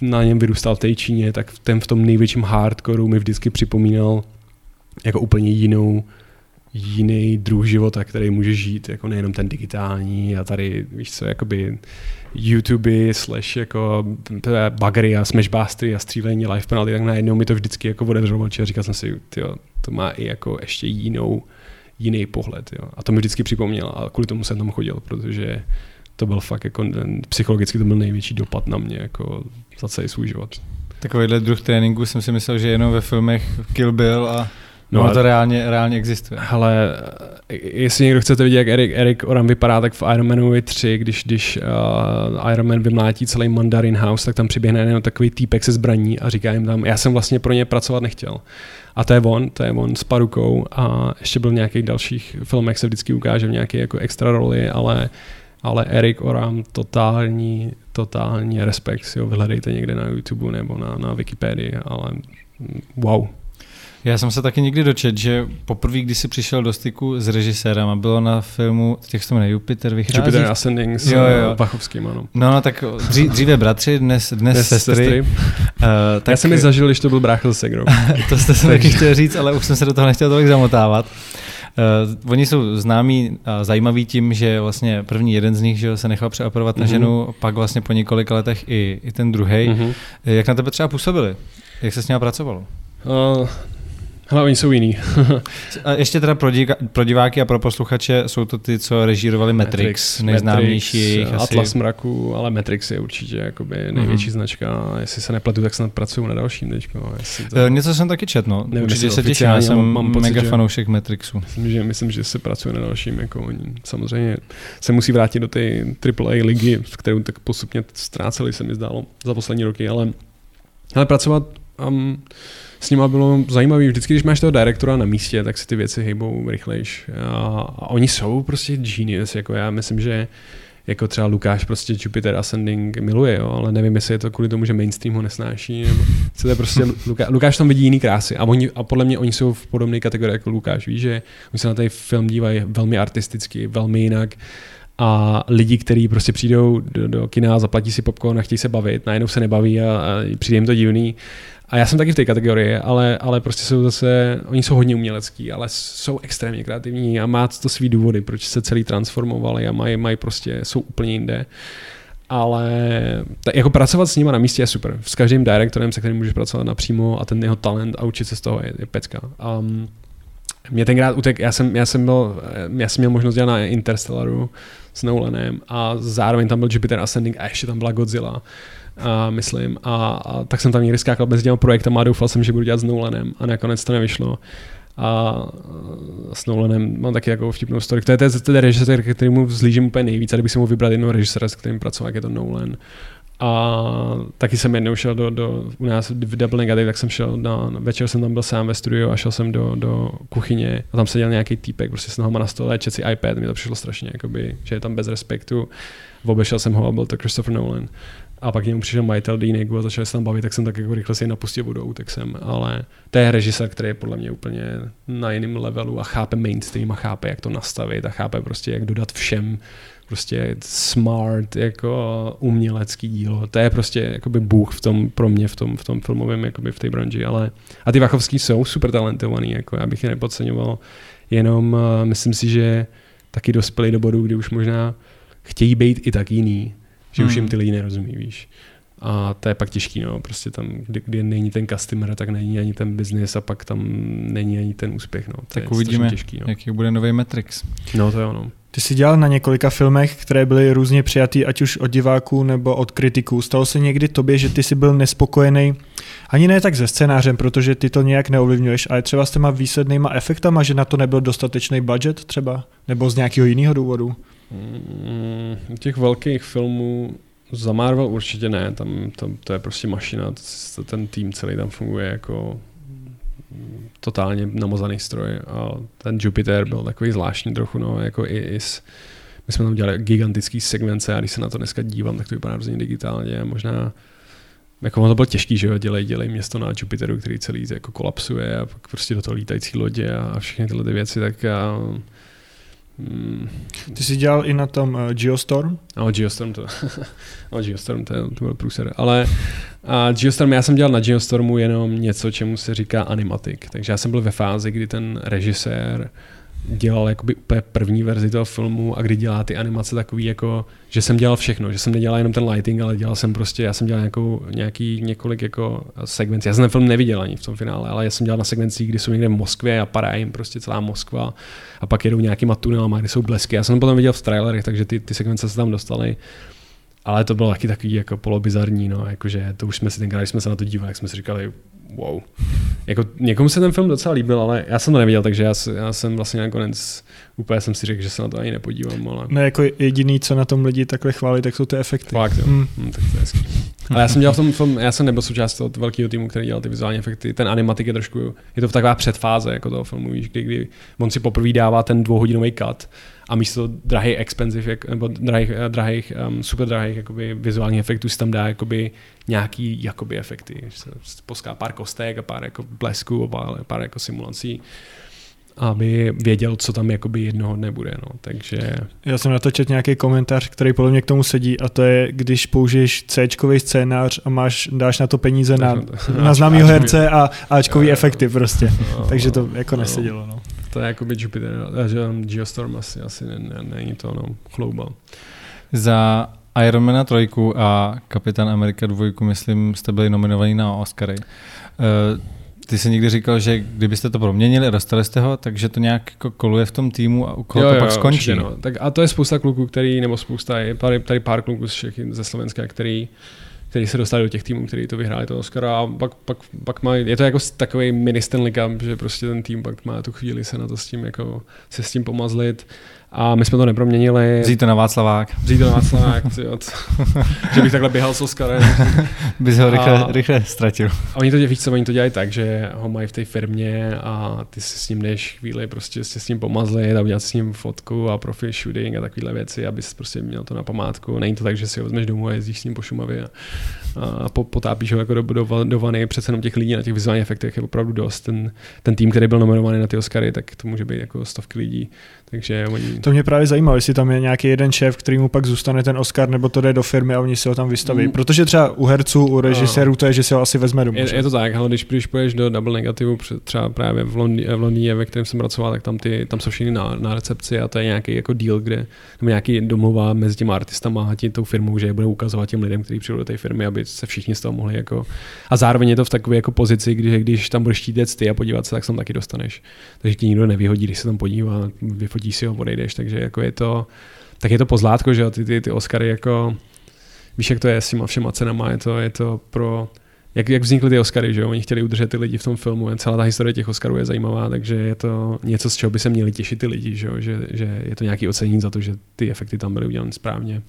na něm vyrůstal v té Číně, tak ten v tom největším hardcoreu mi vždycky připomínal jako úplně jinou, jiný druh života, který může žít, jako nejenom ten digitální a tady, víš co, jakoby YouTube slash jako buggery a smashbustery a střílení live penalty, tak najednou mi to vždycky jako otevřelo oči a říkal jsem si, tyjo, to má i jako ještě jinou, jiný pohled. Jo. A to mi vždycky připomněl a kvůli tomu jsem tam chodil, protože to byl fakt jako, psychologicky to byl největší dopad na mě jako za celý svůj život. Takovýhle druh tréninku jsem si myslel, že jenom ve filmech Kill Bill a No, no to reálně, reálně existuje. Ale jestli někdo chcete vidět, jak Erik, Erik Oram vypadá, tak v Iron Manovi 3, když, když uh, Iron Man vymlátí celý Mandarin House, tak tam přiběhne jenom takový týpek se zbraní a říká jim tam, já jsem vlastně pro ně pracovat nechtěl. A to je on, to je on s parukou a ještě byl v nějakých dalších filmech se vždycky ukáže v nějaké jako extra roli, ale ale Erik Oram totální, totální respekt, si ho vyhledejte někde na YouTube nebo na, na Wikipedii, ale wow, já jsem se taky někdy dočet, že poprvé, když jsi přišel do styku s režisérem a bylo na filmu, těch se jmenuje Jupiter vychází? Jupiter Ascending s jo, jo. Bachovským, ano. No, no tak dříve bratři, dnes, dnes, dnes sestry. sestry. Uh, tak... Já jsem mi zažil, když to byl brácha s Segrou. to jste se taky chtěl říct, ale už jsem se do toho nechtěl tolik zamotávat. Uh, oni jsou známí a zajímaví tím, že vlastně první jeden z nich že se nechal přeoperovat mm-hmm. na mhm. ženu, pak vlastně po několika letech i, i ten druhý. Mm-hmm. Jak na tebe třeba působili? Jak se s ním pracovalo? Uh, Hele, oni jsou jiný. a ještě teda pro, díka, pro diváky a pro posluchače jsou to ty, co režírovali Matrix, Matrix nejznámější. Matrix, Atlas mraku, ale Matrix je určitě jakoby největší mm-hmm. značka. Jestli se nepletu, tak snad pracuju na dalším teďko. To... E, něco jsem taky četl, no. Nevím, Určitě se těším, já jsem mám, pocit, mega fanoušek Matrixu. Myslím že, myslím, že se pracuje na dalším. Jako oni. Samozřejmě se musí vrátit do té AAA ligy, v kterou tak postupně ztráceli, se mi zdálo, za poslední roky, ale, ale pracovat um, s nima bylo zajímavé. Vždycky, když máš toho direktora na místě, tak si ty věci hejbou rychlejš. A, a oni jsou prostě genius. Jako já myslím, že jako třeba Lukáš prostě Jupiter Ascending miluje, jo, ale nevím, jestli je to kvůli tomu, že mainstream ho nesnáší, nebo co to je prostě, Luká, Lukáš tam vidí jiný krásy a, oni, a podle mě oni jsou v podobné kategorii jako Lukáš, víš, že oni se na ten film dívají velmi artisticky, velmi jinak a lidi, kteří prostě přijdou do, do kina, zaplatí si popcorn a chtějí se bavit, najednou se nebaví a, a přijde jim to divný a já jsem taky v té kategorii, ale, ale prostě jsou zase, oni jsou hodně umělecký, ale jsou extrémně kreativní a má to svý důvody, proč se celý transformovali a mají, mají prostě, jsou úplně jinde. Ale tak jako pracovat s nimi na místě je super. S každým direktorem, se kterým můžeš pracovat napřímo a ten jeho talent a učit se z toho je, je pecka. Um, mě tenkrát utek, já jsem, já jsem, byl, já jsem měl možnost dělat na Interstellaru s Nolanem a zároveň tam byl Jupiter Ascending a ještě tam byla Godzilla a myslím. A, a, tak jsem tam někdy skákal mezi těmi projektama a doufal jsem, že budu dělat s Nolanem a nakonec to nevyšlo. A s Nolanem mám taky jako vtipnou story. To je ten režisér, kterýmu vzlížím úplně nejvíc, a kdybych si mohl vybrat jednoho režiséra, s kterým pracoval, jak je to Nolan. A taky jsem jednou šel do, do u nás v Double Negative, tak jsem šel na, večer jsem tam byl sám ve studiu a šel jsem do, do kuchyně a tam seděl nějaký týpek, prostě s nohama na stole, čet si iPad, mi to přišlo strašně, jakoby, že je tam bez respektu. Obešel jsem ho a byl to Christopher Nolan. A pak němu přišel majitel Dýnek a začali se tam bavit, tak jsem tak jako rychle si napustil vodou, tak jsem, ale to je režisér, který je podle mě úplně na jiném levelu a chápe mainstream a chápe, jak to nastavit a chápe prostě, jak dodat všem prostě smart, jako umělecký dílo. To je prostě jakoby bůh v tom, pro mě v tom, v tom filmovém, jakoby v té branži, ale a ty Vachovský jsou super talentovaný, jako já bych je nepodceňoval, jenom uh, myslím si, že taky dospěli do bodu, kdy už možná chtějí být i tak jiný, že hmm. už jim ty lidi nerozumí, víš. A to je pak těžký, no, prostě tam, kdy, kdy není ten customer, tak není ani ten business a pak tam není ani ten úspěch, no. To tak uvidíme, těžký, no. jaký bude nový Matrix. No to je ono. Ty jsi dělal na několika filmech, které byly různě přijatý, ať už od diváků nebo od kritiků. Stalo se někdy tobě, že ty jsi byl nespokojený, ani ne tak se scénářem, protože ty to nějak neovlivňuješ, ale třeba s těma výslednýma efektama, že na to nebyl dostatečný budget třeba, nebo z nějakého jiného důvodu? Mm, těch velkých filmů za Marvel určitě ne, tam to, to je prostě mašina, to, ten tým celý tam funguje jako totálně namazaný stroj a ten Jupiter byl takový zvláštní trochu, no, jako i, i s, my jsme tam dělali gigantický segmence a když se na to dneska dívám, tak to vypadá hrozně digitálně a možná jako ono to bylo těžký, že jo, dělej, dělej město na Jupiteru, který celý jako kolapsuje a pak prostě do toho lítající lodě a, všechny tyhle ty věci, tak Hmm. Ty jsi dělal i na tom uh, Geostorm? No, Geostorm to, no, Geostorm to, to byl průser. Ale uh, Geostorm, já jsem dělal na Geostormu jenom něco, čemu se říká animatik. Takže já jsem byl ve fázi, kdy ten režisér dělal jakoby úplně první verzi toho filmu a kdy dělá ty animace takový jako, že jsem dělal všechno, že jsem nedělal jenom ten lighting, ale dělal jsem prostě, já jsem dělal nějakou, nějaký několik jako sekvencí. Já jsem ten film neviděl ani v tom finále, ale já jsem dělal na sekvencích, kdy jsou někde v Moskvě a padá jim prostě celá Moskva a pak jedou nějakýma tunelama, kde jsou blesky. Já jsem potom viděl v trailerech, takže ty, ty sekvence se tam dostaly. Ale to bylo taky takový jako polobizarní, no, jakože to už jsme si tenkrát, když jsme se na to dívali, jak jsme si říkali, wow. Jako někomu se ten film docela líbil, ale já jsem to neviděl, takže já, já jsem vlastně nakonec úplně jsem si řekl, že se na to ani nepodívám. Ale... Ne, jako jediný, co na tom lidi takhle chválí, tak jsou ty efekty. Fakt, jo. Hmm. Hmm, tak to je hezký. Ale já jsem dělal v tom film, já jsem nebyl součástí toho velkého týmu, který dělal ty vizuální efekty. Ten animatik je trošku, je to v taková předfáze jako toho filmu, víš, kdy, kdy on si poprvé dává ten dvouhodinový cut a místo drahých expensive, nebo drahých, eh, drahých um, super drahých jakoby, vizuálních efektů si tam dá jakoby, nějaký jakoby, efekty. Se poská pár kostek a pár jako blesků a pár, pár jako simulací aby věděl, co tam jakoby jednoho dne bude. No. Takže... Já jsem na to četl nějaký komentář, který podle mě k tomu sedí a to je, když použiješ c scénář a máš, dáš na to peníze na, na známýho herce a Ačkový efekty prostě. No, Takže to jako no. nesedělo. No. To je jako by Jupiter, že Geostorm asi, asi ne, ne, není to no, chlouba. Za Ironmana 3 a Kapitán Amerika 2, myslím, jste byli nominovaní na Oscary. Uh, ty jsi někdy říkal, že kdybyste to proměnili a dostali jste ho, takže to nějak jako koluje v tom týmu a u koho jo, to jo, pak skončí. no. tak a to je spousta kluků, který, nebo spousta, je tady, tady pár kluků z všech, ze Slovenska, který který se dostali do těch týmů, který to vyhráli to Oscar a pak, pak, pak má, je to jako takový mini Stanley Cup, že prostě ten tým pak má tu chvíli se na to s tím jako se s tím pomazlit a my jsme to neproměnili. Vzít to na Václavák. Vzít to na Václavák, tyjo, že bych takhle běhal s Oscarem. Bys ho rychle, a, rychle ztratil. A oni to, víš co, oni to dělají tak, že ho mají v té firmě a ty si s ním jdeš chvíli prostě se s ním pomazlit a udělat s ním fotku a profil shooting a takovéhle věci, abys prostě měl to na památku. Není to tak, že si ho vezmeš domů a jezdíš s ním po Šumavě a, a potápíš ho jako do, do, do vany. Přece jenom těch lidí na těch vizuálních efektech je opravdu dost. Ten, ten tým, který byl nominovaný na ty Oscary, tak to může být jako stovky lidí. Takže oni... To mě právě zajímalo, jestli tam je nějaký jeden šéf, který mu pak zůstane ten Oscar, nebo to jde do firmy a oni si ho tam vystaví. Mm. Protože třeba u herců, u režisérů to je, že si ho asi vezme domů. Je, je to tak, ale když, když půjdeš do Double Negativu, třeba právě v, Londýně, v Londýně, ve kterém jsem pracoval, tak tam, ty, tam jsou všichni na, na recepci a to je nějaký jako deal, kde nebo nějaký domluva mezi těmi artistama a tím tou firmou, že je bude ukazovat těm lidem, kteří přijdou do té firmy, aby se všichni z toho mohli jako. A zároveň je to v takové jako pozici, kdy, když tam budeš chtít ty a podívat se, tak se tam taky dostaneš. Takže ti nikdo nevyhodí, když se tam podívá, vyfotíš si ho, odejdeš takže jako je to, tak je to pozlátko, že jo, ty, ty, ty Oscary jako, víš, jak to je s těma všema cenama, je to, je to pro, jak, jak vznikly ty Oscary, že jo? Oni chtěli udržet ty lidi v tom filmu, celá ta historie těch Oscarů je zajímavá, takže je to něco, z čeho by se měli těšit ty lidi, že, jo? že, že je to nějaký ocenění za to, že ty efekty tam byly udělané správně.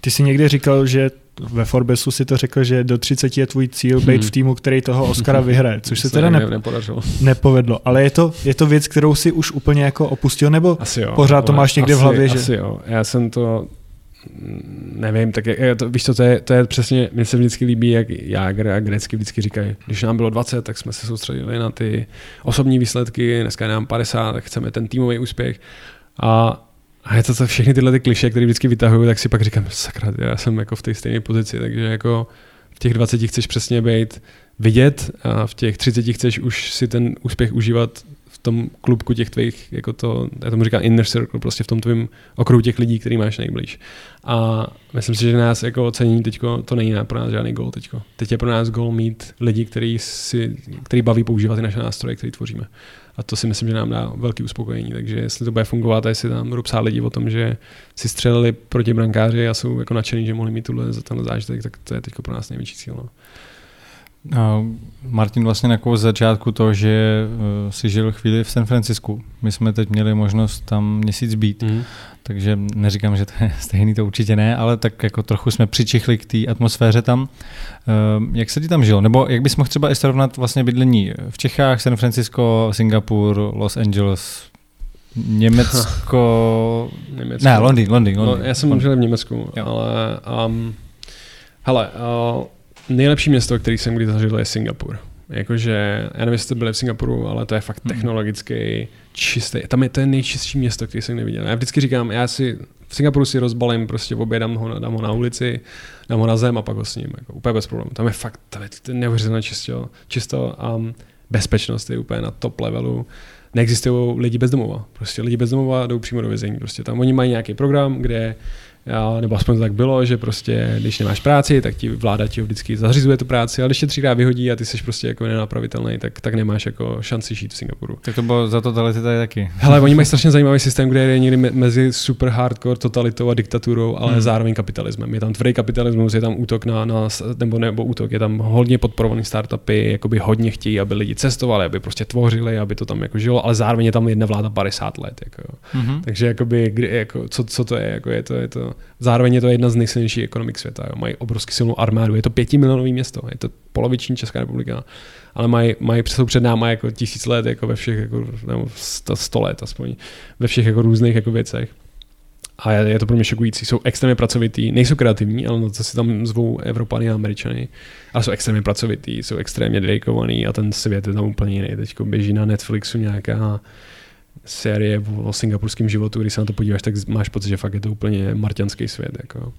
Ty jsi někdy říkal, že ve Forbesu si to řekl, že do 30 je tvůj cíl být hmm. v týmu, který toho Oscara vyhraje, což se teda ne, nepodařilo. nepovedlo. Ale je to, je to věc, kterou si už úplně jako opustil, nebo asi jo, pořád to máš někde asi, v hlavě? Asi že... jo. Já jsem to nevím, tak je, to, víš co, to je, to je přesně, mně se vždycky líbí, jak Jágr a Grecky vždycky říkají, když nám bylo 20, tak jsme se soustředili na ty osobní výsledky, dneska je nám 50, tak chceme ten týmový úspěch. A a je to, to všechny tyhle ty kliše, které vždycky vytahuju, tak si pak říkám, sakra, já jsem jako v té stejné pozici, takže jako v těch 20 chceš přesně být vidět a v těch 30 chceš už si ten úspěch užívat v tom klubku těch tvých, jako to, já tomu říkám inner circle, prostě v tom tvém okruhu těch lidí, který máš nejblíž. A myslím si, že nás jako ocení teďko, to není pro nás žádný gol teďko. Teď je pro nás gol mít lidi, který, si, který baví používat ty naše nástroje, které tvoříme. A to si myslím, že nám dá velký uspokojení. Takže jestli to bude fungovat a jestli tam budou psát lidi o tom, že si střelili proti brankáři a jsou jako nadšený, že mohli mít tuhle za tenhle zážitek, tak to je teď pro nás největší cíl. No. Martin vlastně na začátku to, že uh, si žil chvíli v San Francisku. My jsme teď měli možnost tam měsíc být, mm. Takže neříkám, že to je stejný, to určitě ne, ale tak jako trochu jsme přičichli k té atmosféře tam. Uh, jak se ti tam žilo? Nebo jak bys mohl třeba i srovnat vlastně bydlení v Čechách, San Francisco, Singapur, Los Angeles, Německo... Německo. Ne, Londýn, Londýn. Londýn. No, já jsem žil v Německu, jo. ale um, hele, uh, nejlepší město, který jsem kdy zažil, je Singapur. Jakože, já nevím, jestli jste byli v Singapuru, ale to je fakt hmm. technologicky čistý. Tam je to je nejčistší město, který jsem neviděl. Já vždycky říkám, já si v Singapuru si rozbalím, prostě obědám ho, dám ho na ulici, dám ho na zem a pak ho s ním, jako, úplně bez problémů. Tam je fakt, tam je to neuvěřitelné čisto, čisto a bezpečnost je úplně na top levelu. Neexistují lidi bez domova. Prostě lidi bez domova jdou přímo do vězení. Prostě tam oni mají nějaký program, kde nebo aspoň to tak bylo, že prostě, když nemáš práci, tak ti vláda ti vždycky zařizuje tu práci, ale když tě třikrát vyhodí a ty jsi prostě jako nenapravitelný, tak, tak nemáš jako šanci žít v Singapuru. Tak to bylo za totality tady taky. Hele, oni mají strašně zajímavý systém, kde je někdy mezi super hardcore totalitou a diktaturou, ale hmm. zároveň kapitalismem. Je tam tvrdý kapitalismus, je tam útok na, na nebo nebo útok, je tam hodně podporovaný startupy, jakoby hodně chtějí, aby lidi cestovali, aby prostě tvořili, aby to tam jako žilo, ale zároveň je tam jedna vláda 50 let. Jako, hmm. Takže jakoby, kdy, jako, co, co, to je, jako je to, je to Zároveň je to jedna z nejsilnějších ekonomik světa. Jo. Mají obrovsky silnou armádu. Je to pětimilionový město. Je to poloviční Česká republika. Ale mají, mají jsou před náma jako tisíc let jako ve všech, jako, nebo sto, sto let aspoň, ve všech jako různých jako věcech. A je, je to pro mě šokující. Jsou extrémně pracovitý, nejsou kreativní, ale to si tam zvou Evropany a Američany, ale jsou extrémně pracovitý, jsou extrémně dedikovaný a ten svět je tam úplně jiný. Teď běží na Netflixu nějaká série o singapurském životu, když se na to podíváš, tak máš pocit, že fakt je to úplně marťanský svět. Jako.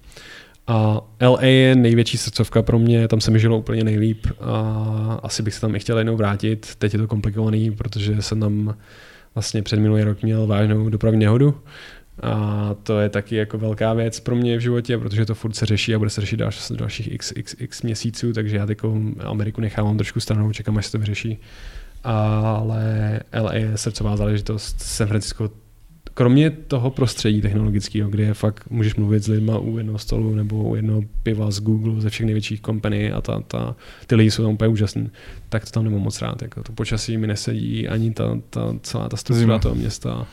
A LA je největší srdcovka pro mě, tam se mi žilo úplně nejlíp a asi bych se tam i chtěl jednou vrátit. Teď je to komplikovaný, protože jsem tam vlastně před minulý rok měl vážnou dopravní nehodu a to je taky jako velká věc pro mě v životě, protože to furt se řeší a bude se řešit další, dalších x, x, x měsíců, takže já teď Ameriku nechávám trošku stranou, čekám, až se to vyřeší ale LA je srdcová záležitost. San Francisco kromě toho prostředí technologického, kde je fakt můžeš mluvit s lidma u jednoho stolu nebo u jednoho piva z Google, ze všech největších kompany a ta, ta, ty lidi jsou tam úplně úžasný, tak to tam nemám moc rád. Jako to počasí mi nesedí, ani ta, ta celá ta struktura toho města.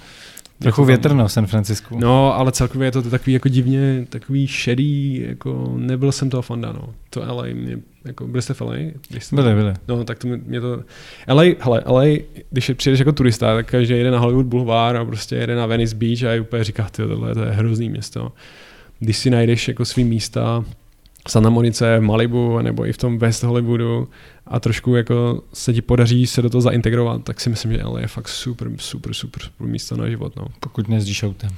Trochu větrno v San Francisku. No, ale celkově je to takový jako divně, takový šedý, jako nebyl jsem toho fanda, no. To LA mě, jako, byli jste v LA? Jste... Byli, byli. No, tak to mě to, LA, hele, LA, když přijdeš jako turista, tak že jede na Hollywood Boulevard a prostě jede na Venice Beach a úplně říká, ty tohle to je hrozný město. Když si najdeš jako svý místa, Santa Monice, v Malibu, nebo i v tom West Hollywoodu a trošku jako se ti podaří se do toho zaintegrovat, tak si myslím, že LA je fakt super, super, super, super místo na život. No. Pokud nezdíš autem.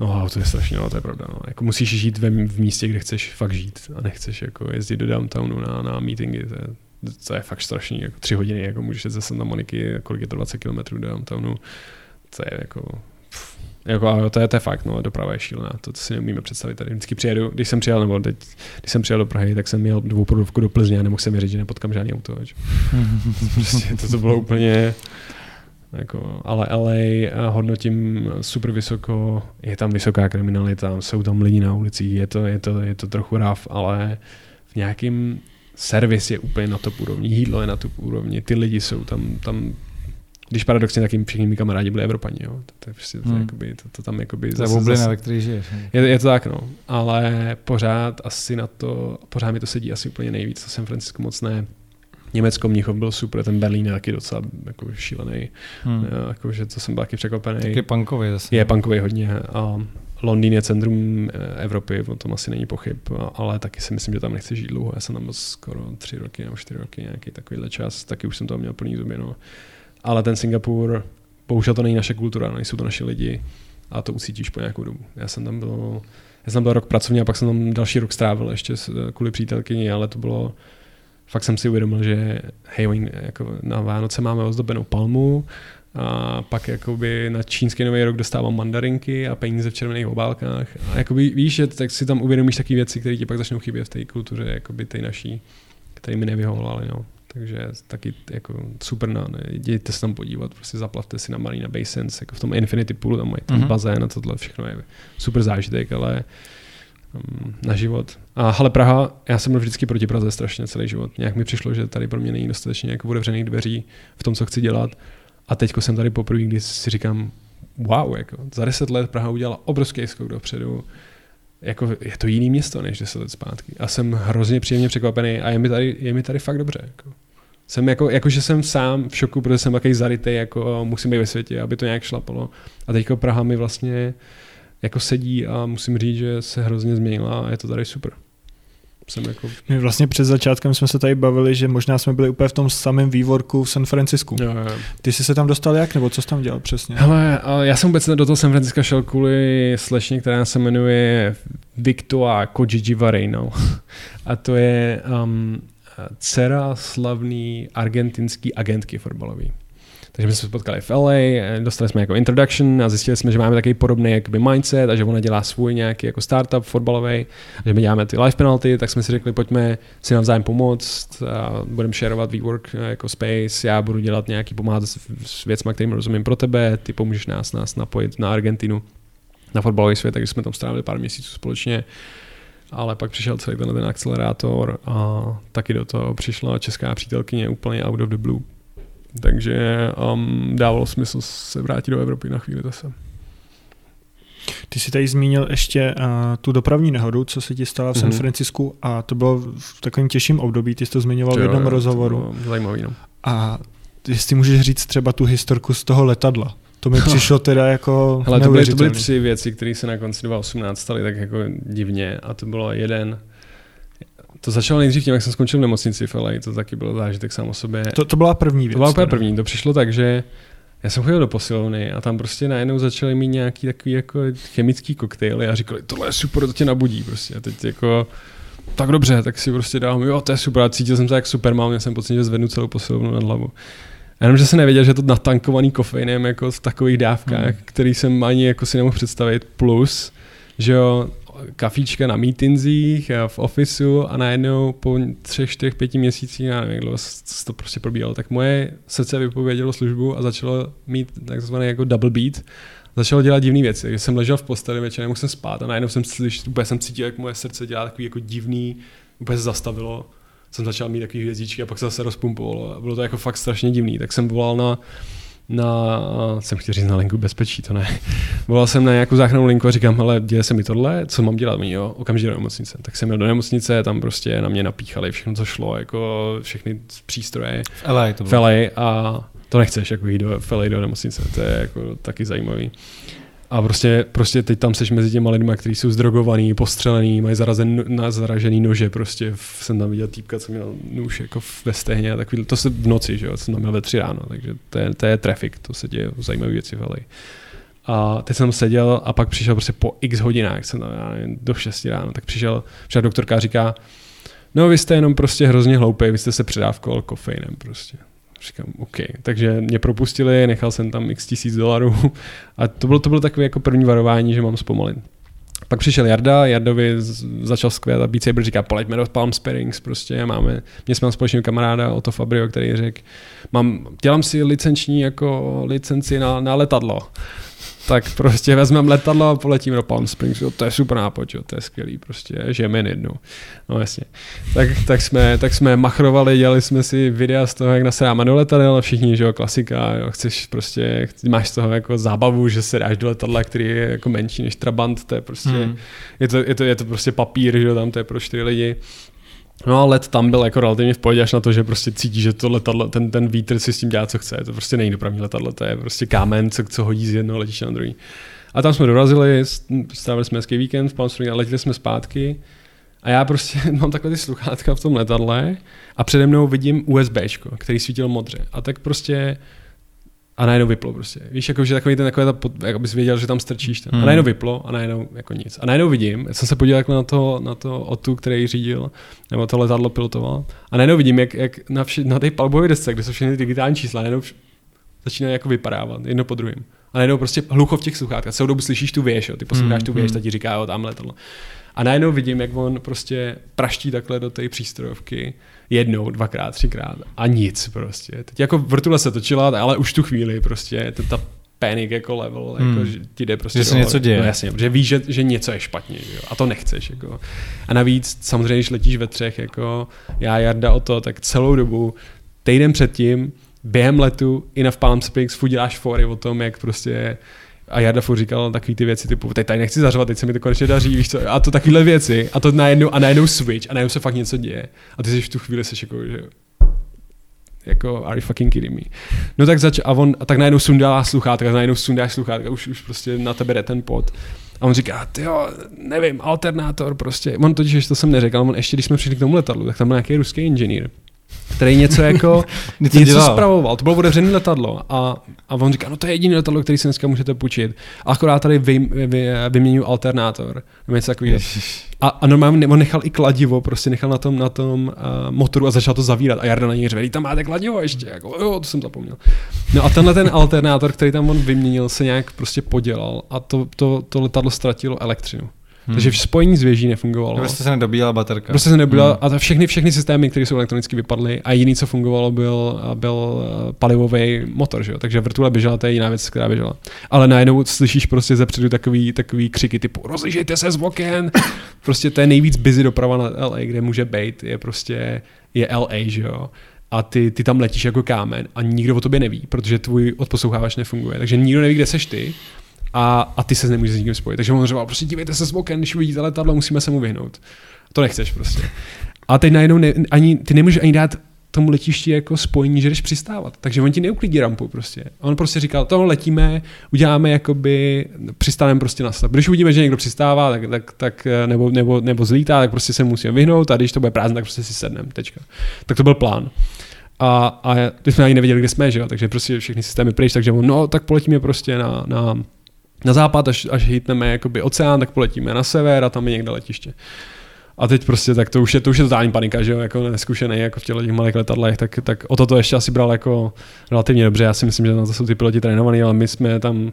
No, to je strašně, no, to je pravda. No. Jako musíš žít ve, v místě, kde chceš fakt žít a nechceš jako jezdit do downtownu na, na meetingy. To je, to je fakt strašný, jako tři hodiny, jako můžeš jít ze Santa Moniky, kolik je to 20 km do downtownu. To je jako jako, to, je, to je fakt, no, doprava je šílená, to, to si neumíme představit tady. Vždycky přijedu, když jsem přijel, nebo teď, když jsem přijel do Prahy, tak jsem měl dvou prodovku do Plzně a nemohl jsem věřit, že nepotkám žádný auto. prostě to, to bylo úplně, jako, ale LA hodnotím super vysoko, je tam vysoká kriminalita, jsou tam lidi na ulicích, je to, je to, je to trochu ráv, ale v nějakým servis je úplně na top úrovni, jídlo je na top úrovni, ty lidi jsou tam, tam když paradoxně taky všichni mý kamarádi byli Evropani, jo. To, to, je prostě, to, hmm. jakoby, to, to tam jakoby... To je bublina, ve které žiješ. Je, je, to tak, no. Ale pořád asi na to, pořád mi to sedí asi úplně nejvíc, to San Francisco moc ne. Německo, Mnichov byl super, ten Berlín je taky docela jako šílený. Hmm. Jako, že to jsem byl taky překvapený. Taky punkový zase. Je punkový hodně. A Londýn je centrum eh, Evropy, o tom asi není pochyb, ale taky si myslím, že tam nechci žít dlouho. Já jsem tam byl skoro tři roky nebo čtyři roky, nějaký takovýhle čas, taky už jsem to měl plný zuby. No ale ten Singapur, bohužel to není naše kultura, nejsou to naši lidi a to usítíš po nějakou dobu. Já jsem tam byl, já jsem tam byl rok pracovně a pak jsem tam další rok strávil ještě kvůli přítelkyni, ale to bylo, fakt jsem si uvědomil, že hej, jako na Vánoce máme ozdobenou palmu, a pak jakoby na čínský nový rok dostávám mandarinky a peníze v červených obálkách. A jakoby víš, že tak si tam uvědomíš takové věci, které ti pak začnou chybět v té kultuře, jakoby té naší, které mi nevyhovovaly. No. Takže taky jako super, no, ne, jděte se tam podívat, prostě zaplavte si na Marina Bay Sands, jako v tom Infinity Poolu, tam mají ten mm-hmm. bazén a tohle všechno je super zážitek, ale na život. A ale Praha, já jsem byl vždycky proti Praze strašně celý život. Nějak mi přišlo, že tady pro mě není dostatečně jako otevřených dveří v tom, co chci dělat. A teď jsem tady poprvé, kdy si říkám, wow, jako za deset let Praha udělala obrovský skok dopředu. Jako je to jiný město než deset let zpátky. A jsem hrozně příjemně překvapený a je mi tady, je mi tady fakt dobře. Jako. Jsem jako, jako, že jsem sám v šoku, protože jsem takový zarytý, jako musím být ve světě, aby to nějak šlapalo. A teďko Praha mi vlastně jako sedí a musím říct, že se hrozně změnila a je to tady super jsem jako... My vlastně před začátkem jsme se tady bavili, že možná jsme byli úplně v tom samém vývorku v San Francisku. Jo, jo. Ty jsi se tam dostal jak, nebo co jsi tam dělal přesně? Hele, já jsem vůbec do toho San Francisco šel kvůli slečně, která se jmenuje Victoria Kojiji Varejno. A to je um, dcera slavný argentinský agentky fotbalový. Takže my jsme se potkali v LA, dostali jsme jako introduction a zjistili jsme, že máme takový podobný jakoby mindset a že ona dělá svůj nějaký jako startup fotbalový, že my děláme ty life penalty, tak jsme si řekli, pojďme si navzájem pomoct, a budeme shareovat WeWork jako space, já budu dělat nějaký pomáhat s věcmi, kterým rozumím pro tebe, ty pomůžeš nás, nás napojit na Argentinu, na fotbalový svět, takže jsme tam strávili pár měsíců společně. Ale pak přišel celý ten, ten akcelerátor a taky do toho přišla česká přítelkyně úplně out of the blue takže um, dávalo smysl se vrátit do Evropy na chvíli zase. Ty jsi tady zmínil ještě uh, tu dopravní nehodu, co se ti stala v San mm-hmm. Francisku a to bylo v takovém těžším období, ty jsi to zmiňoval to v jednom jo, rozhovoru. To zajímavý, no. A jestli můžeš říct třeba tu historku z toho letadla. To mi přišlo teda jako Hele, to byly, to byly tři věci, které se na konci 2018 staly tak jako divně a to bylo jeden, to začalo nejdřív tím, jak jsem skončil v nemocnici v LA, to taky byl zážitek sám o sobě. To, to byla první věc. To byla úplně první, to přišlo tak, že já jsem chodil do posilovny a tam prostě najednou začali mít nějaký takový jako chemický koktejly a říkali, tohle je super, to tě nabudí prostě. A teď jako, tak dobře, tak si prostě dám, jo, to je super. A cítil jsem se jak Superman, měl jsem pocit, že zvednu celou posilovnu nad hlavu. Jenom, že jsem nevěděl, že to natankovaný kofeinem jako v takových dávkách, hmm. který jsem ani jako si nemohl představit, plus, že jo, kafíčka na meetingsích, v ofisu a najednou po třech, čtyřech, pěti měsících, já nevím, se to prostě probíhalo, tak moje srdce vypovědělo službu a začalo mít takzvaný jako double beat. Začalo dělat divné věci, takže jsem ležel v posteli večer, nemohl jsem spát a najednou jsem slyšel, úplně jsem cítil, jak moje srdce dělá takový jako divný, úplně se zastavilo jsem začal mít takové hvězdičky a pak se zase rozpumpovalo. Bylo to jako fakt strašně divný. Tak jsem volal na na, jsem chtěl říct na linku bezpečí, to ne. Volal jsem na nějakou záchrannou linku a říkám, ale děje se mi tohle, co mám dělat? Oni, jo, okamžitě do nemocnice. Tak jsem měl do nemocnice, tam prostě na mě napíchali všechno, co šlo, jako všechny přístroje. V LA to bylo. V LA a to nechceš jako jít do, v LA do nemocnice, to je jako taky zajímavý. A prostě, prostě teď tam seš mezi těma lidmi, kteří jsou zdrogovaný, postřelený, mají zarazen, na zaražený nože, prostě jsem tam viděl týpka, co měl nůž jako ve stehně a takový, to se v noci, že jo, jsem tam měl ve tři ráno, takže to je, to je traffic, to se děje zajímavé věci v LA. A teď jsem seděl a pak přišel prostě po x hodinách, jsem tam, já nevím, do 6 ráno, tak přišel, přišel doktorka a říká, no vy jste jenom prostě hrozně hloupý, vy jste se předávkoval kofeinem prostě. Říkám, OK. Takže mě propustili, nechal jsem tam x tisíc dolarů a to bylo, to bylo takové jako první varování, že mám zpomalit. Pak přišel Jarda, Jardovi začal skvět a Beat Saber říká, pojďme do Palm Springs, prostě máme, mě jsme společného kamaráda Otto Fabrio, který řekl, mám, dělám si licenční jako licenci na, na letadlo tak prostě vezmeme letadlo a poletíme do Palm Springs. Jo, to je super nápad, jo, to je skvělý, prostě žijeme jen jednou. No jasně. Tak, tak, jsme, tak jsme machrovali, dělali jsme si videa z toho, jak nasedáme do letadel a všichni, že jo, klasika, jo, chceš prostě, máš z toho jako zábavu, že se dáš do letadla, který je jako menší než Trabant, to je prostě, hmm. je, to, je, to, je to prostě papír, že jo, tam to je pro čtyři lidi. No a let tam byl jako relativně v pohodě až na to, že prostě cítí, že to letadlo, ten, ten vítr si s tím dělá, co chce. To prostě není dopravní letadlo, to je prostě kámen, co, co hodí z jednoho letiště na druhý. A tam jsme dorazili, strávili jsme hezký víkend v Palm Springs a letěli jsme zpátky. A já prostě mám takhle ty sluchátka v tom letadle a přede mnou vidím USB, který svítil modře. A tak prostě a najednou vyplo prostě. Víš, jako, že takový ten, takový ta, jako bys věděl, že tam strčíš ten. A hmm. najednou vyplo a najednou jako nic. A najednou vidím, já jsem se podíval jako na to, na to otu, který řídil, nebo to letadlo pilotoval. A najednou vidím, jak, jak na, vši, na té palbové desce, kde jsou všechny digitální čísla, najednou začínají jako vypadávat jedno po druhém. A najednou prostě hlucho v těch sluchátkách. Celou dobu slyšíš tu věž, jo. ty posloucháš Mm, tu věž, ta ti říká, jo, tamhle tohle. A najednou vidím, jak on prostě praští takhle do té přístrojovky jednou, dvakrát, třikrát a nic prostě. Teď jako vrtule se točila, ale už tu chvíli prostě to, ta panic jako level, Hmm. jako, že ti jde prostě Že se něco děje. No jasně, protože víš, že, že něco je špatně že jo? a to nechceš. Jako. A navíc samozřejmě, když letíš ve třech, jako já, Jarda o to, tak celou dobu, týden předtím, během letu i na Palm Springs furt děláš fory o tom, jak prostě a Jarda furt říkal takový ty věci typu, teď tady nechci zařvat, teď se mi to konečně daří, víš co, a to takovéhle věci, a to najednou, a najednou switch, a najednou se fakt něco děje. A ty jsi v tu chvíli seš jako, že jako, are you fucking kidding me? No tak zač, a on, a tak najednou sundá sluchátka, najednou sundáš sluchátka, už, už prostě na tebe jde ten pot. A on říká, ty jo, nevím, alternátor prostě. On totiž, to jsem neřekl, on ještě, když jsme přišli k tomu letadlu, tak tam byl nějaký ruský inženýr, který něco jako, Něco něco dělal. spravoval. To bylo otevřené letadlo a, a on říká, no to je jediné letadlo, který si dneska můžete půjčit. A akorát tady vy, vy, vyměňuji alternátor. Nebo něco takového. A, a normálně on nechal i kladivo, prostě nechal na tom, na tom uh, motoru a začal to zavírat. A Jarda na něj řve, tam máte kladivo ještě. Jako, jo, to jsem zapomněl. No a tenhle ten alternátor, který tam on vyměnil, se nějak prostě podělal a to, to, to letadlo ztratilo elektřinu. Hmm. Takže v spojení s věží nefungovalo. Prostě se nedobíjela baterka. Prostě se nebyla, Hmm. a to všechny, všechny systémy, které jsou elektronicky vypadly a jediný, co fungovalo, byl, byl eh, palivový motor, že jo? takže vrtule běžela, to je jiná věc, která běžela. Ale najednou slyšíš prostě zepředu takový, takový křiky typu rozlišejte se z oken, prostě to je nejvíc busy doprava na LA, kde může být, je prostě, je LA, že jo? a ty, ty tam letíš jako kámen a nikdo o tobě neví, protože tvůj odposlouchávač nefunguje. Takže nikdo neví, kde seš ty a, a ty se nemůžeš s nikým spojit. Takže on říkal, prostě dívejte se z oken, když uvidíte letadlo, musíme se mu vyhnout. To nechceš prostě. A teď najednou ne, ani, ty nemůžeš ani dát tomu letišti jako spojení, že jdeš přistávat. Takže on ti neuklidí rampu prostě. A on prostě říkal, to letíme, uděláme jakoby, přistaneme prostě na stav. Když uvidíme, že někdo přistává, tak, tak, tak nebo, nebo, nebo zlítá, tak prostě se musíme vyhnout a když to bude prázdné, tak prostě si sedneme, tečka. Tak to byl plán. A, a my jsme ani nevěděli, kde jsme, že jo? takže prostě všechny systémy pryč, takže on, no tak poletíme prostě na, na, na západ, až, až hitneme jakoby oceán, tak poletíme na sever a tam je někde letiště. A teď prostě tak to už je, to už je totální panika, že jo, jako neskušený jako v těchto těch malých letadlech, tak, tak o toto ještě asi bral jako relativně dobře. Já si myslím, že na to jsou ty piloti trénovaný, ale my jsme tam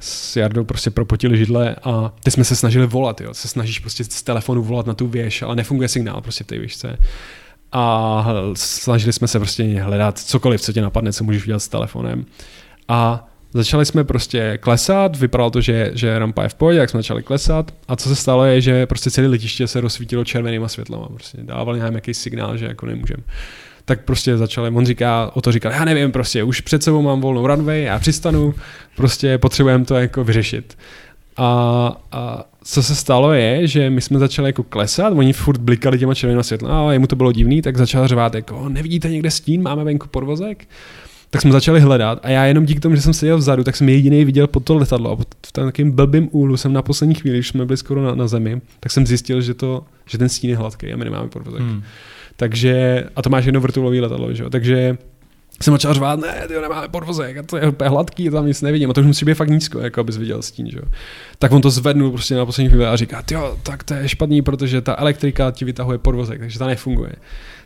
s Jardou prostě propotili židle a ty jsme se snažili volat, jo. Se snažíš prostě z telefonu volat na tu věž, ale nefunguje signál prostě v té výšce. A snažili jsme se prostě hledat cokoliv, co tě napadne, co můžeš udělat s telefonem. A Začali jsme prostě klesat, vypadalo to, že, že rampa je v pohodě, jak jsme začali klesat a co se stalo je, že prostě celé letiště se rozsvítilo červenýma světlama, prostě dávali nějaký signál, že jako nemůžeme. Tak prostě začali, on říká, o to říkal, já nevím, prostě už před sebou mám volnou runway, já přistanu, prostě potřebujeme to jako vyřešit. A, a co se stalo je, že my jsme začali jako klesat, oni furt blikali těma červenýma světlama, a jemu to bylo divný, tak začal řvát jako, nevidíte někde stín, máme venku podvozek? Tak jsme začali hledat a já jenom díky tomu, že jsem seděl vzadu, tak jsem jediný viděl pod to letadlo a v takovém blbým úlu jsem na poslední chvíli, když jsme byli skoro na, na zemi, tak jsem zjistil, že, to, že ten stín je hladký a my nemáme podvozek. Hmm. Takže, a to máš jedno vrtulový letadlo, že jo? takže jsem začal řvát, ne, ty nemáme podvozek, a to je úplně hladký, tam nic nevidím, a to už musí být fakt nízko, jako abys viděl stín, že jo. Tak on to zvednul prostě na poslední chvíli a říká, jo, tak to je špatný, protože ta elektrika ti vytahuje podvozek, takže ta nefunguje.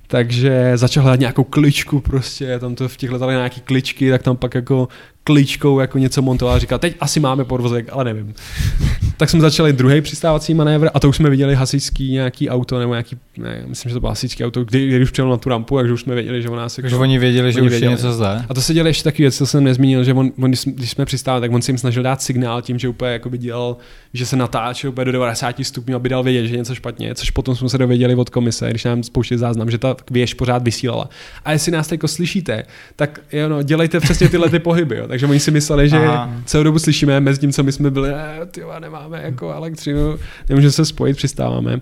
Takže začal hledat nějakou kličku prostě, tam to v těch letadlech nějaký kličky, tak tam pak jako kličkou jako něco montoval a říkal, teď asi máme podvozek, ale nevím. tak jsme začali druhý přistávací manévr a to už jsme viděli hasičský nějaký auto nebo nějaký, ne, myslím, že to bylo hasičský auto, kdy, kdy už přijel na tu rampu, takže už jsme věděli, že on nás Takže oni věděli, že oni už věděli. je něco zde. A to se dělalo ještě taky věc, co jsem nezmínil, že on, on když, jsme- když jsme přistávali, tak on si jim snažil dát signál tím, že úplně jakoby dělal, že se natáčel úplně do 90 stupňů, aby dal vědět, že je něco špatně, což potom jsme se dověděli od komise, když nám spouštěli záznam, že ta věž pořád vysílala. A jestli nás teď slyšíte, tak jo, no, dělejte přesně tyhle ty pohyby. Jo. Takže oni si mysleli, že Aha. celou dobu slyšíme, mezi tím, co my jsme byli, eh, tyjo, nemáme jako elektřinu, nemůžeme se spojit, přistáváme.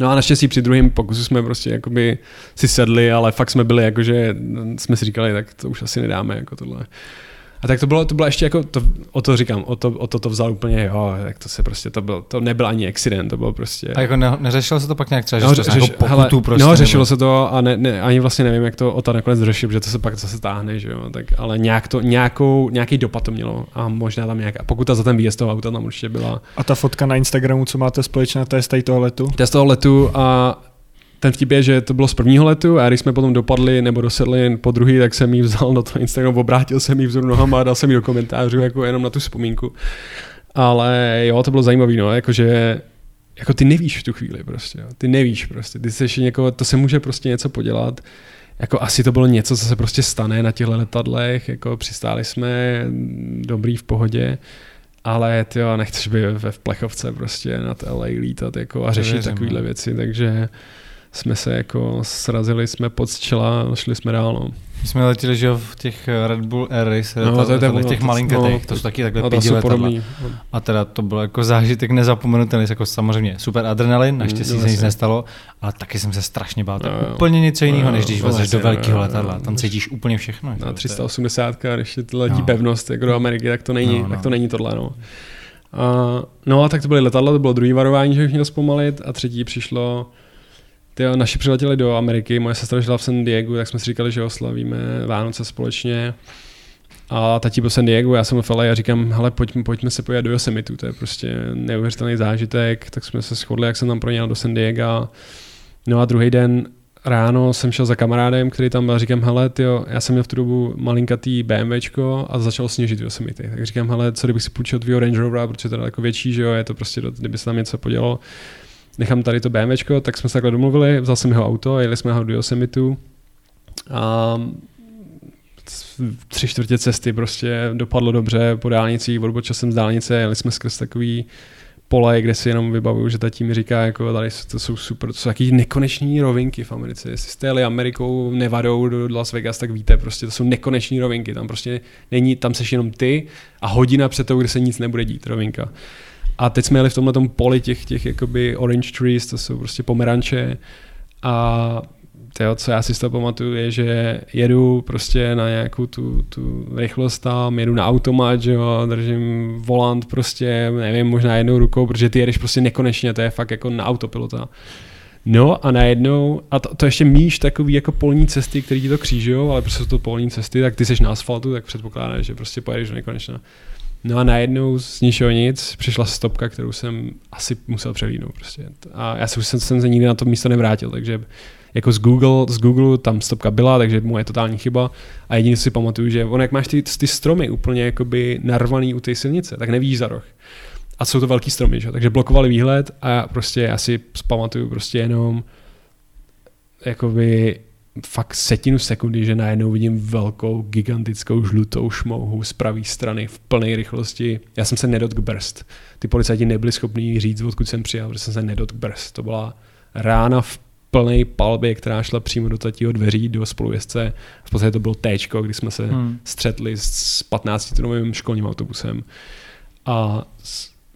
No a naštěstí při druhém pokusu jsme prostě jakoby si sedli, ale fakt jsme byli jako, že jsme si říkali, tak to už asi nedáme jako tohle. A tak to bylo, to bylo ještě jako, to, o to říkám, o to, o to, to vzal úplně, jo, tak to se prostě, to byl, to nebyl ani accident, to bylo prostě. A jako ne, neřešilo se to pak nějak třeba, že No, to řeš, jako pokutu hele, prostě. no, nebo- řešilo se to a ne, ne, ani vlastně nevím, jak to Ota nakonec řešil, protože to se pak zase táhne, že jo, tak, ale nějak to, nějakou, nějaký dopad to mělo a možná tam nějaká, pokuta za ten výjezd toho auta tam určitě byla. A ta fotka na Instagramu, co máte společná, to je z tady toho letu? To je z toho letu a ten vtip je, že to bylo z prvního letu a když jsme potom dopadli nebo dosedli po druhý, tak jsem jí vzal na to Instagram, obrátil jsem jí vzor nohama a dal jsem jí do komentářů jako jenom na tu vzpomínku. Ale jo, to bylo zajímavé, no, jakože jako ty nevíš v tu chvíli prostě, jo. ty nevíš prostě, ty jsi někoho, to se může prostě něco podělat, jako asi to bylo něco, co se prostě stane na těchto letadlech, jako přistáli jsme, dobrý v pohodě, ale ty nechceš být ve v plechovce prostě nad LA lítat jako a řešit takovéhle no. věci, takže jsme se jako srazili jsme pod čela a šli jsme dál. No. My jsme letěli, že v těch Red Bull Air Race, no, to je v těch malinkatých, no, to jsou taky takhle no, pěti letadla. A teda to byl jako zážitek nezapomenutelný, jako samozřejmě super adrenalin, mm, naštěstí mm, se nic nestalo, ale taky jsem se strašně bál. To no, úplně něco jiného, no, než když no, vezeš do velkého letadla, tam cítíš úplně všechno. Na 380, když je letí no. pevnost jako do Ameriky, tak to není, tak to není tohle. No. Uh, no a tak to byly letadla, to bylo druhý varování, že bych měl zpomalit a třetí přišlo ty naši přiletěli do Ameriky, moje sestra žila v San Diego, tak jsme si říkali, že oslavíme Vánoce společně. A tati byl San Diego, já jsem v LA a říkám, hele, pojďme, pojďme se pojít do Yosemite, to je prostě neuvěřitelný zážitek, tak jsme se shodli, jak jsem tam pro do San Diego. No a druhý den ráno jsem šel za kamarádem, který tam byl a říkám, hele, tyjo, já jsem měl v tu dobu malinkatý BMWčko a začal sněžit v Yosemite. Tak říkám, hele, co kdybych si půjčil tvýho Range Rovera, protože to je daleko větší, že jo, je to prostě, kdyby se tam něco podělalo nechám tady to BMWčko, tak jsme se takhle domluvili, vzal jsem jeho auto, jeli jsme ho do Yosemitu a tři čtvrtě cesty prostě dopadlo dobře po dálnici, odbočil jsem z dálnice, jeli jsme skrz takový pole, kde si jenom vybavuju, že tatí mi říká, jako tady to jsou super, to jsou taky nekoneční rovinky v Americe. Jestli jste jeli Amerikou, Nevadou do Las Vegas, tak víte, prostě to jsou nekoneční rovinky. Tam prostě není, tam seš jenom ty a hodina před tou, kde se nic nebude dít, rovinka. A teď jsme jeli v tomhle tom poli těch, těch jakoby orange trees, to jsou prostě pomeranče a to, co já si z toho pamatuju, je, že jedu prostě na nějakou tu, tu rychlost tam, jedu na automat, že jo, držím volant prostě, nevím, možná jednou rukou, protože ty jedeš prostě nekonečně, to je fakt jako na autopilota. No a najednou, a to, to ještě míš takový jako polní cesty, které ti to křížují, ale prostě jsou to polní cesty, tak ty jsi na asfaltu, tak předpokládáš, že prostě pojedeš do nekonečna. No a najednou z ničeho nic přišla stopka, kterou jsem asi musel přelídnout. Prostě. A já jsem, jsem se nikdy na to místo nevrátil, takže jako z Google, z Google tam stopka byla, takže moje totální chyba. A jedině si pamatuju, že on jak máš ty, ty stromy úplně jakoby narvaný u té silnice, tak nevíš za roh. A jsou to velký stromy, že? takže blokovali výhled a prostě já si pamatuju prostě jenom jakoby fakt setinu sekundy, že najednou vidím velkou, gigantickou, žlutou šmouhu z pravé strany v plné rychlosti. Já jsem se nedotk brst. Ty policajti nebyli schopni říct, odkud jsem přijel, protože jsem se nedotk brst. To byla rána v plné palbě, která šla přímo do tatího dveří, do spolujezdce. V podstatě to bylo T, kdy jsme se hmm. střetli s 15-tunovým školním autobusem. A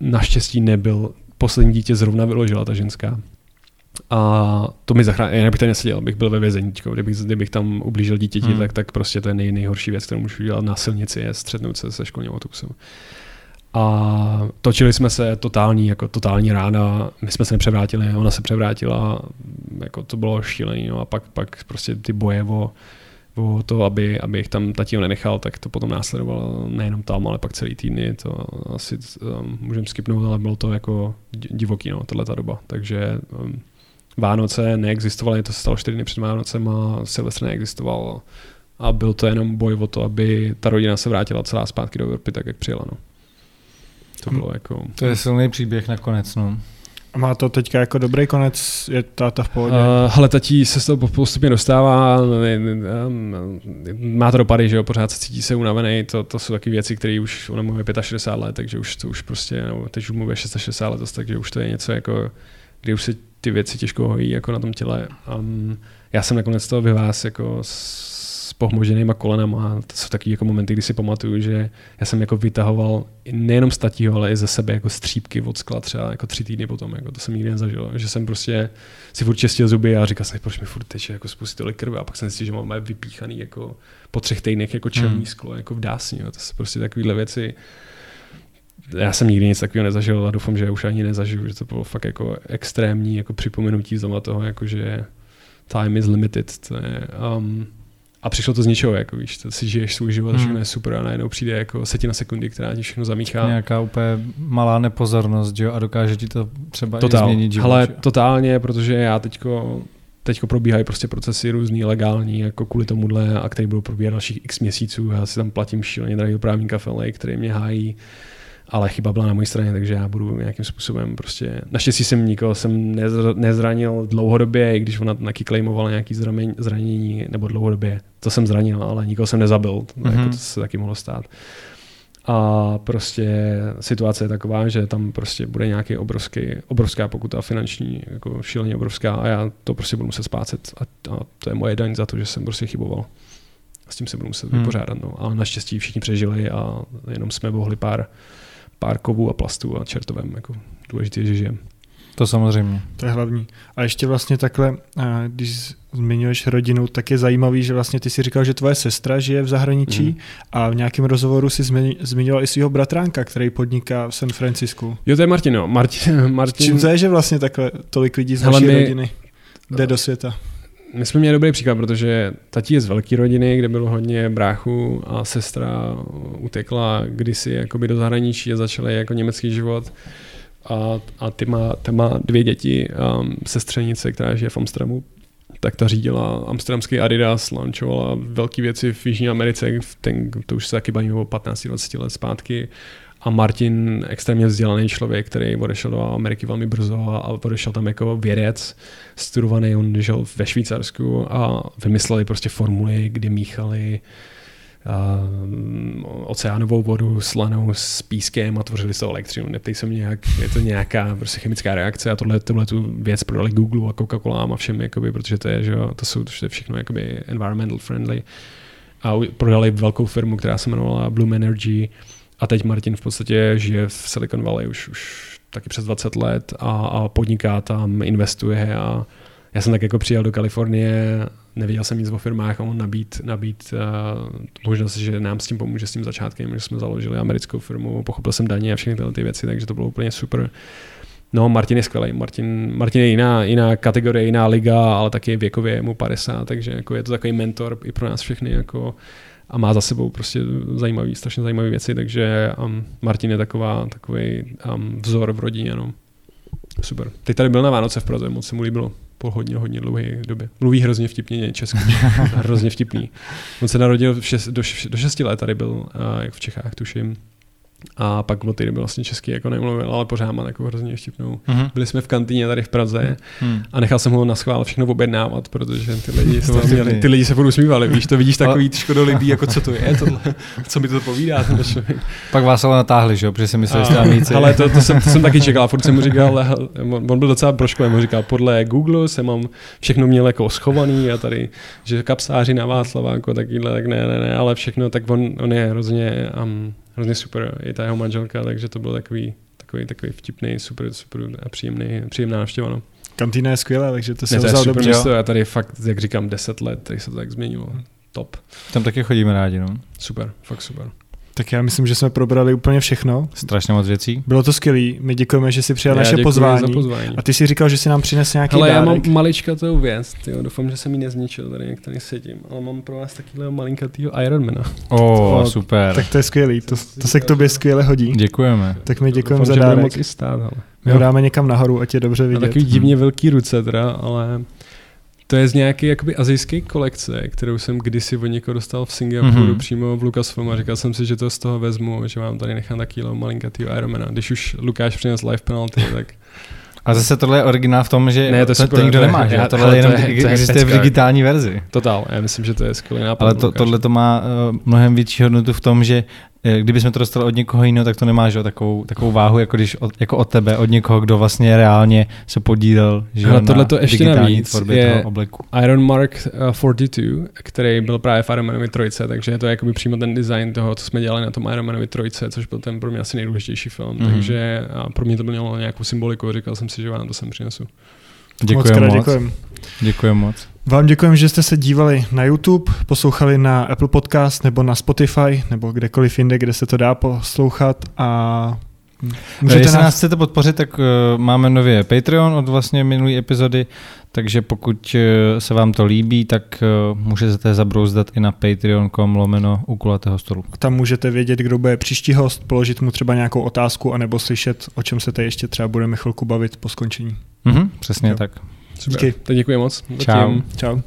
naštěstí nebyl, poslední dítě zrovna vyložila ta ženská. A to mi zachránilo, jinak bych tam neseděl, bych byl ve vězení. Kdybych, kdybych tam ublížil dítěti, hmm. tak, tak prostě to je nej, nejhorší věc, kterou můžu dělat na silnici, je střetnout se se školním autobusem. A točili jsme se totální, jako totální rána, my jsme se nepřevrátili, ona se převrátila, jako to bylo šílené, no a pak, pak prostě ty boje o, o to, aby, aby jich tam tatím nenechal, tak to potom následovalo nejenom tam, ale pak celý týdny, to asi um, můžeme skipnout, ale bylo to jako divoký, no, tato doba, takže um, Vánoce neexistovaly, to se stalo čtyři dny před Vánocem a Silvestr neexistoval. A byl to jenom boj o to, aby ta rodina se vrátila celá zpátky do Evropy, tak jak přijela. No. To bylo jako... To je silný příběh nakonec, no. Má to teďka jako dobrý konec, je táta v pohodě? Uh, hele, tatí se z toho postupně dostává, má to dopady, že jo, pořád se cítí se unavený, to, to jsou taky věci, které už, ona mu je 65 let, takže už to už prostě, nebo teď už mu je 660 let, takže už to je něco jako, kdy už se ty věci těžko hojí jako na tom těle. Um, já jsem nakonec toho vyváz jako s pohmoženýma kolenama. To jsou taky jako momenty, kdy si pamatuju, že já jsem jako vytahoval nejenom z tatího, ale i ze sebe jako střípky od skla třeba jako tři týdny potom. Jako to jsem nikdy nezažil. Že jsem prostě si furt čistil zuby a říkal jsem, proč mi furt teče jako spustit tolik krve. A pak jsem si, že mám vypíchaný jako po třech týdnech jako čelní hmm. sklo, jako v dásni. To jsou prostě takovéhle věci já jsem nikdy nic takového nezažil a doufám, že už ani nezažiju, že to bylo fakt jako extrémní jako připomenutí znamená toho, jako že time is limited. To je, um, a přišlo to z ničeho, jako víš, to si žiješ svůj život, hmm. všechno je super a najednou přijde jako setina sekundy, která ti všechno zamíchá. Nějaká úplně malá nepozornost, jo, a dokáže ti to třeba Totál. i změnit život. Ale totálně, protože já teďko teď probíhají prostě procesy různý legální, jako kvůli tomuhle, a který budou probíhat dalších x měsíců. Já si tam platím šíleně drahý právníka Felej, který mě hájí ale chyba byla na mojí straně, takže já budu nějakým způsobem prostě... Naštěstí jsem nikoho jsem nezranil dlouhodobě, i když ona taky claimovala nějaký zranění, nebo dlouhodobě, to jsem zranil, ale nikoho jsem nezabil, mm-hmm. jako to se taky mohlo stát. A prostě situace je taková, že tam prostě bude nějaký obrovský, obrovská pokuta finanční, jako šíleně obrovská a já to prostě budu muset spácet a, a to je moje daň za to, že jsem prostě chyboval. S tím se budu muset hmm. vypořádat. No. Ale naštěstí všichni přežili a jenom jsme bohli pár, pár kovů a plastů a čertovém. Jako důležité, že žijeme. To samozřejmě. To je hlavní. A ještě vlastně takhle, když zmiňuješ rodinu, tak je zajímavý, že vlastně ty si říkal, že tvoje sestra žije v zahraničí mm. a v nějakém rozhovoru si zmiňoval i svého bratránka, který podniká v San Francisku. Jo, to je Martin, jo. Martin, Martin... Čím to je, že vlastně takhle tolik lidí z naší my... rodiny jde do světa? My jsme měli dobrý příklad, protože tatí je z velké rodiny, kde bylo hodně bráchů a sestra utekla kdysi jakoby do zahraničí a začala jako německý život a, a ty, má, ty má dvě děti, um, sestřenice, která žije v Amsterdamu, tak ta řídila amsterdamský Adidas, launchovala velké věci v Jižní Americe, ten, to už se taky bavíme o 15-20 let zpátky. A Martin, extrémně vzdělaný člověk, který odešel do Ameriky velmi brzo a odešel tam jako vědec, studovaný, on žil ve Švýcarsku a vymysleli prostě formuly, kdy míchali uh, oceánovou vodu slanou s pískem a tvořili z toho elektřinu. Neptej se mě, jak je to nějaká prostě chemická reakce a tohle, tohle tu věc prodali Google a Coca-Cola a všem, jakoby, protože to je, že to jsou to je všechno jakoby environmental friendly. A prodali velkou firmu, která se jmenovala Bloom Energy a teď Martin v podstatě žije v Silicon Valley už, už taky přes 20 let a, a podniká tam, investuje a já jsem tak jako přijel do Kalifornie neviděl jsem nic o firmách a on nabít, nabít uh, možnost, že nám s tím pomůže s tím začátkem, že jsme založili americkou firmu, pochopil jsem daně a všechny tyhle ty věci, takže to bylo úplně super. No, Martin je skvělý. Martin, Martin je jiná, jiná kategorie, jiná liga, ale taky věkově je mu 50, takže jako je to takový mentor i pro nás všechny. Jako, a má za sebou prostě zajímavý, strašně zajímavé věci, takže um, Martin je taková, takový um, vzor v rodině. No. Super. Teď tady byl na Vánoce v Praze, moc se mu líbilo po hodně, hodně dlouhé době. Mluví hrozně vtipně česky. hrozně vtipný. On se narodil šest, do, do šesti let, tady byl, uh, jak v Čechách, tuším. A pak od té doby vlastně česky jako nemluvil, ale pořád má jako hrozně vtipnou. Mm-hmm. Byli jsme v kantýně tady v Praze mm. a nechal jsem ho na schvál všechno objednávat, protože ty lidi, měli, ty lidi se budou smívali, víš, to vidíš takový škodolibý, jako co to je, tohle, co mi to povídá. pak vás ale natáhli, že jo, protože si mysleli, že tam. Ale to, to, jsem, to, jsem, taky čekal, furt jsem mu říkal, on byl docela proškolý, mu říkal, podle Google jsem mám všechno měl jako schovaný a tady, že kapsáři na Václava, jako takýhle, tak ne, ne, ne, ale všechno, tak on, on je hrozně um, hrozně super, i ta jeho manželka, takže to byl takový, takový, takový vtipný, super, super a příjemný, příjemná návštěva. No. Kantýna je skvělá, takže to se vzal dobře. Město, já tady fakt, jak říkám, 10 let, tady se to tak změnilo. Top. Tam taky chodíme rádi, no. Super, fakt super. Tak já myslím, že jsme probrali úplně všechno. Strašně moc věcí. Bylo to skvělé. My děkujeme, že jsi přijal já naše pozvání. pozvání. A ty si říkal, že si nám přines nějaký Ale dárek. já mám maličkatou věc. Tyjo. Doufám, že jsem ji nezničil tady, jak tady sedím. Ale mám pro vás takového malinkatýho Ironmana. Oh, oh, super. Tak to je skvělý. To, to se k tobě skvěle hodí. Děkujeme. Tak my děkujeme za dárek. Moc i stát, ale. My ho dáme někam nahoru, ať je dobře vidět. A takový divně velký ruce teda, ale to je z nějaké jakoby azijské kolekce, kterou jsem kdysi od někoho dostal v Singapuru mm-hmm. přímo v Lucasfilm a říkal jsem si, že to z toho vezmu, že vám tady nechám taky malinkatý Ironmana. Když už Lukáš přines live penalty, tak a zase tohle je originál v tom, že ne, to, super, to nikdo to nemá, že? Tohle to je jenom to je, to je existuje v digitální verzi. Total, já myslím, že to je skvělý nápad. Ale to, tohle to má uh, mnohem větší hodnotu v tom, že kdybychom to dostali od někoho jiného, tak to nemá že, takovou, takovou váhu, jako, když od, jako od tebe, od někoho, kdo vlastně reálně se podílel že, Hele, tohle to ještě navíc je obleku. Iron Mark 42, který byl právě v Iron Manovi trojce, takže je to jakoby přímo ten design toho, co jsme dělali na tom Iron Manovi trojce, což byl ten pro mě asi nejdůležitější film, mm-hmm. takže pro mě to mělo nějakou symboliku, říkal jsem si, že vám to sem přinesu. Děkuji moc. Děkuji moc. Vám děkujeme, že jste se dívali na YouTube, poslouchali na Apple Podcast nebo na Spotify nebo kdekoliv jinde, kde se to dá poslouchat a Můžete Jestli nás... nás chcete podpořit, tak uh, máme nově Patreon od vlastně minulé epizody, takže pokud uh, se vám to líbí, tak uh, můžete zabrouzdat i na patreon.com lomeno u kulatého stolu. Tam můžete vědět, kdo bude příští host, položit mu třeba nějakou otázku, anebo slyšet, o čem se tady ještě třeba budeme chvilku bavit po skončení. Mhm, přesně jo. tak. Díky. Tak děkuji moc. Čau. Čau.